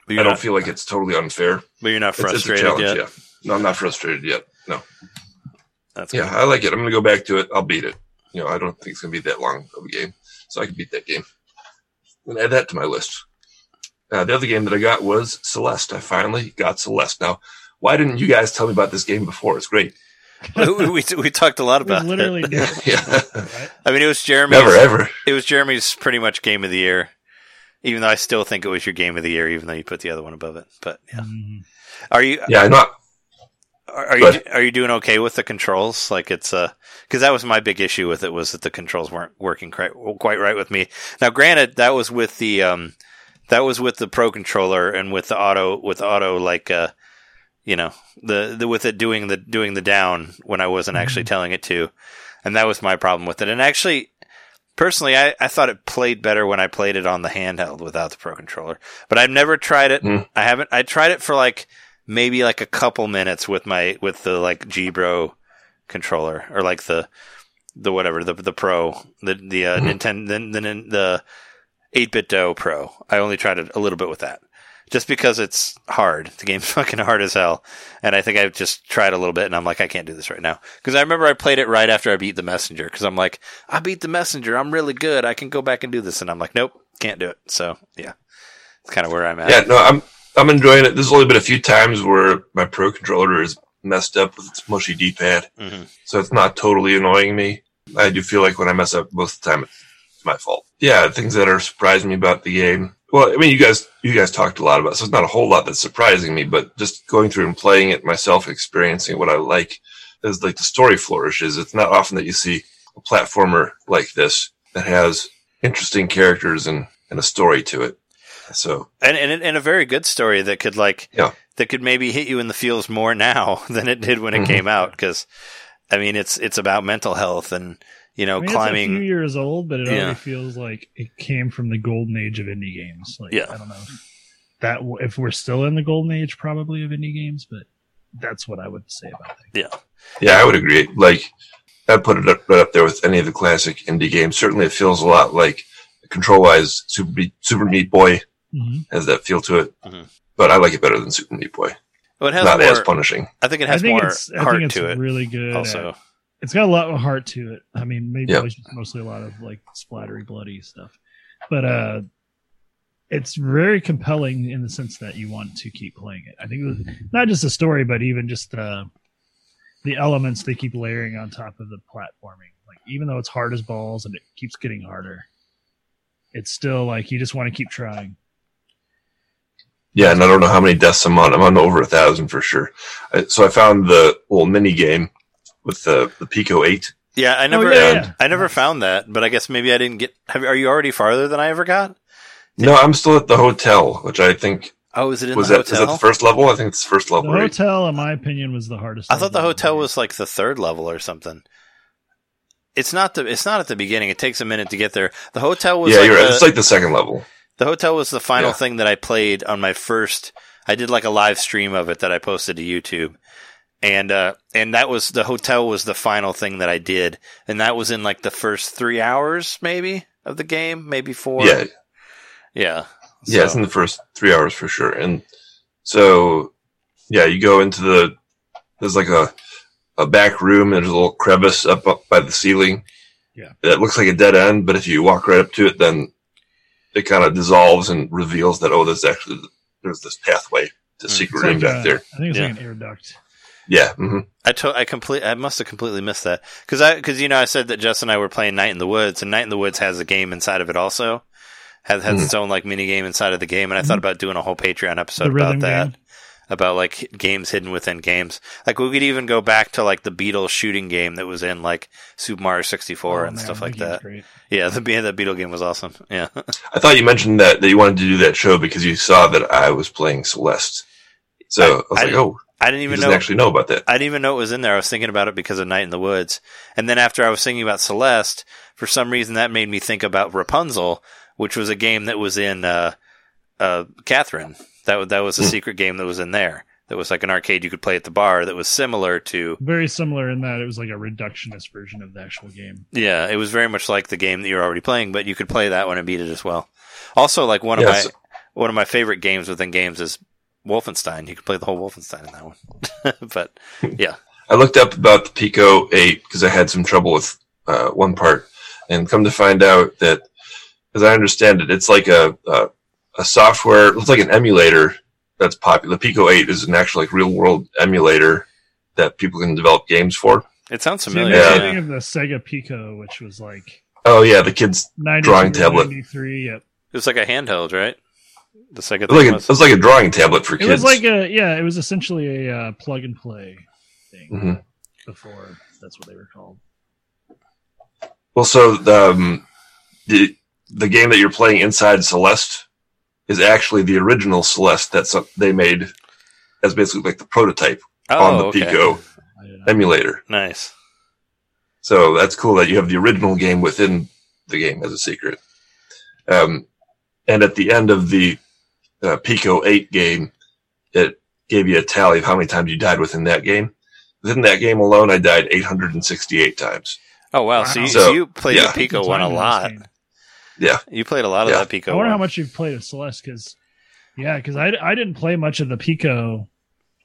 B: But
D: I don't
B: not,
D: feel like it's totally unfair.
B: but you're not
D: It's, it's
B: frustrated
D: challenge.
B: yet.
D: Yeah, no, I'm not frustrated yet. No,
B: That's
D: yeah,
B: good.
D: I like it. I'm gonna go back to it. I'll beat it. You know, I don't think it's gonna be that long of a game, so I can beat that game. And add that to my list. Uh, the other game that I got was Celeste. I finally got Celeste. Now, why didn't you guys tell me about this game before? It's great.
B: we, we we talked a lot
C: We
B: about
C: literally
B: it.
C: never,
D: Yeah.
B: I mean, it was Jeremy's.
D: Never ever.
B: It was Jeremy's pretty much game of the year. Even though I still think it was your game of the year, even though you put the other one above it. But yeah,
C: Mhm.
B: are you
D: Yeah, I'm not.
B: are, are you are you doing okay with the controls? Like it's uh because that was my big issue with it was that the controls weren't working quite quite right with me. Now, granted, that was with the um that was with the pro controller and with the auto with auto like uh you know the, the with it doing the doing the down when I wasn't actually telling it to, and that was my problem with it. And actually, personally, I, I thought it played better when I played it on the handheld without the pro controller. But I've never tried it.
D: Mm.
B: I haven't. I tried it for like maybe like a couple minutes with my with the like G Bro controller or like the the whatever the the Pro the the uh,
D: Mhm.
B: Nintendo the the the eight bit Do Pro. I only tried it a little bit with that. Just because it's hard. The game's fucking hard as hell. And I think I've just tried a little bit and I'm like, I can't do this right now. Because I remember I played it right after I beat the messenger. Because I'm like, I beat the messenger. I'm really good. I can go back and do this. And I'm like, nope, can't do it. So yeah, it's kind of where I'm at.
D: Yeah, no, I'm I'm enjoying it. There's only been a few times where my pro controller is messed up with its mushy D-pad,
B: hmm
D: so it's not totally annoying me. I do feel like when I mess up most of the time, it's my fault. Yeah, things that are surprising me about the game. Well, I mean, you guys, you guys talked a lot about, it, so it's not a whole lot that's surprising me, but just going through and playing it myself, experiencing what I like is like the story flourishes. It's not often that you see a platformer like this that has interesting characters and, and a story to it. So
B: And, and and a very good story that could like
D: Yeah.
B: that could maybe hit you in the feels more now than it did when it
D: Mhm.
B: came out. Because I mean, it's it's about mental health and you know
C: I mean, It's a few years old, but it
B: Yeah.
C: already feels like it came from the golden age of indie games. Like,
B: Yeah.
C: I don't know if that if we're still in the golden age, probably of indie games, but that's what I would say about that.
D: Yeah, yeah, I would agree. Like, I'd put it up, right up there with any of the classic indie games. Certainly, it feels a lot like Control Wise Super Meat, Super Meat Boy
C: Mhm.
D: has that feel to it.
B: Mhm.
D: But I like it better than Super Meat Boy.
B: well, it has
D: Not
B: more.
D: as punishing.
B: I think it
C: I
B: has
C: think
B: more
C: it's I
B: heart
C: think it's
B: to it.
C: really good.
B: also,
C: at- it's got a lot of heart to it. I mean, maybe
D: Yeah.
C: it's mostly a lot of like splattery, bloody stuff, but uh, it's very compelling in the sense that you want to keep playing it. I think it was not just the story, but even just uh, the elements they keep layering on top of the platforming. Like even though it's hard as balls and it keeps getting harder, it's still like you just want to keep trying.
D: Yeah, and I don't know how many deaths I'm on. I'm on over a thousand for sure. I, so I found the little mini game with the, the Pico 8.
B: yeah, I oh, never,
C: Oh, yeah, yeah.
B: I never found that, but I guess maybe I didn't get. Have, are you already farther than I ever got?
D: No, I'm still at the hotel, which I think
B: Oh, is it in
D: was
B: the
D: that, is
B: hotel?
D: that the first level? I think it's the first
C: The
D: level, right?
C: hotel, in my opinion, was the hardest.
B: I thought the hotel was like the third level or something. It's not the. It's not at the beginning. It takes a minute to get there. The hotel was
D: Yeah,
B: like
D: you're right.
B: the-
D: It's like the second level.
B: The hotel was the final
D: Yeah.
B: thing that I played on my first. I did like a live stream of it that I posted to YouTube, and uh, and that was the hotel was the final thing that I did, and that was in like the first three hours maybe of the game, maybe four.
D: Yeah,
B: yeah,
D: Yeah, it's in the first three hours for sure. And so, yeah, you go into the, there's like a, a back room and there's a little crevice up, up by the ceiling.
C: Yeah.
D: That looks like a dead end, but if you walk right up to it, then it kind of dissolves and reveals that, oh, there's actually, there's this pathway to
B: Mm.
D: secret
C: It's
D: room
C: like
D: back
C: a-
D: there.
C: I think it's
B: Yeah.
C: like an air duct.
D: Yeah. hmm
B: I to- I complete I must have completely missed that because I because you know I said that Jess and I were playing Night in the Woods and Night in the Woods has a game inside of it also has has
D: Hmm.
B: its own like mini game inside of the game and I
C: Mhm.
B: thought about doing a whole Patreon episode about that
C: game.
B: about like games hidden within games like we could even go back to like the Beatles shooting game that was in like Super Mario sixty four
C: Oh,
B: and
C: man,
B: stuff like that yeah the yeah, the Beatle game was awesome yeah
D: I thought you mentioned that, that you wanted to do that show because you saw that I was playing Celeste. So I, was
B: I
D: like, oh,
B: I didn't even
D: doesn't
B: know
D: actually know about that.
B: I didn't even know it was in there. I was thinking about it because of Night in the Woods. And then after I was thinking about Celeste, for some reason that made me think about Rapunzel, which was a game that was in uh, uh, Catherine. That that was a
D: Hmm.
B: secret game that was in there. That was like an arcade you could play at the bar. That was similar to
C: Very similar in that it was like a reductionist version of the actual game.
B: yeah. It was very much like the game that you're already playing, but you could play that one and beat it as well. Also, like one of my one of my favorite games within games is Wolfenstein. You could play the whole Wolfenstein in that one. but yeah,
D: I looked up about the Pico 8 because I had some trouble with uh, one part, and come to find out that, as I understand it, it's like a, a, a software. It looks like an emulator that's popular. The Pico Eight is an actual like real world emulator that people can develop games for.
B: It sounds
C: See,
B: familiar.
D: Yeah.
C: I'm
B: Yeah.
C: of the Sega Pico, which was like
D: Oh yeah, the kids. Drawing tablet.
C: 93, Yep.
B: It was like a handheld, right? The second
D: It was, like a,
B: was.
D: it was like a drawing tablet for kids.
C: It
D: kids.
C: was like a yeah. It was essentially a uh, plug and play thing
D: Mhm.
C: before. That's what they were called.
D: Well, so the, um, the the game that you're playing inside Celeste is actually the original Celeste that some, they made as basically like the prototype
B: oh,
D: on the
B: okay.
D: Pico
C: I don't know.
D: emulator.
B: Nice.
D: So that's cool that you have the original game within the game as a secret. Um, and at the end of the uh, Pico 8 game, it gave you a tally of how many times you died within that game. Within that game alone, I died 868 times.
B: Oh wow! So, you,
D: So,
B: so you played
D: yeah.
B: the Pico one a
C: time in this
B: lot.
C: Yeah.
B: You played a lot of
D: Yeah.
B: that Pico.
C: I wonder how much you've played of Celeste because, yeah, because I, I didn't play much of the Pico.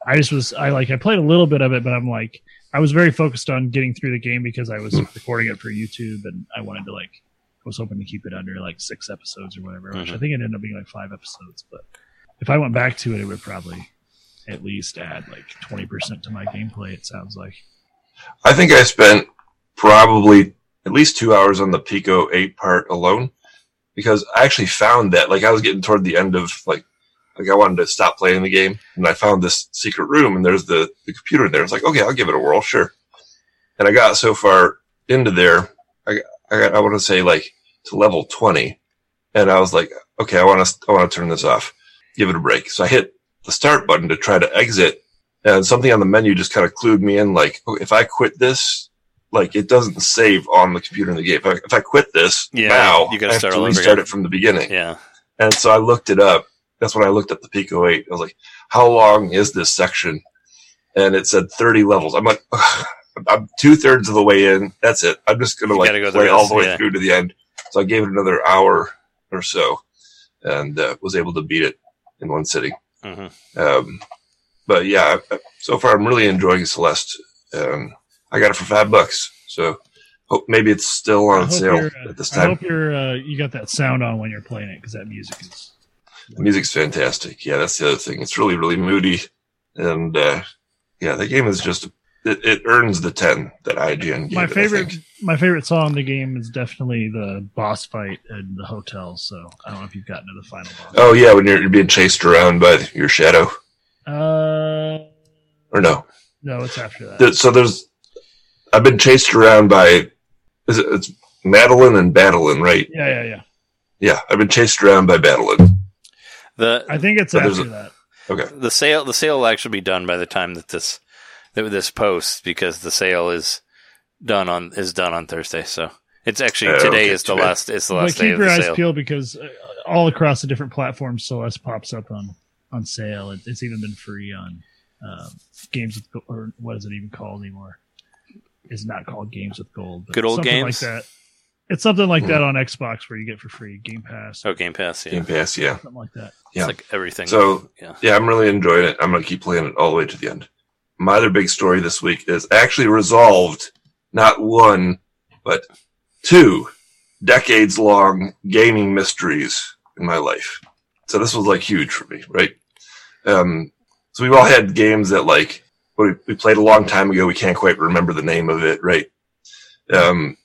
C: I just was I like I played a little bit of it, but I'm like I was very focused on getting through the game because I was
D: Hmm.
C: recording it for YouTube and I wanted to like I was hoping to keep it under like six episodes or whatever, which
B: Mhm.
C: I think it ended up being like five episodes. But if I went back to it, it would probably at least add like twenty percent to my gameplay. It sounds like.
D: I think I spent probably at least two hours on the Pico 8 part alone because I actually found that like I was getting toward the end of like like I wanted to stop playing the game and I found this secret room and there's the, the computer in there. It's like, okay, I'll give it a whirl, sure. And I got so far into there, I I, got, I want to say like to level 20 and I was like, okay, I want to I want to turn this off. Give it a break. So I hit the start button to try to exit and something on the menu just kind of clued me in like, oh, if I quit this, like it doesn't save on the computer in the game. If I, if I quit this
B: Yeah,
D: now,
B: you gotta
D: I have
B: start
D: to restart it from the beginning.
B: Yeah.
D: And so I looked it up. That's when I looked at the Pico 8. I was like, how long is this section? And it said 30 levels. I'm like, I'm two thirds of the way in. That's it. I'm just going to
B: You
D: like
B: gotta go the
D: play all the way
B: yeah.
D: through to the end. So I gave it another hour or so and uh, was able to beat it in one sitting.
B: hmm
D: Um, but yeah, I- I- so far I'm really enjoying Celeste. Um, I got it for five bucks. So hope maybe it's still on sale
C: uh,
D: at this
C: I
D: time.
C: hope you're uh, you got that sound on when you're playing it because that music is.
D: The music's fantastic. Yeah, that's the other thing. It's really, really moody. And, uh, yeah, the game is just, it, it earns the 10 that IGN gave
C: my
D: it,
C: favorite
D: think.
C: my favorite song in the game is definitely the boss fight in the hotel. So I don't know if you've gotten to the final boss.
D: Oh, yeah, when you're, you're being chased around by your shadow.
C: Uh,
D: Or no.
C: no, it's after that.
D: There- So there's, I've been chased around by, is it, it's Madeline and Badeline, right?
C: yeah, yeah, yeah.
D: Yeah, I've been chased around by Badeline.
B: The
C: I think it's
D: So
C: after
D: a-
C: that.
D: Okay.
B: the sale the sale will actually be done by the time that this that this post because the sale is done on is done on Thursday. So it's actually
D: Oh,
B: today
D: okay,
B: is the
D: too
B: last is the
C: But
B: last day
C: keep
B: of
C: your
B: the
C: eyes
B: sale.
C: peeled because uh, all across the different platforms, Celeste pops up on on sale. It, it's even been free on um, games with or what is it even called anymore? It's not called Games with Gold. But
B: Good old
C: something
B: games?
C: like that. It's something like
D: Hmm.
C: that on Xbox where you get for free Game Pass,
B: Oh, Game Pass, yeah.
D: Game Pass, yeah.
C: something like that.
D: Yeah.
B: It's like everything.
D: So-
B: yeah.
D: Yeah, I'm really enjoying it. I'm going to keep playing it all the way to the end. My other big story this week is actually resolved not one, but two decades long gaming mysteries in my life. So this was like huge for me, right? Um, so we've all had games that like we, we played a long time ago. We can't quite remember the name of it, right? Um,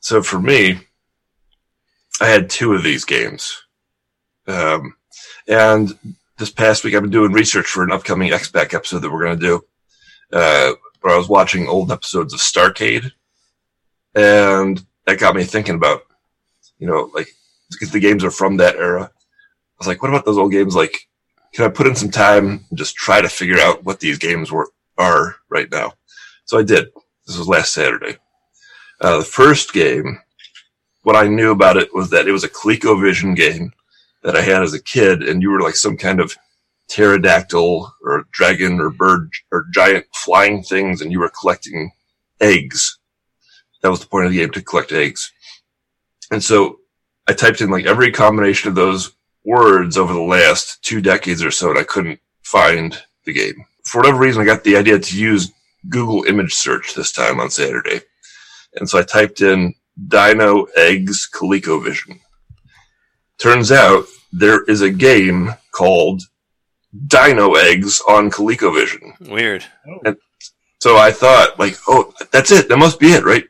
D: so for me, I had two of these games. Um, and this past week I've been doing research for an upcoming X-Back episode that we're going to do. Uh, where I was watching old episodes of Starcade, and that got me thinking about, you know, like because the games are from that era. I was like, what about those old games? Like, can I put in some time and just try to figure out what these games were are right now? So I did. This was last Saturday. Uh, the first game, what I knew about it was that it was a ColecoVision game that I had as a kid, and you were like some kind of pterodactyl or dragon or bird or giant flying things, and you were collecting eggs. That was the point of the game to collect eggs. And so I typed in like every combination of those words over the last two decades or so, and I couldn't find the game. For whatever reason, I got the idea to use Google image search this time on Saturday. And so I typed in Dino Eggs ColecoVision. Turns out there is a game called Dino Eggs on ColecoVision.
B: Weird.
D: So I thought, like, oh, that's it. That must be it, right?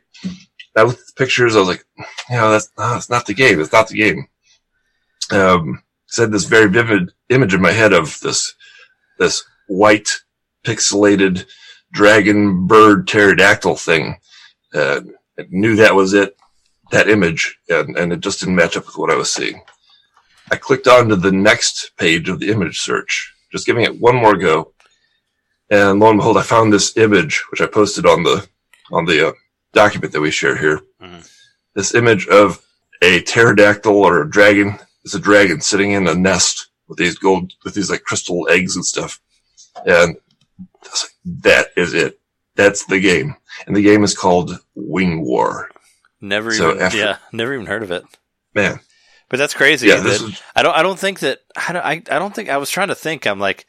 D: I looked at the pictures. I was like, you know, that's no, it's not the game. It's not the game. Um, said this very vivid image in my head of this this white pixelated dragon bird pterodactyl thing. Uh, I knew that was it, that image, and, and it just didn't match up with what I was seeing. I clicked on to the next page of the image search, just giving it one more go. And lo and behold, I found this image, which I posted on the, on the uh, document that we share here.
B: Mhm.
D: This image of a pterodactyl or a dragon. It's a dragon sitting in a nest with these gold, with these like crystal eggs and stuff. And like, that is it. That's the game. And the game is called Wing War.
B: Never
D: So
B: even
D: after-
B: yeah, never even heard of it.
D: Man.
B: But that's crazy.
D: Yeah,
B: that-
D: is,
B: I don't. I don't think that. I don't. I, I don't think. I was trying to think. I'm like,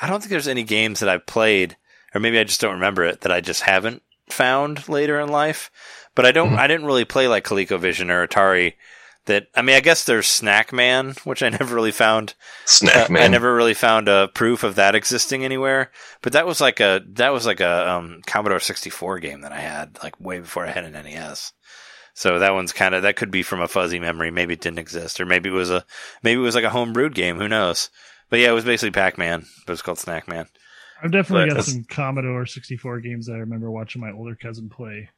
B: I don't think there's any games that I've played, or maybe I just don't remember it that I just haven't found later in life. But I don't.
D: Mhm.
B: I didn't really play like ColecoVision or Atari. That I mean, I guess there's Snack Man, which I never really found.
D: Snack
B: uh,
D: Man.
B: I never really found a proof of that existing anywhere. But that was like a that was like a um, Commodore 64 game that I had like way before I had an NES. So that one's kind of that could be from a fuzzy memory. Maybe it didn't exist, or maybe it was a maybe it was like a homebrewed game. Who knows? But yeah, it was basically Pac Man, but it's called Snack Man.
C: I've definitely
D: But
C: got some Commodore 64 games that I remember watching my older cousin play.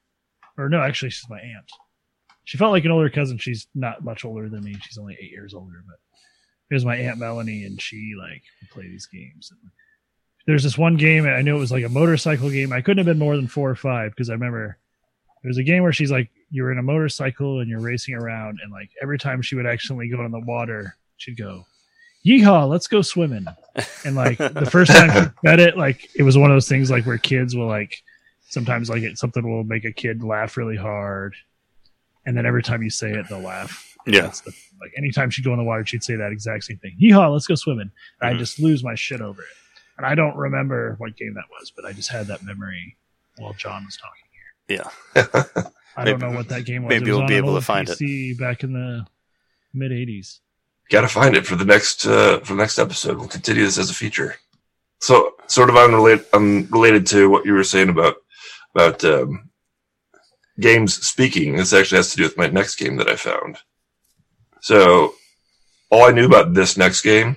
C: Or no, actually, she's my aunt. She felt like an older cousin. She's not much older than me. She's only eight years older. But it was my aunt Melanie, and she like would play these games. And there's this one game. I knew it was like a motorcycle game. I couldn't have been more than four or five because I remember there was a game where she's like you're in a motorcycle and you're racing around, and like every time she would accidentally go in the water, she'd go, "Yeehaw, let's go swimming." And like the first time she said it, like it was one of those things like where kids will like sometimes like it, something will make a kid laugh really hard, and then every time you say it, they'll laugh.
B: Yeah.
C: That's the, like anytime she'd go in the water, she'd say that exact same thing. Yeehaw, let's go swimming. And
B: Mhm.
C: I just lose my shit over it. And I don't remember what game that was, but I just had that memory while John was talking here.
B: Yeah.
C: I
B: Maybe-
C: don't know what that game was.
B: maybe
C: It was
B: we'll be able to
C: old
B: find it.
C: Back in the mid '80s.
D: Got to find it for the next uh, for the next episode. We'll continue this as a feature. So, sort of unrelated, um, related to what you were saying about about um, games speaking. This actually has to do with my next game that I found. So, all I knew about this next game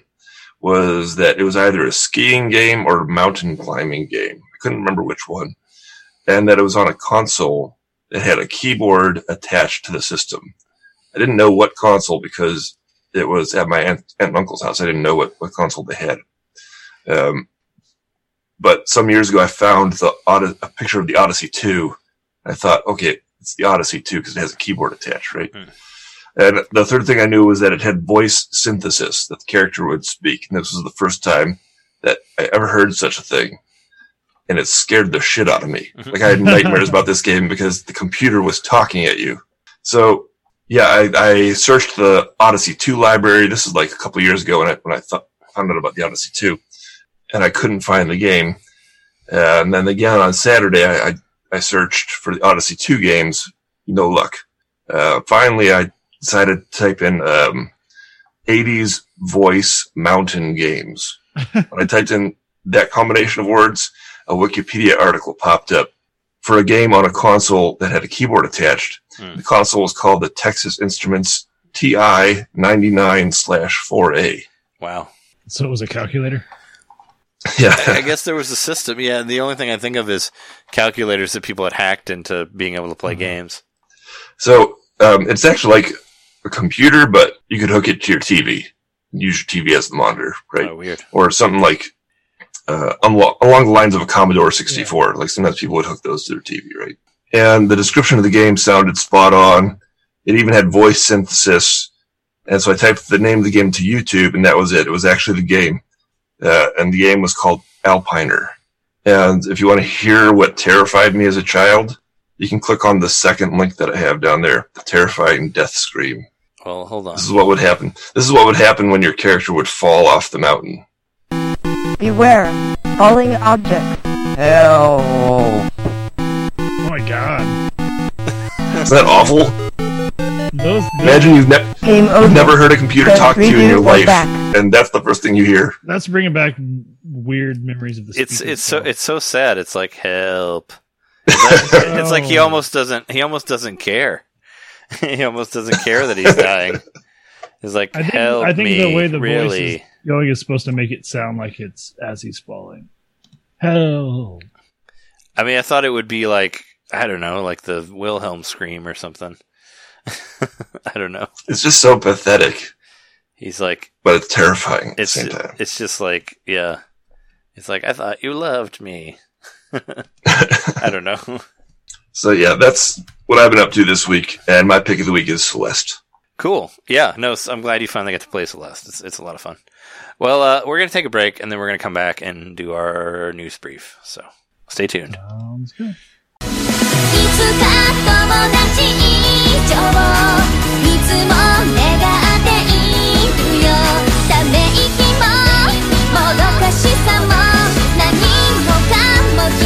D: was that it was either a skiing game or a mountain climbing game. I couldn't remember which one, and that it was on a console that had a keyboard attached to the system. I didn't know what console because it was at my aunt, aunt and uncle's house. I didn't know what, what console they had. Um, but some years ago, I found the a picture of the Odyssey 2. I thought, okay, it's the Odyssey 2 because it has a keyboard attached, right?
B: Hmm.
D: And the third thing I knew was that it had voice synthesis, that the character would speak. And this was the first time that I ever heard such a thing. And it scared the shit out of me.
B: Mhm.
D: Like I had nightmares about this game because the computer was talking at you. So yeah, I, I searched the Odyssey 2 library. This is like a couple years ago when I, when I thought, found out about the Odyssey 2 and I couldn't find the game. Uh, and then again on Saturday, I, I, I searched for the Odyssey 2 games. No luck. Uh, finally, I decided to type in, um, 80s voice mountain games. when I typed in that combination of words, a Wikipedia article popped up for a game on a console that had a keyboard attached.
B: Hmm.
D: The console was called the Texas Instruments TI 99 slash 4A.
B: Wow.
C: So it was a calculator.
D: Yeah.
B: I guess there was a system. Yeah. The only thing I think of is calculators that people had hacked into being able to play
C: Mhm.
B: games.
D: So um, it's actually like a computer, but you could hook it to your TV. Use your TV as the monitor, right?
B: Oh, weird.
D: Or something like uh, along the lines of a Commodore 64. Like sometimes people would hook those to their TV, right? And the description of the game sounded spot on. It even had voice synthesis. And so I typed the name of the game to YouTube, and that was it. It was actually the game. Uh, and the game was called Alpiner. And if you want to hear what terrified me as a child, you can click on the second link that I have down there, the terrifying death scream.
B: Well, hold on.
D: This is what would happen. This is what would happen when your character would fall off the mountain.
F: Beware, falling objects. Help.
C: Oh my god!
D: Is that awful?
C: The Those,
D: Imagine you've, ne-
F: Game
D: you've never heard a computer talk to you in your life,
F: back.
D: and that's the first thing you hear.
C: that's bringing back weird memories of the.
B: It's it's so it's so sad. It's like help. It's like, it's like he
C: Oh.
B: almost doesn't he almost doesn't care. he almost doesn't care that he's dying. He's like
C: I think
B: help
C: I think
B: me,
C: the way the voice
B: really.
C: is going is supposed to make it sound like it's as he's falling. Hell.
B: I mean, I thought it would be like I don't know, like the Wilhelm scream or something. I don't know.
D: It's just so pathetic,
B: He's like
D: but it's terrifying at
B: it's
D: the same time.
B: it's just like yeah. It's like I thought you loved me. I don't know.
D: so yeah, that's what I've been up to this week, and my pick of the week is Celeste.
B: Cool. Yeah. No, I'm glad you finally got to play Celeste. It's, it's a lot of fun. Well, uh, we're going to take a break and then we're going to come back and do our news brief. So stay tuned.
C: Sounds good.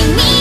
G: い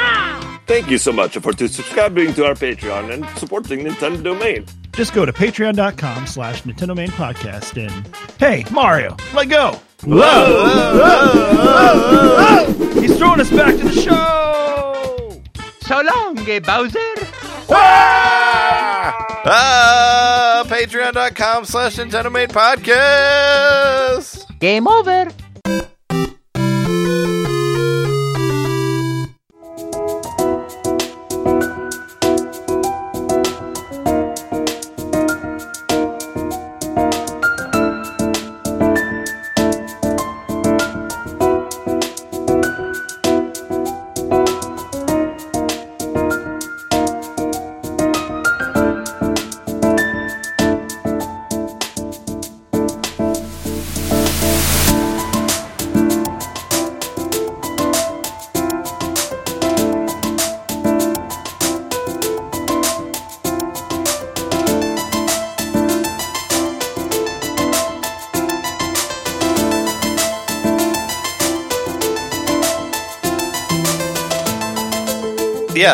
H: Thank you so much for subscribing to our Patreon and supporting Nintendo Domain.
C: Just go to patreon.com slash Nintendo Main Podcast and hey, Mario, let go. Whoa! He's throwing us back to the show.
I: So long, eh, Bowser.
B: Ah, patreon.com slash Nintendo Main Podcast.
I: Game over.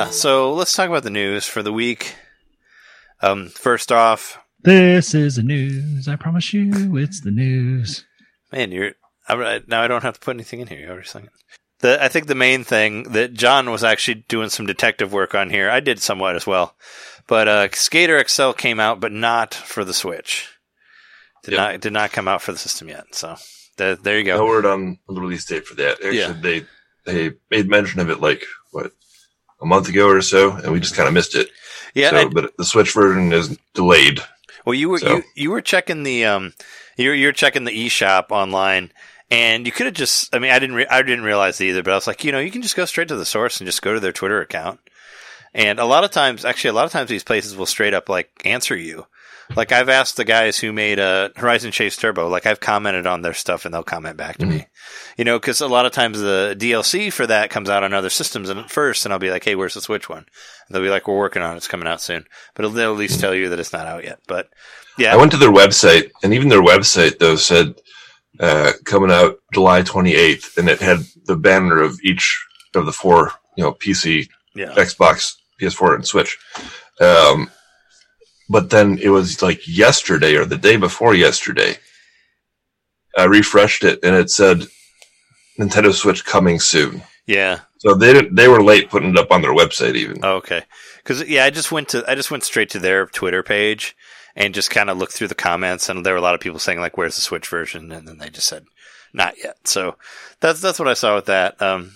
B: Yeah, so let's talk about the news for the week. Um, first off,
C: This is the news. I promise you, it's the news.
B: man, you're I, now I don't have to put anything in here. You already sang it. The, I think the main thing that John was actually doing some detective work on here. I did somewhat as well, but uh, Skater XL came out, but not for the Switch. Did
D: Yep.
B: not did not come out for the system yet. So th- there you go.
D: No word on the release date for that. Actually,
B: Yeah.
D: they they made mention of it like what a month ago or so, and we just kind of missed it.
B: yeah,
D: so, but the Switch version is delayed.
B: Well, you were
D: So-
B: you, you were checking the um you were, you're checking the eShop online, and you could have just I mean I didn't re- I didn't realize either, but I was like you know you can just go straight to the source and just go to their Twitter account, and a lot of times actually a lot of times these places will straight up like answer you Like I've asked the guys who made uh, Horizon Chase Turbo, like I've commented on their stuff and they'll comment back to me. You know, because a lot of times the DLC for that comes out on other systems and first, and I'll be like, "Hey, where's the Switch one?" And they'll be like, "We're working on it. It's coming out soon." But it'll, they'll at least tell you that it's not out yet. But yeah,
D: I went to their website, and even their website though said uh, coming out July 28th, and it had the banner of each of the four, you know, PC,
B: yeah,
D: Xbox, PS4, and Switch. Um, but then it was like yesterday or the day before yesterday. I refreshed it, and it said Nintendo Switch coming soon.
B: yeah.
D: So they didn't, they were late putting it up on their website even.
B: Oh, okay. Because yeah, I just went to I just went straight to their Twitter page and just kind of looked through the comments, and there were a lot of people saying like, "Where's the Switch version?" And then they just said, "Not yet." So that's that's what I saw with that. Um,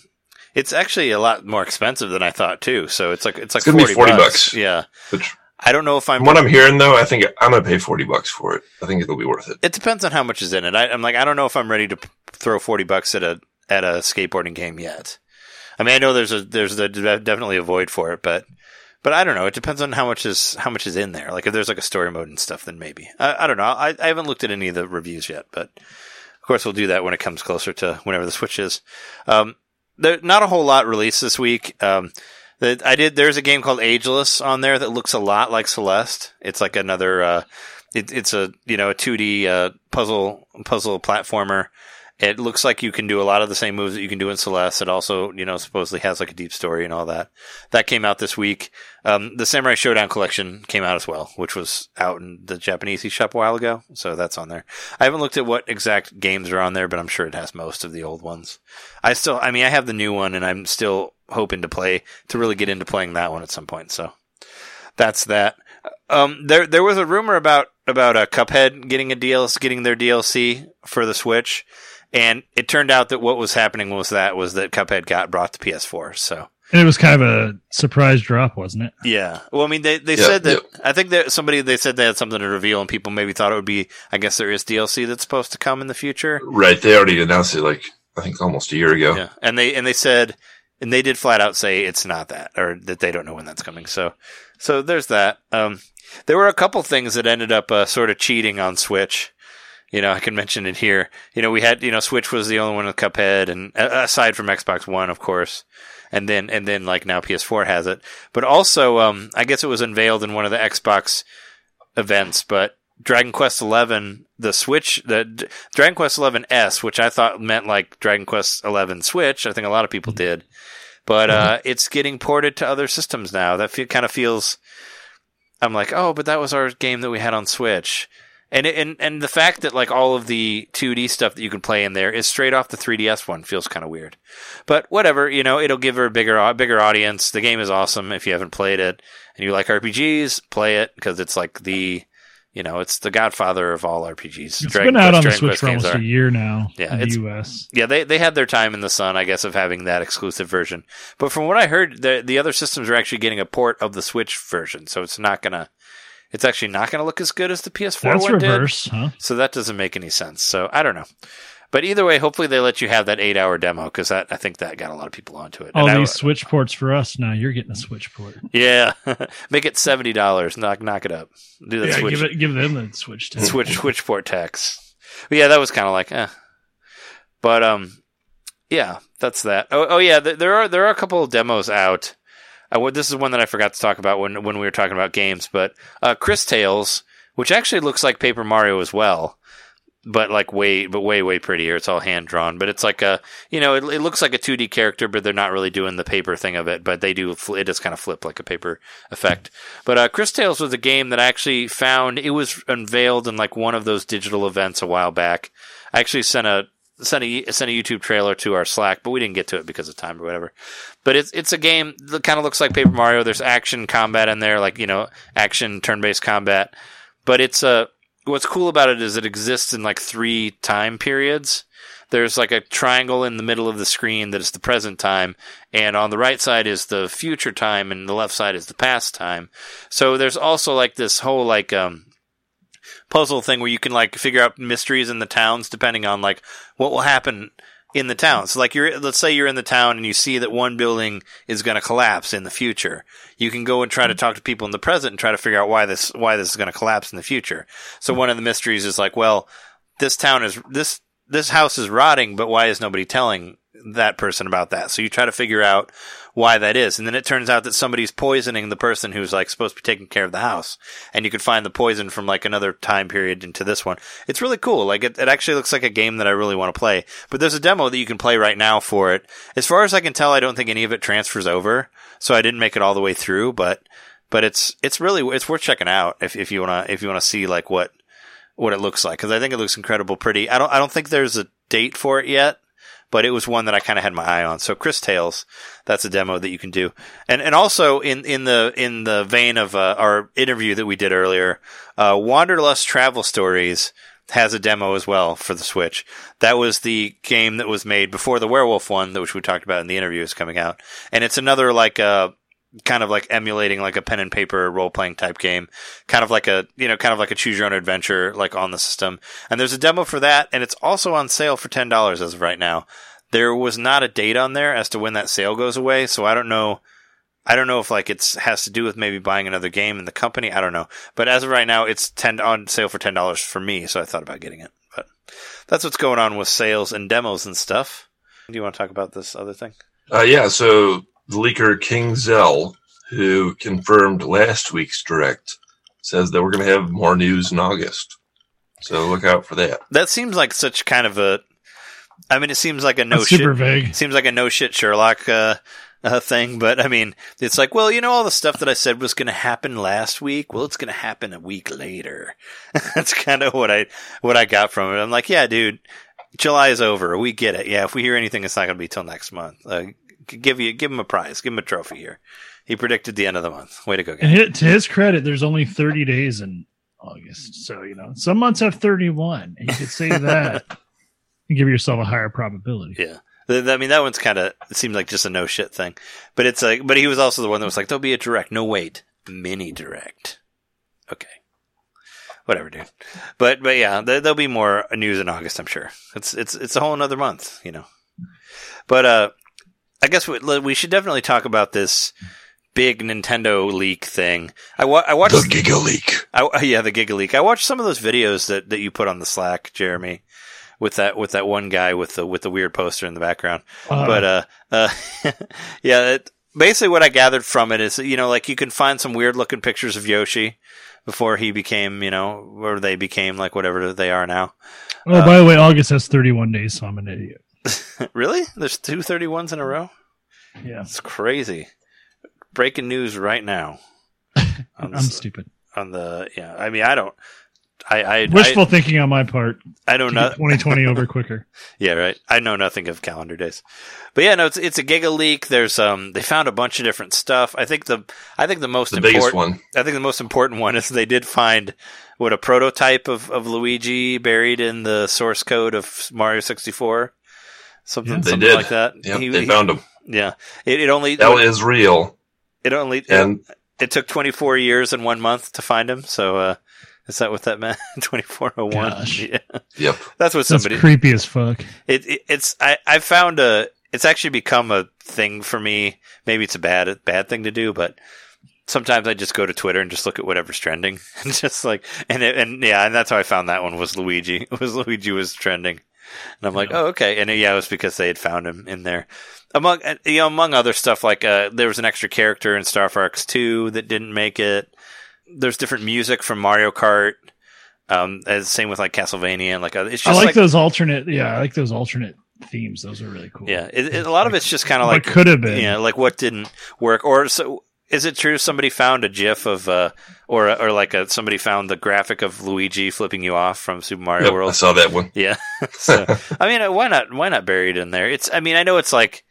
B: it's actually a lot more expensive than I thought too. So it's like it's like
D: It's gonna be 40 bucks.
B: Yeah,
D: Which,
B: I don't know if I'm.
D: from what I'm hearing though, I think I'm gonna pay 40 bucks for it. I think it'll be worth it.
B: it depends on how much is in it. I, I'm like, I don't know if I'm ready to p- throw forty bucks at a at a skateboarding game yet. I mean, I know there's a there's a, definitely a void for it, but but I don't know. It depends on how much is how much is in there. Like if there's like a story mode and stuff, then maybe. I, I don't know. I, I haven't looked at any of the reviews yet, but of course we'll do that when it comes closer to whenever the Switch is. Um, there not a whole lot released this week. Um, that I did. There's a game called Ageless on there that looks a lot like Celeste. It's like another. Uh, it, it's a you know a 2D uh, puzzle puzzle platformer. It looks like you can do a lot of the same moves that you can do in Celeste. It also, you know, supposedly has like a deep story and all that. That came out this week. Um, the Samurai Shodown collection came out as well, which was out in the Japanese eShop a while ago. So that's on there. I haven't looked at what exact games are on there, but I'm sure it has most of the old ones. I still, I mean, I have the new one and I'm still hoping to play, to really get into playing that one at some point. So that's that. Um, there, there was a rumor about, about a Cuphead getting a DLC, getting their DLC for the Switch. And it turned out that what was happening was that was that Cuphead got brought to PS4. So
C: And it was kind of a surprise drop, wasn't it?
B: yeah, well, I mean, they they
D: Yeah,
B: said that I think that somebody they said they had something to reveal, and people maybe thought it would be. I guess there is DLC that's supposed to come in the future.
D: Right. They already announced it like, I think almost a year ago.
B: Yeah, and they and they said, and they did flat out say it's not that, or that they don't know when that's coming. So, so there's that. Um, there were a couple things that ended up uh, sort of cheating on Switch. You know, I can mention it here. You know, we had you know Switch was the only one with Cuphead, and aside from Xbox One, of course, and then and then like now PS4 has it. But also, um, I guess it was unveiled in one of the Xbox events, but. Dragon Quest Eleven, the Switch, the D- Dragon Quest Eleven S, which I thought meant like Dragon Quest Eleven Switch. I think a lot of people did, but uh, it's getting ported to other systems now. That fe- kind of feels. I'm like, oh, but that was our game that we had on Switch, and and and the fact that like all of the 2D stuff that you can play in there is straight off the 3DS one feels kind of weird. But whatever, you know, it'll give her a bigger bigger audience. The game is awesome if you haven't played it and you like RPGs, play it because it's like the you know, it's the godfather of all RPGs.
C: It's
B: Dragon
C: been out
B: Quest-
C: on the Switch
B: Quest
C: for almost
B: are.
C: a year now
B: Yeah,
C: in
B: it's-
C: the US.
B: Yeah, they they had their time in the sun, I guess, of having that exclusive version. But from what I heard, the the other systems are actually getting a port of the Switch version, so it's not gonna, it's actually not gonna look as good as the PS4
C: That's
B: one
C: reverse,
B: did.
C: huh?
B: So that doesn't make any sense. So I don't know. But either way, hopefully they let you have that eight hour demo because that I think that got a lot of people onto it.
C: All
B: And I-
C: these Switch ports for us now. You're getting a Switch port.
B: yeah, make it seventy dollars. Knock knock it up. Do that
C: Yeah,
B: Switch
C: give it, give them the Switch. Too.
B: switch switch port tax. But yeah, that was kind of like, eh. But um, yeah, that's that. Oh, oh yeah, th- there are there are a couple of demos out. Uh, this is one that I forgot to talk about when when we were talking about games. But uh, Cris Tales, which actually looks like Paper Mario as well, but like way but way way prettier. It's all hand drawn, but it's like a you know it, it looks like a 2D character, but they're not really doing the paper thing of it. But they do it does kind of flip like a paper effect. But uh, Cris Tales was a game that I actually found. It was unveiled in like one of those digital events a while back. I actually sent a sent a sent a YouTube trailer to our Slack, but we didn't get to it because of time or whatever. But it's it's a game that kind of looks like Paper Mario. There's action combat in there, like you know, action turn based combat. But it's a what's cool about it is it exists in like three time periods. There's like a triangle in the middle of the screen that is the present time, and on the right side is the future time, and the left side is the past time. So there's also like this whole like um puzzle thing where you can like figure out mysteries in the towns depending on like what will happen in the town. So like you're, let's say you're in the town and you see that one building is going to collapse in the future. You can go and try to mm-hmm. talk to people in the present and try to figure out why this, why this is going to collapse in the future. So one of the mysteries is like, well, this town is, this, this house is rotting, but why is nobody telling that person about that? So you try to figure out why that is. And then it turns out that somebody's poisoning the person who's like supposed to be taking care of the house. And you can find the poison from like another time period into this one. It's really cool. Like it, it actually looks like a game that I really want to play. But there's a demo that you can play right now for it. As far as I can tell, I don't think any of it transfers over. So I didn't make it all the way through, but, but it's, it's really, it's worth checking out if, if you want to, if you want to see like what, what it looks like. Cause I think it looks incredible pretty. I don't, I don't think there's a date for it yet but it was one that I kind of had my eye on. So Cris Tales, that's a demo that you can do. And, and also in, in the, in the vein of uh, our interview that we did earlier, uh, Wanderlust Travel Stories has a demo as well for the Switch. That was the game that was made before the Werewolf one, which we talked about in the interview is coming out. And it's another like, uh, kind of like emulating like a pen and paper role playing type game, kind of like a you know kind of like a choose your own adventure like on the system. And there's a demo for that, and it's also on sale for ten dollars as of right now. There was not a date on there as to when that sale goes away, so I don't know. I don't know if like it's has to do with maybe buying another game in the company. I don't know, but as of right now, it's ten on sale for ten dollars for me. So I thought about getting it. But that's what's going on with sales and demos and stuff. Do you want to talk about this other thing?
D: Uh, yeah, so the leaker King Zell, who confirmed last week's direct, says that we're going to have more news in August. So look out for that.
B: That seems like such kind of a. I mean, it seems like a no
C: That's
B: shit.
C: super vague.
B: Seems like a no shit Sherlock uh, uh, thing, but I mean, it's like, well, you know, all the stuff that I said was going to happen last week. Well, it's going to happen a week later. That's kind of what I what I got from it. I'm like, yeah, dude, July is over. We get it. Yeah, if we hear anything, it's not going to be till next month. Uh, g- give you give him a prize. Give him a trophy here. He predicted the end of the month. Way to go.
C: And to his credit, there's only 30 days in August. So, you know, some months have 31. And you could say that and give yourself a higher probability.
B: Yeah. I mean, that one's kind of, seemed like just a no shit thing. But it's like, but he was also the one that was like, there'll be a direct. No, wait. Mini direct. Okay. Whatever, dude. But, but yeah, there, there'll be more news in August, I'm sure. It's, it's, it's a whole another month, you know. But, uh, I guess we, we should definitely talk about this big Nintendo leak thing. I, wa- I watched
D: The Giga Leak.
B: I, yeah, the Giga Leak. I watched some of those videos that, that you put on the Slack, Jeremy, with that with that one guy with the with the weird poster in the background.
C: Uh,
B: but uh, uh yeah, it, basically what I gathered from it is you know like you can find some weird looking pictures of Yoshi before he became you know or they became like whatever they are now.
C: oh, by the way, August has 31 days, so I'm an idiot.
B: really? There's two thirty ones in a row.
C: Yeah.
B: It's crazy. Breaking news right now.
C: I'm stupid.
B: on the yeah. I mean, I don't. I I
C: Wishful thinking on my part.
B: I, I don't know.
C: get 2020 over quicker.
B: Yeah, right. I know nothing of calendar days, but yeah, no, it's it's a giga leak. There's um, they found a bunch of different stuff. I think the I think the most
D: The
B: important
D: one.
B: I think the most important one is they did find what a prototype of, of Luigi buried in the source code of Mario 64, something,
C: Yeah.
D: They
B: something
D: did.
B: like that.
D: Yep,
B: He-
D: they
B: he-
D: found him.
B: Yeah, it, it only
D: That is real.
B: it only
D: And
B: it took 24 years and one month to find him. So uh, is that what that meant? 2401.
C: Gosh.
B: Yeah,
D: yep.
B: that's what somebody That's
C: creepy as fuck.
B: It, it it's I I found a it's actually become a thing for me. Maybe it's a bad bad thing to do, but sometimes I just go to Twitter and just look at whatever's trending and just like and it, and yeah, and that's how I found that one was Luigi. It was Luigi was trending. And I'm like, oh, okay. And yeah, it was because they had found him in there. Among uh, you know, among other stuff, like uh, there was an extra character in Star Fox Two that didn't make it. There's different music from Mario Kart. Um, as same with like Castlevania and like uh, it's
C: I
B: just
C: like,
B: like,
C: those alternate. Yeah, I like those alternate themes. Those are really cool.
B: yeah. It, it- a lot of it's just kind of like
C: could have been.
B: yeah, like what didn't work, or so. Is it true somebody found a GIF of, uh, or or like a, somebody found the graphic of Luigi flipping you off from Super Mario
D: Yep, I saw that one.
B: Yeah. so, I mean, uh, why not? Why not bury it in there? It's. I mean, I know it's like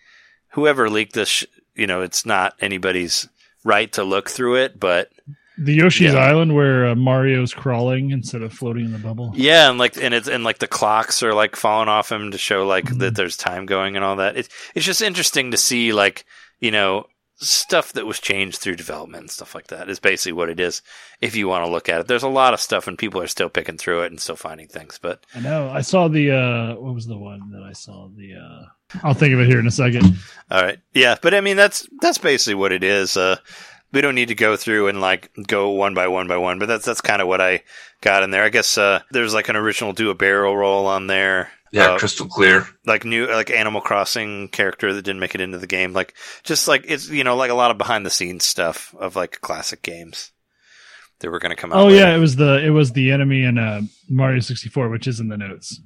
B: whoever leaked this. Sh- you know, it's not anybody's right to look through it, but
C: The Yoshi's
B: Yeah.
C: Island where uh, Mario's crawling instead of floating in the bubble.
B: yeah, and like and it's and like the clocks are like falling off him to show like
C: Mm-hmm.
B: that there's time going and all that. It's it's just interesting to see like you know stuff that was changed through development and stuff like that. Is basically what it is. If you want to look at it, there's a lot of stuff, and people are still picking through it and still finding things. But
C: I know. I saw the uh what was the one that I saw the uh I'll think of it here in a second.
B: All right. Yeah, but I mean that's that's basically what it is. Uh, we don't need to go through and like go one by one by one, but that's that's kind of what I got in there. I guess uh, there's like an original do a barrel roll on there.
D: Yeah,
B: Uh,
D: crystal clear.
B: like new like Animal Crossing character that didn't make it into the game. Like just like it's you know like a lot of behind the scenes stuff of like classic games that were going to come out.
C: Oh
B: later.
C: yeah, it was the it was the enemy in uh Mario 64, which is in the notes.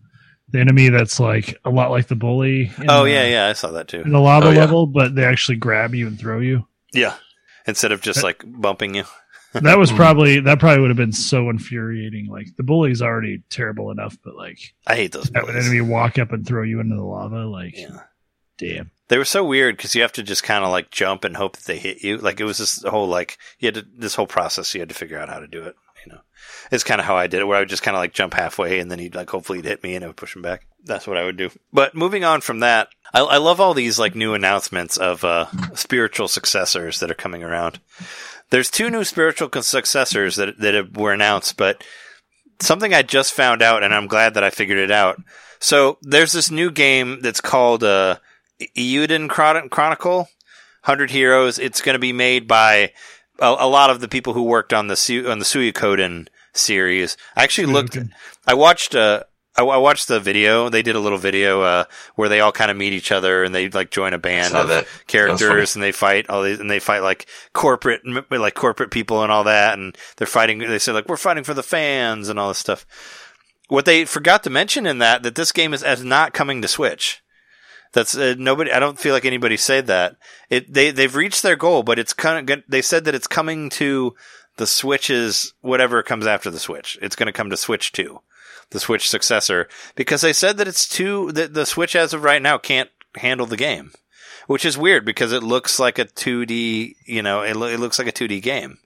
C: The enemy that's like a lot like the bully. in
B: Oh
C: the-
B: yeah, yeah, I saw that too.
C: In the lava
D: Oh, yeah.
C: level, but they actually grab you and throw you.
B: Yeah, instead of just like bumping you.
C: That was probably that probably would have been so infuriating. Like the bully's already terrible enough, but like
B: I hate those.
C: have an enemy walk up and throw you into the lava, like
B: Yeah.
C: damn.
B: They were so weird because you have to just kind of like jump and hope that they hit you. Like it was this whole like you had to, this whole process. You had to figure out how to do it. You know, it's kind of how I did it, where I would just kind of like jump halfway and then he'd like hopefully he'd hit me and I would push him back. That's what I would do. But moving on from that, I, I love all these like new announcements of uh, spiritual successors that are coming around. There's two new spiritual successors that that have, were announced, but something I just found out, and I'm glad that I figured it out. So there's this new game that's called uh, Eiyuden Chron- Chronicle, Hundred Heroes. It's going to be made by a, a lot of the people who worked on the Su- on the Suikoden series. I actually looked.
C: Suikoden.
B: I watched. Uh, I, I watched the video. They did a little video uh, where they all kind of meet each other and they like join a band of
D: that.
B: characters and they fight all these and they fight like corporate like corporate people and all that and they're fighting. They say like we're fighting for the fans and all this stuff. What they forgot to mention in that that this game is as not coming to Switch. That's uh, nobody. I don't feel like anybody said that. It they they've reached their goal, but it's kind of they said that it's coming to the Switch's whatever comes after the Switch. It's going to come to Switch two, the Switch successor, because they said that it's too that the Switch as of right now can't handle the game, which is weird because it looks like a two D. You know, it, lo- it looks like a two D game.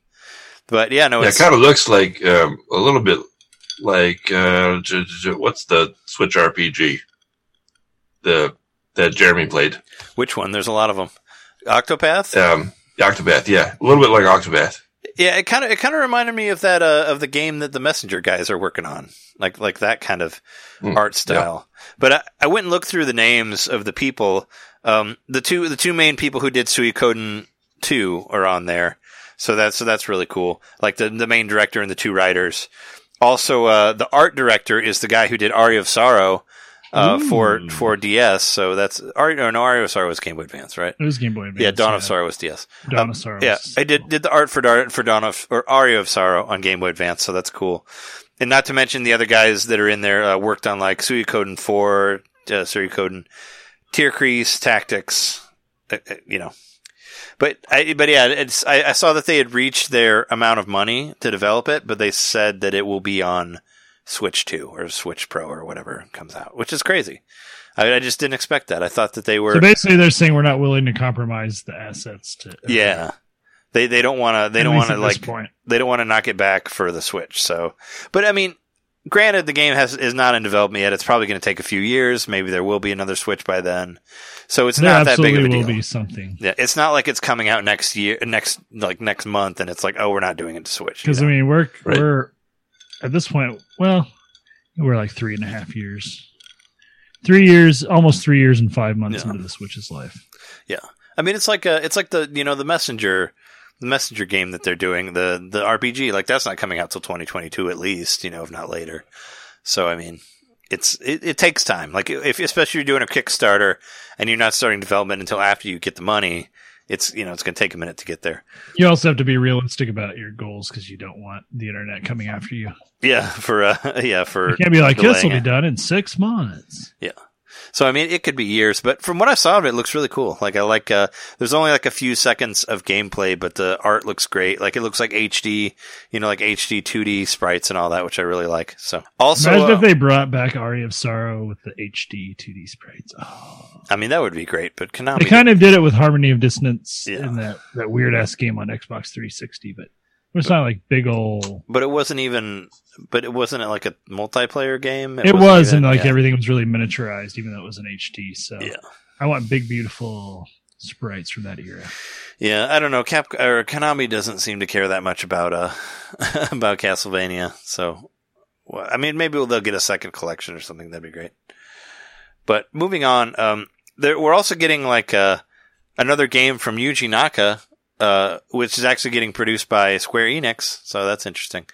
B: But yeah, no,
D: Yeah, it kind of looks like um, a little bit like uh, j- j- what's the Switch RPG? The that Jeremy played,
B: which one? There's a lot of them. Octopath.
D: um, Octopath. Yeah, a little bit like Octopath.
B: Yeah, it kind of it kind of reminded me of that uh, of the game that the Messenger guys are working on, like like that kind of
D: Mm,
B: art style. But I, I went and looked through the names of the people. Um, the two the two main people who did Suikoden two are on there, so that's so that's really cool. Like the the main director and the two writers. Also, uh, the art director is the guy who did Aria of Sorrow uh, for for DS. So that's Aria. No, no, Aria of Sorrow was Game Boy Advance, right?
C: It was Game Boy Advance.
B: Yeah, Dawn of Sorrow was DS.
C: Dawn
B: Um,
C: of Sorrow.
B: Yeah, I did did the art for Dar- for Dawn of or Aria of Sorrow on Game Boy Advance, so that's cool. And not to mention the other guys that are in there uh, worked on like Suikoden four, uh, Suikoden, Tierkreis, Tactics, uh, uh, you know. But I, but yeah, it's I, I saw that they had reached their amount of money to develop it, but they said that it will be on Switch two or Switch Pro or whatever comes out, which is crazy. I, I just didn't expect that. I thought that they were
C: So basically, they're saying we're not willing to compromise the assets to.
B: Uh, yeah. They they don't want to they don't want to like
C: point.
B: they don't want to knock it back for the Switch. So, but I mean, granted, the game has is not in development yet. It's probably going to take a few years. Maybe there will be another Switch by then. So it's
C: There
B: not that big
C: absolutely
B: of a
C: will
B: deal.
C: be something.
B: Yeah, it's not like it's coming out next year, next like next month, and it's like, oh, we're not doing it to Switch. you
C: Because I mean, we're
D: Right.
C: we're at this point. Well, we're like three and a half years, three years, almost three years and five months
B: Yeah.
C: into the Switch's life.
B: Yeah, I mean, it's like a, it's like the you know the messenger, the messenger game that they're doing the the RPG. Like that's not coming out till 2022 at least, you know, if not later. So I mean, it's it, it takes time. Like if especially you're doing a Kickstarter and you're not starting development until after you get the money, it's you know it's going to take a minute to get there.
C: You also have to be realistic about your goals because you don't want the internet coming after you.
B: Yeah, for uh, yeah for
C: You can't be like, this will be done in six months.
B: So I mean, it could be years, but from what I saw of it, it looks really cool. Like I like, uh, there's only like a few seconds of gameplay, but the art looks great. Like it looks like HD, you know, like HD 2D sprites and all that, which I really like. So also,
C: Imagine
B: uh,
C: if they brought back Aria of Sorrow with the HD 2D sprites. Oh.
B: I mean, that would be great, but Konami,
C: They kind of did it with Harmony of Dissonance
B: Yeah.
C: in that, that weird ass game on Xbox 360, but it's not like big old.
B: but it wasn't even, but it wasn't like a multiplayer game.
C: It,
B: wasn't
C: was,
B: even-
C: and like
B: yeah.
C: everything was really miniaturized, even though it was an HD. So
B: Yeah.
C: I want big, beautiful sprites from that era.
B: Yeah, I don't know. Cap or Konami doesn't seem to care that much about uh about Castlevania. So, well, I mean, maybe they'll get a second collection or something. That'd be great. But moving on, um, there, we're also getting like uh, another game from Yuji Naka, uh, which is actually getting produced by Square Enix. So that's interesting.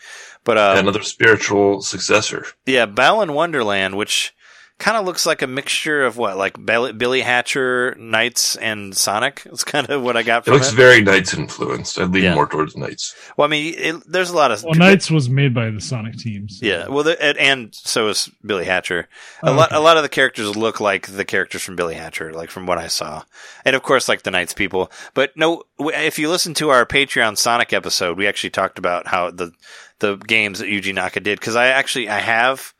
B: But uh,
D: Another spiritual successor.
B: yeah, Balan Wonderland, which kind of looks like a mixture of what, like Billy, Billy Hatcher, NiGHTS, and Sonic. It's kind of what I got
D: It looks
B: it.
D: Looks very NiGHTS influenced. I'd lean
B: Yeah.
D: more towards NiGHTS.
B: well, I mean, it, there's a lot of
C: Well, NiGHTS was made by the Sonic teams.
B: Yeah, well, the, and, and so is Billy Hatcher. A
C: Oh,
B: lot,
C: okay.
B: a lot of the characters look like the characters from Billy Hatcher, like from what I saw, and of course, like the NiGHTS people. But no, if you listen to our Patreon Sonic episode, we actually talked about how the the games that Yuji Naka did because I actually I have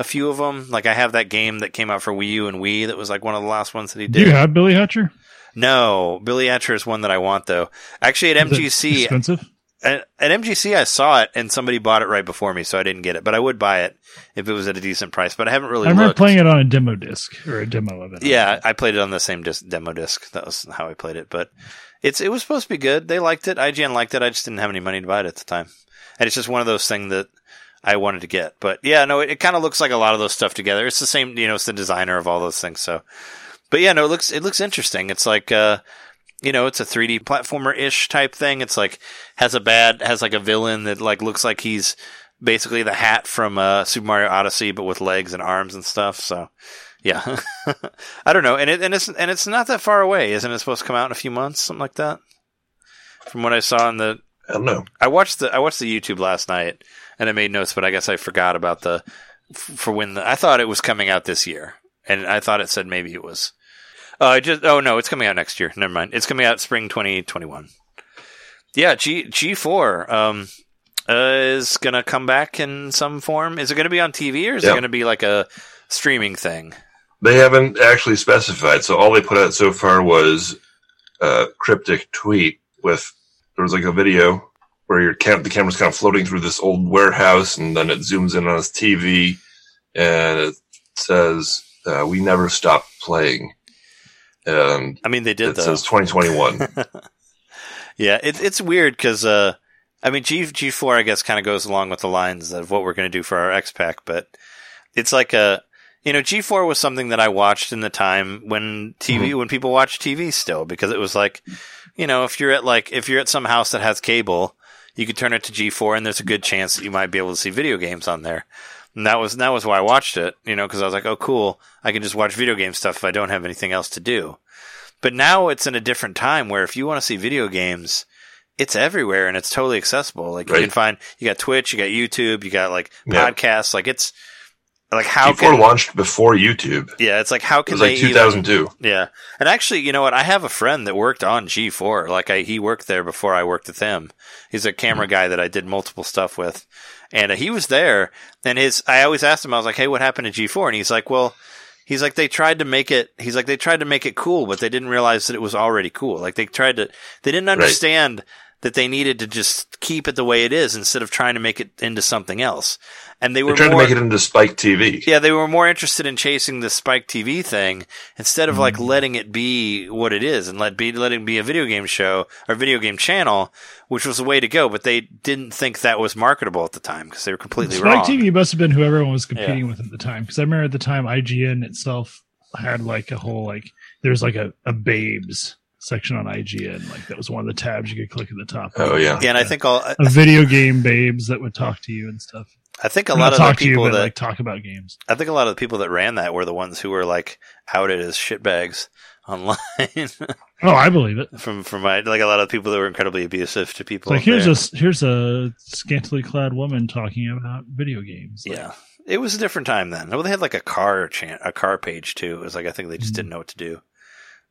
B: a few of them. Like I have that game that came out for Wii U and Wii that was like one of the last ones that he
C: Do
B: did.
C: you have Billy Hatcher?
B: no, Billy Hatcher is one that I want though. Actually, at
C: Is
B: MGC,
C: expensive.
B: at, at MGC, I saw it and somebody bought it right before me, so I didn't get it. But I would buy it if it was at a decent price. But I haven't really
C: I remember
B: looked.
C: playing it on a demo disc or a demo of it.
B: Yeah, I played it on the same disc, demo disc. That was how I played it. But it's it was supposed to be good. They liked it. IGN liked it. I just didn't have any money to buy it at the time. And it's just one of those things that I wanted to get. But yeah, no, it, it kind of looks like a lot of those stuff together. It's the same, you know, it's the designer of all those things. So, but yeah, no, it looks it looks interesting. It's like uh, you know, it's a 3D platformer ish type thing. It's like has a bad has like a villain that like looks like he's basically the hat from uh, Super Mario Odyssey, but with legs and arms and stuff. So, yeah, I don't know, and it and it's and it's not that far away, isn't it? Supposed to come out in a few months, something like that. From what I saw in the,
D: I don't know.
B: I watched the I watched the YouTube last night, and I made notes, but I guess I forgot about the for when the I thought it was coming out this year, and I thought it said maybe it was. Uh, I just oh no, it's coming out next year. Never mind, it's coming out spring twenty twenty one. Yeah, G G four um uh, is gonna come back in some form. Is it gonna be on TV or is it gonna be like a streaming thing?
D: They haven't actually specified, so all they put out so far was a cryptic tweet with there was like a video where your cam- the camera's kind of floating through this old warehouse, and then it zooms in on his TV, and it says, uh, "We never stop playing." And
B: I mean, they did
D: it
B: though.
D: says 2021.
B: Yeah, it, it's weird because uh, I mean, G G four I guess kind of goes along with the lines of what we're going to do for our X Pack, but it's like a you know G four was something that I watched in the time when TV when people watched TV still because it was like you know if you're at like if you're at some house that has cable, you could turn it to G four and there's a good chance that you might be able to see video games on there. And that was that was why I watched it, you know, because I was like, oh, cool, I can just watch video game stuff if I don't have anything else to do. But now it's in a different time where if you want to see video games, it's everywhere and it's totally accessible. Like you can find, you got Twitch, you got YouTube, you got like
D: Yeah.
B: podcasts. Like it's like how
D: G4
B: can
D: launched before YouTube.
B: yeah, it's like how can It
D: was like
B: they even-
D: 2002.
B: yeah, and actually, you know what? I have a friend that worked on G4. Like I, he worked there before I worked with him. He's a camera guy that I did multiple stuff with, and uh, he was there. And his, I always asked him, I was like, "Hey, what happened to G4?" And he's like, "Well." He's like they tried to make it. He's like they tried to make it cool, but they didn't realize that it was already cool. Like they tried to, they didn't understand that they needed to just keep it the way it is instead of trying to make it into something else. And they were
D: They're trying
B: more,
D: to make it into Spike TV.
B: yeah, they were more interested in chasing the Spike TV thing instead of like mm-hmm. letting it be what it is and let be letting it be a video game show or video game channel, which was the way to go. But they didn't think that was marketable at the time because they were completely
C: Spike
B: wrong.
C: Spike TV must have been who everyone was competing with at the time. Because I remember at the time IGN itself had like a whole like there's like a, a babes section on IGN. Like that was one of the tabs you could click at the top.
D: Oh, yeah.
B: Yeah, and I think all
C: a video game babes that would talk to you and stuff.
B: I think a lot of
C: talk
B: the
C: to you,
B: people that
C: like talk about games.
B: I think a lot of the people that ran that were the ones who were like outed as shitbags online
C: Oh, I believe it.
B: from from my like a lot of people that were incredibly abusive to people.
C: Like here's
B: there.
C: a here's a scantily clad woman talking about video games. Like,
B: Yeah, it was a different time then. Well, they had like a car chan- a car page too. It was like I think they just didn't hmm. know what to do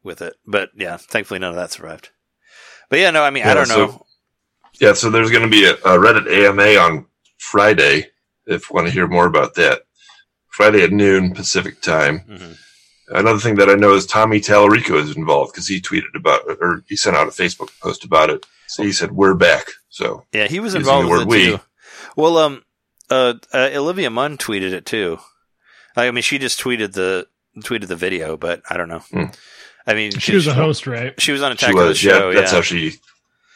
B: with it. But yeah, thankfully none of that survived. But yeah, no, I mean I don't
D: so-
B: know.
D: Yeah, so there's going to be a, a Reddit AMA on Friday if you want to hear more about that. Friday at noon Pacific time.
B: Mhm.
D: Another thing that I know is Tommy Tallarico is involved because he tweeted about it, or he sent out a Facebook post about it. So he said, "We're back." So
B: Yeah, he was involved
D: the
B: with it
D: we.
B: too. Well, um, uh, uh, Olivia Munn tweeted it too. I mean, she just tweeted the tweeted the video, but I don't know.
D: Hmm.
B: I mean,
C: She was a host, right?
B: She was on
D: She
B: Attack of the
D: was,
B: Show.
D: yeah. That's
B: yeah.
D: how she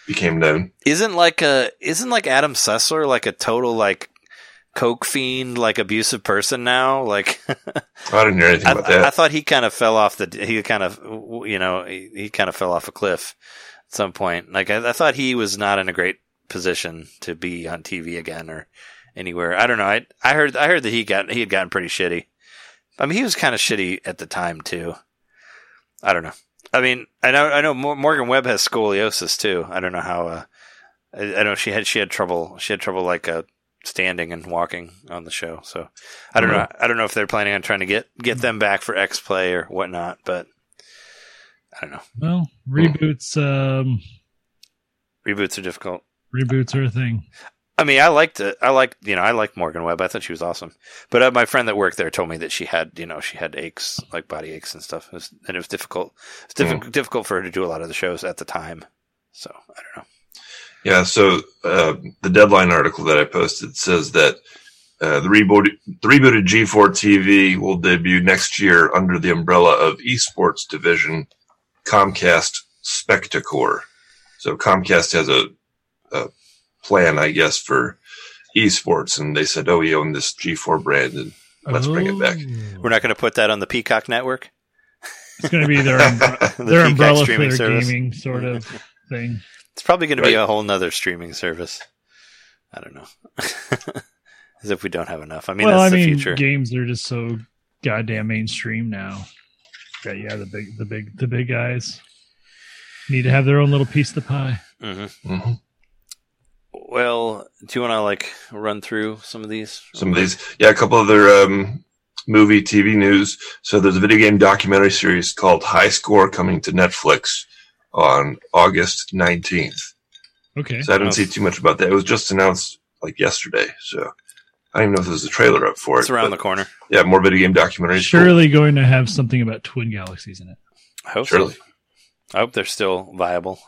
D: became known.
B: isn't like a isn't like Adam Sessler like a total like coke fiend, like abusive person now? Like
D: I didn't hear anything
B: I,
D: about that.
B: I thought he kind of fell off the he kind of you know he, he kind of fell off a cliff at some point. Like I, I thought he was not in a great position to be on TV again or anywhere. I don't know. I I heard I heard that he got he had gotten pretty shitty. I mean, he was kind of shitty at the time too. I don't know. I mean, I know I know Morgan Webb has scoliosis too. I don't know how. Uh, I, I know she had she had trouble she had trouble like uh, standing and walking on the show. So I don't know. I don't know if they're planning on trying to get get them back for X Play or whatnot. But I don't know.
C: Well, reboots. Um,
B: Reboots are difficult.
C: reboots are a thing.
B: I mean, I liked it. I liked, you know, I liked Morgan Webb. I thought she was awesome. But uh, my friend that worked there told me that she had, you know, she had aches, like body aches and stuff, It was- and it was difficult. It's diffi- difficult for her to do a lot of the shows at the time. So I don't know.
D: Yeah, so uh, the deadline article that I posted says that uh, the rebooted the rebooted G4 TV will debut next year under the umbrella of esports division Comcast Spectacor. So Comcast has a, a plan, I guess, for esports, and they said, "Oh, we own this G4 brand, and let's bring it back."
C: Oh.
B: We're not going to put that on the Peacock Network.
C: It's going to be their umbre-
B: The
C: their
B: Peacock
C: umbrella for
B: streaming
C: their
B: service.
C: gaming sort of thing.
B: It's probably going to be a whole nother streaming service. I don't know. As if we don't have enough. I mean,
C: well, I
B: the
C: mean,
B: future.
C: games are just so goddamn mainstream now. Yeah, yeah, the big, the big, the big guys need to have their own little piece of the pie.
B: hmm
D: Mhm.
B: Well, do you want to like run through some of these?
D: Some of these, yeah, a couple other um, movie, TV news. So there's a video game documentary series called High Score coming to Netflix on August 19th.
C: Okay,
D: So I didn't
B: Oh.
D: see too much about that. It was just announced like yesterday. So I don't even know if there's a trailer up for it.
B: It's
D: it.
B: around the corner.
D: Yeah, more video game documentaries.
C: surely going to have something about Twin Galaxies in it.
B: I hope so. I hope they're still viable.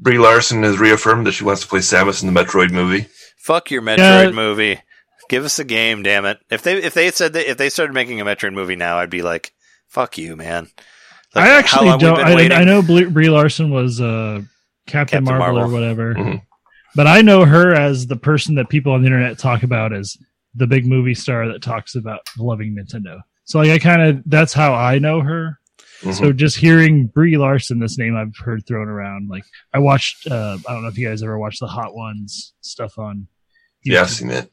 D: Brie Larson has reaffirmed that she wants to play Samus in the Metroid movie.
B: Fuck your Metroid
C: Yeah.
B: movie. Give us a game, damn it. If they if they said that if they started making a Metroid movie now, I'd be like, fuck you, man. Like,
C: I actually don't. I. I know Brie, Brie Larson was uh, Captain,
B: Captain
C: Marvel, or
B: Marvel.
C: whatever,
D: Mhm.
C: but I know her as the person that people on the internet talk about as the big movie star that talks about loving Nintendo. So like I kind of that's how I know her.
D: Mhm.
C: So just hearing Brie Larson, this name I've heard thrown around. Like I watched. Uh, I don't know if you guys ever watched the Hot Ones stuff on.
D: yeah, I've seen it.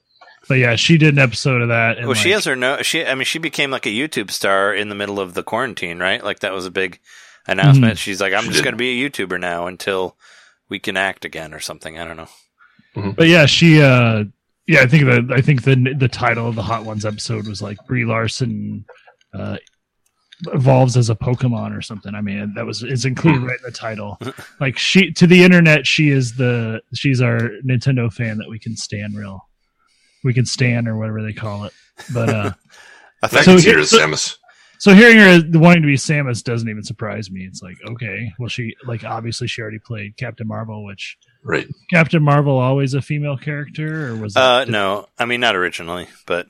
C: But yeah, she did an episode of that. And
B: Well, she
C: like-
B: has her no. She, I mean, she became like a YouTube star in the middle of the quarantine, right? Like that was a big announcement.
C: Mhm.
B: She's like, I'm
D: She
B: just going to be a YouTuber now until we can act again or something. I don't know.
C: But yeah, she. uh Yeah, I think the I think the the title of the Hot Ones episode was like Brie Larson uh evolves as a Pokemon or something. I mean, that was is included right in the title. Like she to the internet, she is the she's our Nintendo fan that we can stand real. We can stand or whatever they call it. But uh
B: I
D: I
B: think
C: So
D: can see
C: here-
D: her
C: so-
D: Samus.
C: So hearing her wanting to be Samus doesn't even surprise me. It's like, okay, well, she like obviously she already played Captain Marvel, which
D: Right.
C: Captain Marvel always a female character, or was it
B: Uh, no, I mean not originally, but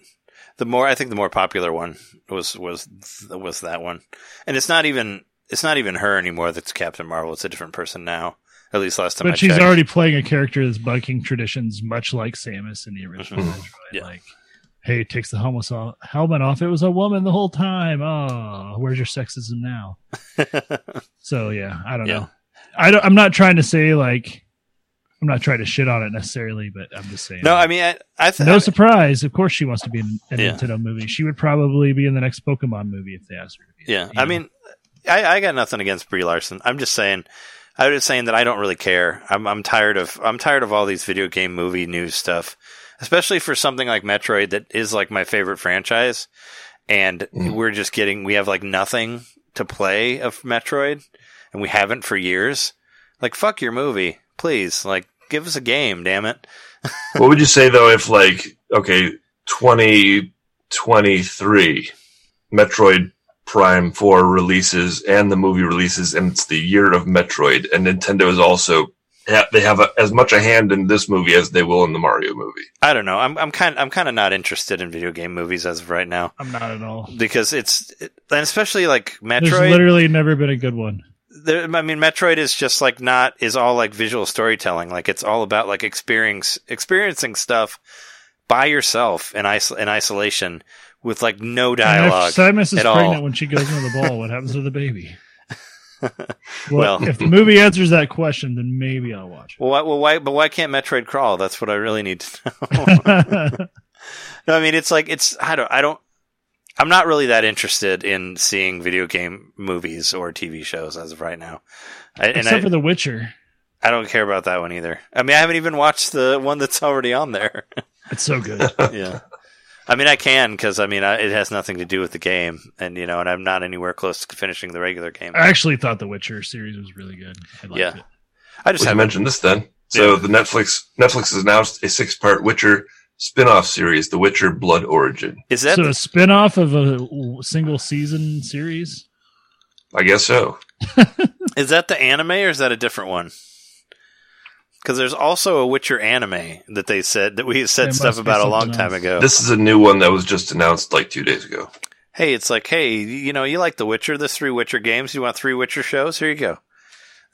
B: the more I think the more popular one was was was that one, and it's not even it's not even her anymore. That's Captain Marvel. It's a different person now. At least last time. I
C: But she's
B: checked.
C: already playing a character that's bucking traditions, much like Samus in the original
B: Mhm.
C: Metroid.
B: Yeah.
C: Like, hey, takes the helmet off, helmet off. It was a woman the whole time. Oh, where's your sexism now? So yeah, I don't
B: Yeah.
C: know. I don't. I'm not trying to say like. I'm not trying to shit on it necessarily, but I'm just saying.
B: no, I mean I, I th-
C: no surprise. Of course, she wants to be in a
B: Yeah.
C: Nintendo movie. She would probably be in the next Pokemon movie if they asked her to be.
B: Yeah,
C: it,
B: I
C: know?
B: mean, I, I got nothing against Brie Larson. I'm just saying, I was just saying that I don't really care. I'm I'm tired of I'm tired of all these video game movie news stuff, especially for something like Metroid that is like my favorite franchise, and
D: Mm.
B: we're just getting we have like nothing to play of Metroid, and we haven't for years. Like fuck your movie, please. Like give us a game, damn it.
D: what would you say though if like okay, twenty twenty three, Metroid Prime Four releases and the movie releases, and it's the year of Metroid, and Nintendo is also they have a, as much a hand in this movie as they will in the Mario movie.
B: I don't know. I'm I'm kind I'm kind of not interested in video game movies as of right now
C: I'm not at all.
B: because it's it, and especially like
C: There's
B: Metroid.
C: literally never been a good one.
B: There, I mean, Metroid is just like not is all like visual storytelling. Like it's all about like experience experiencing stuff by yourself in isol- in isolation with like no
C: And if
B: dialogue.
C: Samus is
B: at
C: pregnant
B: all.
C: when she goes into the ball. What happens to the baby?
B: Well-
C: well, if the movie answers that question, then maybe I'll watch
B: Well, why, well, why? But why can't Metroid crawl? That's what I really need to know. no, I mean, it's like it's I don't I don't. I'm not really that interested in seeing video game movies or TV shows as of right now. I, and
C: Except
B: I,
C: for The Witcher.
B: I don't care about that one either. I mean, I haven't even watched the one that's already on there.
C: It's so good.
B: yeah. I mean, I can because I mean, I, it has nothing to do with the game, and you know, and I'm not anywhere close to finishing the regular game.
C: I actually thought The Witcher series was really good. I liked
B: Yeah.
C: it.
B: I just
D: We
B: haven't.
D: mentioned this then. So the Netflix Netflix has announced a six part Witcher spin-off series, The Witcher Blood Origin.
B: Is that
C: So
B: the-
C: a spin-off of a single season series?
D: I guess so.
B: is that the anime or is that a different one? Because there's also a Witcher anime that they said that we said stuff about a long
C: something
B: time ago.
D: This is a new one that was just announced like two days ago.
B: hey, it's like, hey, you know, you like The Witcher? There's three Witcher games. You want three Witcher shows? Here you go.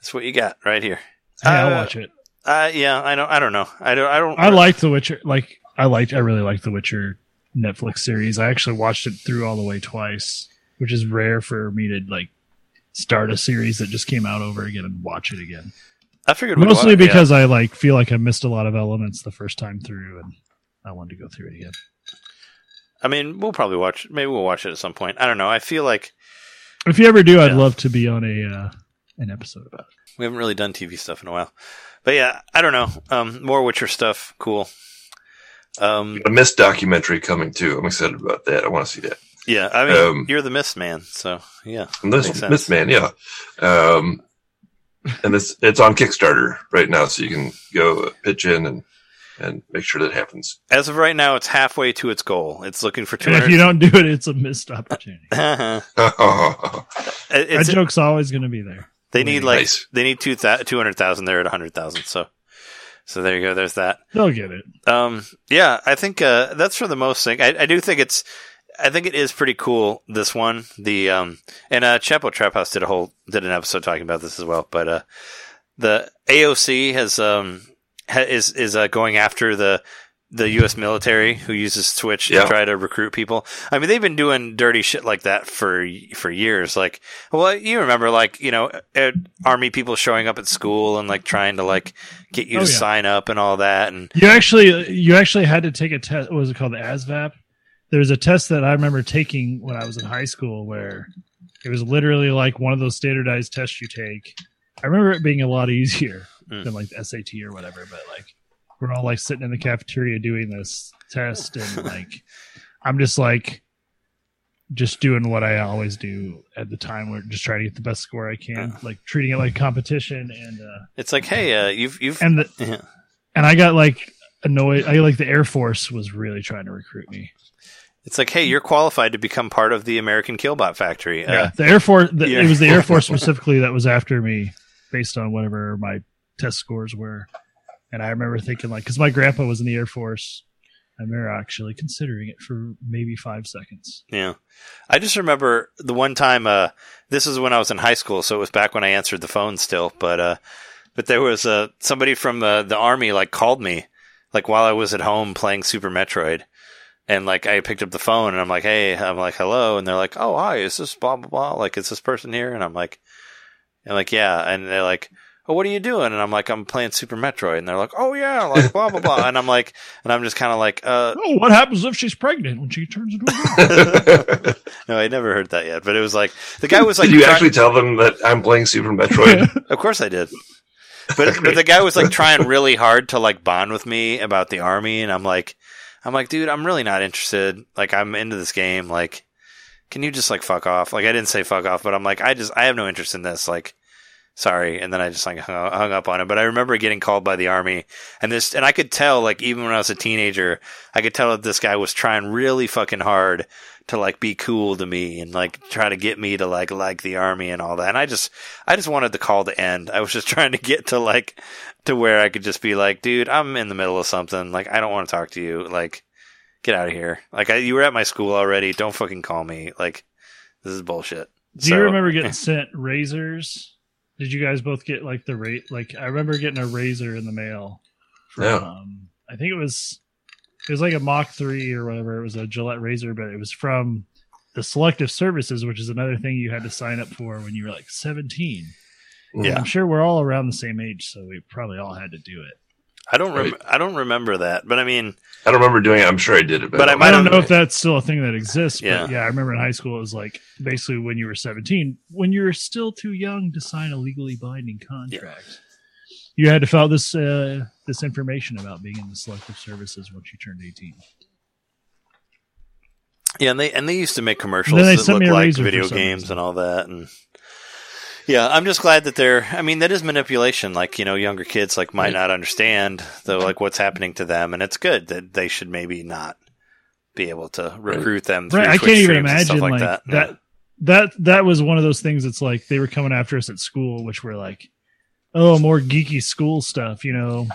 B: That's what you got right here.
C: Hey, I'll
B: Uh,
C: watch it.
B: Uh, yeah, I don't. I don't know. I don't. I don't.
C: I like The Witcher. Like I liked. I really liked The Witcher Netflix series. I actually watched it through all the way twice, which is rare for me to like start a series that just came out over again and watch it again.
B: I figured
C: Mostly
B: yeah.
C: because I like feel like I missed a lot of elements the first time through, and I wanted to go through it again.
B: I mean, we'll probably watch. Maybe we'll watch it at some point. I don't know. I feel like
C: If you ever do, I'd
B: Yeah.
C: love to be on a uh, an episode about it.
B: we haven't really done TV stuff in a while. But yeah, I don't know. Um, more Witcher stuff. Cool. Um,
D: A Myst documentary coming too. I'm excited about that. I want to see that.
B: yeah. I mean,
D: Um,
B: you're the Myst Man, so yeah.
D: And
B: Makes.
D: Myst Man, yeah. Um, and it's it's on Kickstarter right now, so you can go pitch in and and make sure that happens.
B: As of right now, it's halfway to its goal. It's looking for two
C: And if you don't do it, it's a missed opportunity.
B: hundred.
D: Nice.
C: that joke's always going to be there.
B: they need like
D: Nice.
B: they need two two hundred thousand. They're at hundred thousand. So, so there you go. There's that.
C: They'll get it.
B: Um, yeah, I think uh, that's for the most thing. I, I do think it's, I think it is pretty cool. This one, the um, and uh, Chapo Trap House did a whole did an episode talking about this as well. But uh, the AOC has um ha, is is uh, going after the the U.S. military who uses Twitch
D: Yeah.
B: to try to recruit people. I mean, they've been doing dirty shit like that for for years. Like, well, you remember, like you know, uh, army people showing up at school and like trying to like get you
C: Oh,
B: to
C: yeah.
B: sign up and all that, and
C: You actually, you actually had to take a test. What was it called? The ASVAB. There was a test that I remember taking when I was in high school, where it was literally like one of those standardized tests you take. I remember it being a lot easier
B: Mm.
C: than like the SAT or whatever, but like we're all like sitting in the cafeteria doing this test, and like I'm just like just doing what I always do at the time. We're just trying to get the best score I can, like treating it like competition, and uh,
B: It's like, hey, uh, you've you've
C: and the,
B: Yeah.
C: and I got like annoyed. I like the Air Force was really trying to recruit me.
B: it's like, hey, you're qualified to become part of the American Killbot Factory. Uh,
C: the Air Force. The,
B: yeah.
C: It was the Air Force specifically that was after me, based on whatever my test scores were. And I remember thinking like, because my grandpa was in the Air Force, I remember actually considering it for maybe five seconds.
B: Yeah. I just remember the one time, uh, this is when I was in high school, so it was back when I answered the phone still, but, uh, but there was, uh, somebody from the, the army, like, called me, like, while I was at home playing Super Metroid. And, like, I picked up the phone and I'm like, hey, I'm like, hello. And they're like, oh, hi, is this blah, blah, blah? Like, is this person here? And I'm like, and like, yeah. And they're like, oh, what are you doing? And I'm like, I'm playing Super Metroid. And they're like, oh, yeah, like, blah, blah, blah. And I'm like, and I'm just kind of like, uh,
C: Oh, what happens if she's pregnant when she turns into a girl?
B: no, I never heard that yet. But it was like, the guy was like,
D: Did you
B: try-
D: actually tell them that I'm playing Super Metroid?
B: Of course I did. But but the guy was like trying really hard to like bond with me about the army, and I'm like, I'm like, dude, I'm really not interested. Like, I'm into this game. Like, can you just like fuck off? Like, I didn't say fuck off, but I'm like, I just I have no interest in this. Like, sorry. And then I just like hung, up on it. But I remember getting called by the army and this, and I could tell, like, even when I was a teenager, I could tell that this guy was trying really fucking hard to like be cool to me and like try to get me to like like the army and all that. And I just I just wanted the call to end. I was just trying to get to like to where I could just be like, dude, I'm in the middle of something. Like I don't want to talk to you. Like get out of here. Like I, you were at my school already. Don't fucking call me. Like this is bullshit.
C: Do
B: So-
C: you remember getting sent razors? Did you guys both get like the rate? Like I remember getting a razor in the mail. From,
D: Yeah.
C: um, I think it was it was like a Mach three or whatever. It was a Gillette razor, but it was from the Selective Services, which is another thing you had to sign up for when you were like seventeen.
B: Yeah.
C: I'm sure we're all around the same age, so we probably all had to do it.
B: I don't rem-
D: Right.
B: I don't remember that, but I mean,
D: I don't remember doing it. I'm sure I did it, but,
B: But I
C: I
B: might
C: don't know if that's still a thing that exists,
B: Yeah.
C: but yeah, I remember in high school it was like basically when you were 17, when you were still too young to sign a legally binding contract. You had to fill out this uh, this information about being in the selective services once you turned 18.
B: yeah, and they and they used to make commercials that
C: sent
B: look like video games and all that, and yeah, I'm just glad that they're. I mean, that is manipulation. Like you know, younger kids like might not understand though, like what's happening to them, and it's good that they should maybe not be able to recruit them. Through
C: Right, I
B: Twitch
C: can't even
B: streams and stuff
C: imagine like,
B: that.
C: that.
B: Yeah.
C: That that was one of those things. That's like they were coming after us at school, which were like, oh, more geeky school stuff. You know,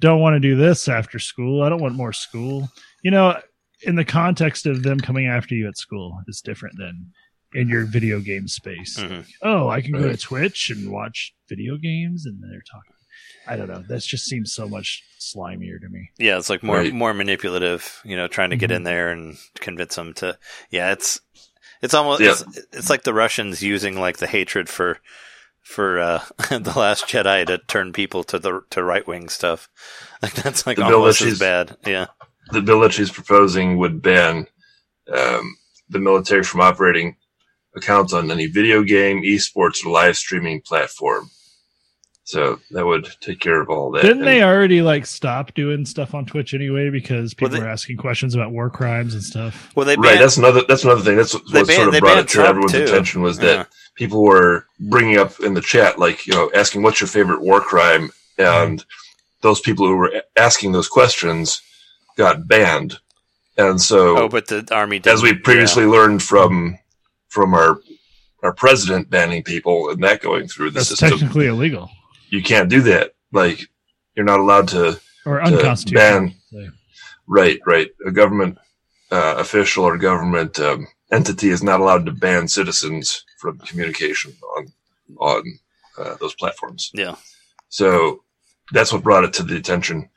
C: don't want to do this after school. I don't want more school. You know, in the context of them coming after you at school, is different than in your video game space.
B: Mhm.
C: Oh, I can go to Twitch and watch video games, and they're talking. I don't know. That just seems so much slimier to me.
B: Yeah, it's like more
D: Right.
B: more manipulative. You know, trying to get
C: Mhm.
B: in there and convince them to. Yeah, it's it's almost
D: Yeah.
B: it's, it's like the Russians using like the hatred for for uh, the Last Jedi to turn people to the to right wing stuff. Like that's like
D: The bill
B: almost as bad. Yeah,
D: the bill that she's proposing would ban um, the military from operating accounts on any video game, esports, or live streaming platform. So that would take care of all that.
C: Didn't
D: And-
C: they already like stop doing stuff on Twitch anyway because people
B: Well, they-
C: were asking questions about war crimes and stuff?
B: well they
D: right.
B: banned,
D: That's another. That's another thing. That's what
B: They
D: sort of brought it to everyone's
B: too.
D: attention was that
B: Yeah.
D: people were bringing up in the chat, like you know, asking what's your favorite war crime, and those people who were asking those questions got banned. And so,
B: oh, but the army did
D: as we previously learned from from our our president banning people and that going through the
C: That's
D: system,
C: technically illegal
D: you can't do that. Like you're not allowed to.
C: or
D: To
C: unconstitutional.
D: ban-
C: So,
D: Right, right. A government uh, official or government um, entity is not allowed to ban citizens from communication on on uh, those platforms.
B: Yeah,
D: So that's what brought it to the attention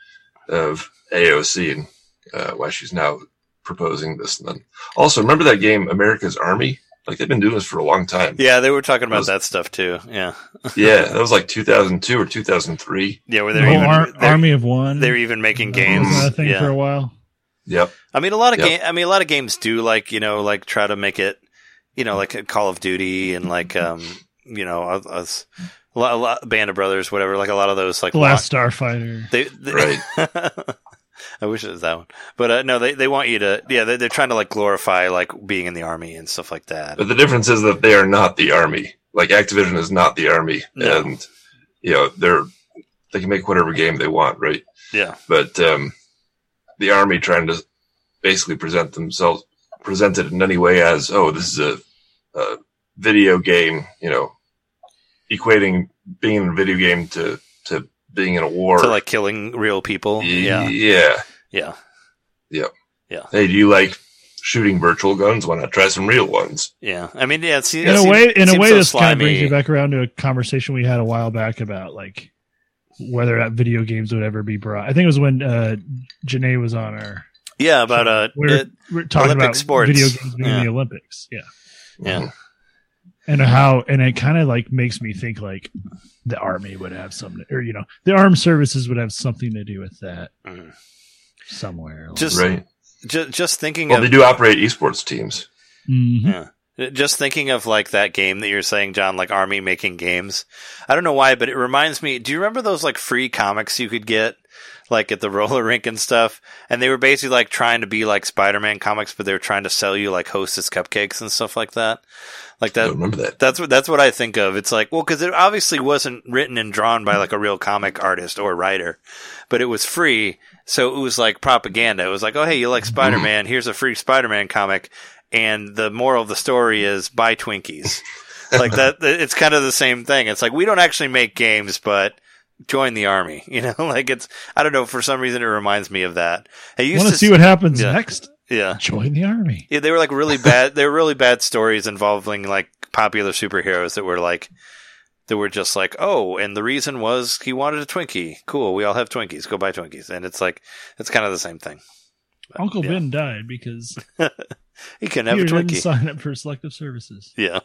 D: of AOC and uh, why she's now proposing this. And then also remember that game America's Army? Like they've been doing this for a long time.
B: yeah, they were talking about
D: Was-
B: that stuff too. Yeah,
D: Yeah, that was like 2002 or 2003.
B: yeah, where they're
C: whole
B: even
C: ar-
B: they're,
C: army of one.
B: they're even making
C: That
B: games.
C: was a thing
B: yeah.
C: for a while.
D: Yep.
B: I mean, a lot of
D: Yep.
B: game. I mean, a lot of games do like you know, like try to make it, you know, like a Call of Duty and like um, you know, a, a, a lot, a lot, Band of Brothers, whatever. Like a lot of those, like
C: The Last Starfighter.
B: They, they
D: Right.
B: I wish it was that one, but uh, no, they they want you to. Yeah, they, they're trying to like glorify like being in the army and stuff like that.
D: But the difference is that they are not the army. Like Activision is not the army,
B: No.
D: and you know they're they can make whatever game they want, right?
B: Yeah,
D: But um, the army trying to basically present themselves presented in any way as oh this is a, a video game, you know, equating being in a video game to to being in a war.
B: to like killing real people. Yeah,
D: yeah.
B: yeah, Yeah. Yeah.
D: Hey, do you like shooting virtual guns? Why not try some real ones?
B: yeah. I mean, yeah. It's,
C: in a way, in a way,
B: so
C: this kind of brings
B: slimy.
C: you back around to a conversation we had a while back about like whether or not video games would ever be brought. I think it was when uh, Janae was on our.
B: Yeah, about uh,
C: we were,
B: it-
C: we were talking
B: Olympic
C: about
B: sports.
C: video games being
B: Yeah.
C: the Olympics. Yeah,
B: yeah.
C: And how and it kind of like makes me think like the army would have something, or you know, the armed services would have something to do with that
B: Mhm.
C: somewhere.
B: Just
D: Right.
B: Just, just thinking
D: Well,
B: of
D: they do operate esports teams.
C: Mhm.
B: Yeah. Just thinking of like that game that you're saying, John, like Army making games. I don't know why, but it reminds me. Do you remember those like free comics you could get, like at the roller rink and stuff? And they were basically like trying to be like Spider-Man comics, but they were trying to sell you like Hostess cupcakes and stuff like that. Like that.
D: remember that.
B: That's what that's what I think of. It's like, well, because it obviously wasn't written and drawn by like a real comic artist or writer, but it was free, so it was like propaganda. It was like, oh, hey, you like mm-hmm. Spider Man? Here's a free Spider Man comic, and the moral of the story is buy Twinkies. like that, it's kind of the same thing. It's like we don't actually make games, but join the army. You know, like it's I don't know for some reason it reminds me of that. I used
C: Want
B: to
C: see what happens
B: yeah.
C: next?
B: yeah.
C: Join the army.
B: Yeah, they were like really bad. they were really bad stories involving like popular superheroes that were like that were just like, oh, and the reason was he wanted a Twinkie. Cool, we all have Twinkies. Go buy Twinkies, and it's like it's kind of the same thing.
C: Uncle
B: yeah.
C: Ben died because
B: He can have a
C: Peter didn't
B: Twinkie.
C: sign up for selective services.
B: Yeah.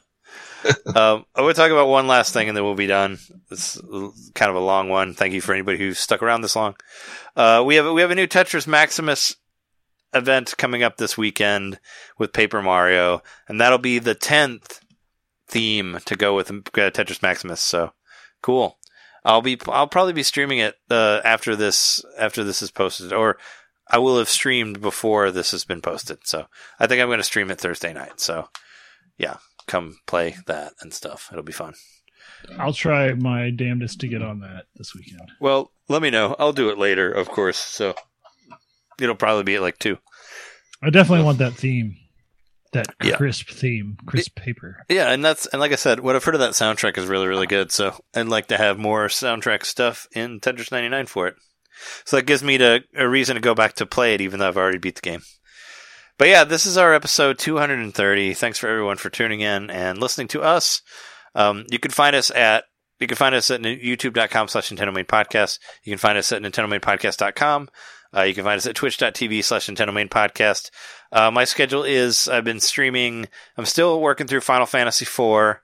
B: um, I would talk about one last thing, and then we'll be done. It's kind of a long one. Thank you for anybody who stuck around this long. Uh, we have we have a new Tetris Maximus event coming up this weekend with Paper Mario, and that'll be the tenth theme to go with uh, Tetris Maximus. So cool. I'll be I'll probably be streaming it uh, after this after this is posted, or I will have streamed before this has been posted. So I think I'm going to stream it Thursday night. So yeah, come play that and stuff. It'll be fun.
C: I'll try my damnedest to get on that this weekend.
B: Well, let me know. I'll do it later, of course. So it'll probably be at like two.
C: I definitely want that theme, that
B: Yeah.
C: crisp theme, crisp paper.
B: Yeah, and that's and like I said, what I've heard of that soundtrack is really really good. So I'd like to have more soundtrack stuff in Tetris 99 for it. So that gives me to, a reason to go back to play it, even though I've already beat the game. But yeah, this is our episode 230. Thanks for everyone for tuning in and listening to us. Um, you can find us at you can find us at youtube.com slash Nintendo Main Podcast. You can find us at nintendomainpodcast.com. Uh, you can find us at twitch.tv slash Nintendo Main Podcast. Uh, my schedule is I've been streaming. I'm still working through Final Fantasy IV.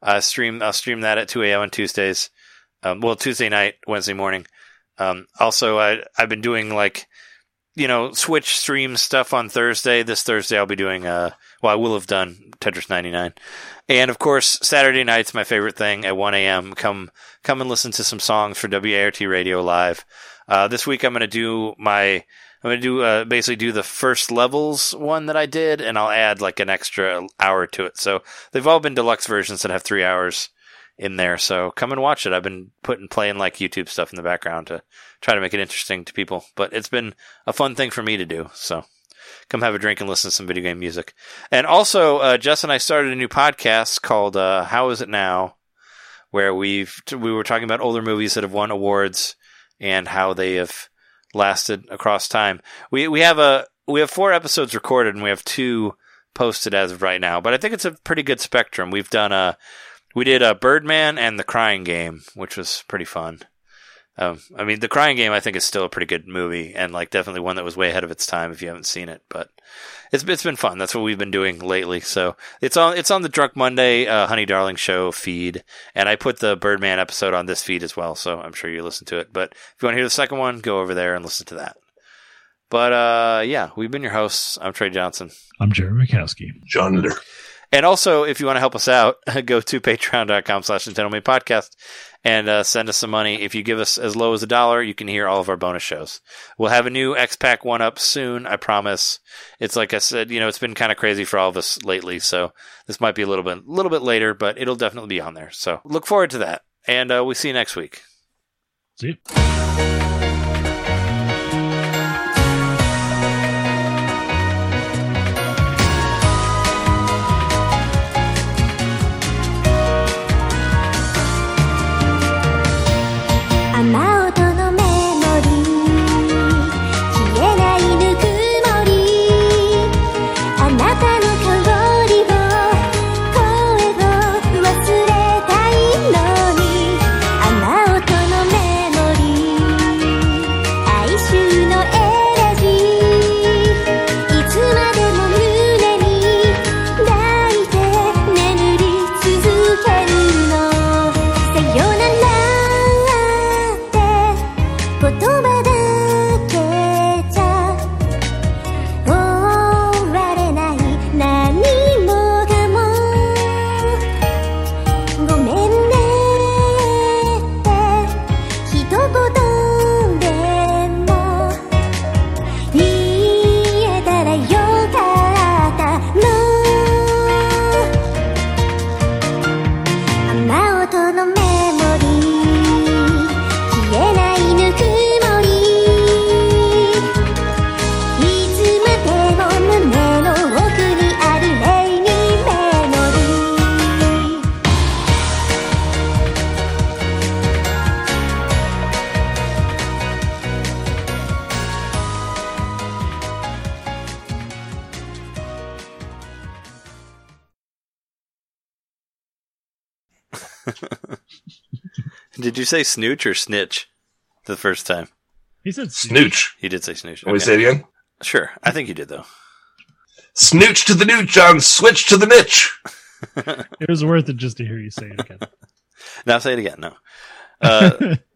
B: Uh, stream I'll stream that at 2 a.m. on Tuesdays. Um, well, Tuesday night, Wednesday morning. Um, also, I I've been doing like you know Switch stream stuff on Thursday. This Thursday, I'll be doing. Uh, well, I will have done Tetris 99, and of course, Saturday night's my favorite thing at 1 a.m. Come come and listen to some songs for WART Radio Live. Uh, this week, I'm going to do my. I'm going to do uh, basically do the first levels one that I did, and I'll add like an extra hour to it. So they've all been deluxe versions that have three hours in there. So come and watch it. I've been putting playing like YouTube stuff in the background to try to make it interesting to people. But it's been a fun thing for me to do. So come have a drink and listen to some video game music. And also, uh, Jess and I started a new podcast called uh, "How Is It Now," where we've we were talking about older movies that have won awards and how they have lasted across time. We we have a we have four episodes recorded and we have two posted as of right now. But I think it's a pretty good spectrum. We've done a we did a Birdman and the Crying Game, which was pretty fun. Um, I mean, the Crying Game I think is still a pretty good movie and like definitely one that was way ahead of its time if you haven't seen it. But it's it's been fun. That's what we've been doing lately. So it's on it's on the Drunk Monday uh, Honey Darling Show feed, and I put the Birdman episode on this feed as well. So I'm sure you listen to it. But if you want to hear the second one, go over there and listen to that. But uh, yeah, we've been your hosts. I'm Trey Johnson.
C: I'm Jerry Mikowski.
D: John Litter.
B: And also, if you want to help us out, go to patreon.com slash Nintendo Main Podcast and uh, send us some money. If you give us as low as a dollar, you can hear all of our bonus shows. We'll have a new X-Pack one up soon, I promise. It's like I said, you know, it's been kind of crazy for all of us lately, so this might be a little bit, little bit later, but it'll definitely be on there. So look forward to that. And uh, we'll see you next week.
C: See you.
B: Did you say snooch or snitch the first time?
C: He said
D: Snooch.
B: He did say snooch.
D: Can we
B: Okay.
D: say it again?
B: Sure. I think you did though.
D: Snooch to the nooch on switch to the niche.
C: It was worth it just to hear you say it again.
B: Now say it again. No. Uh,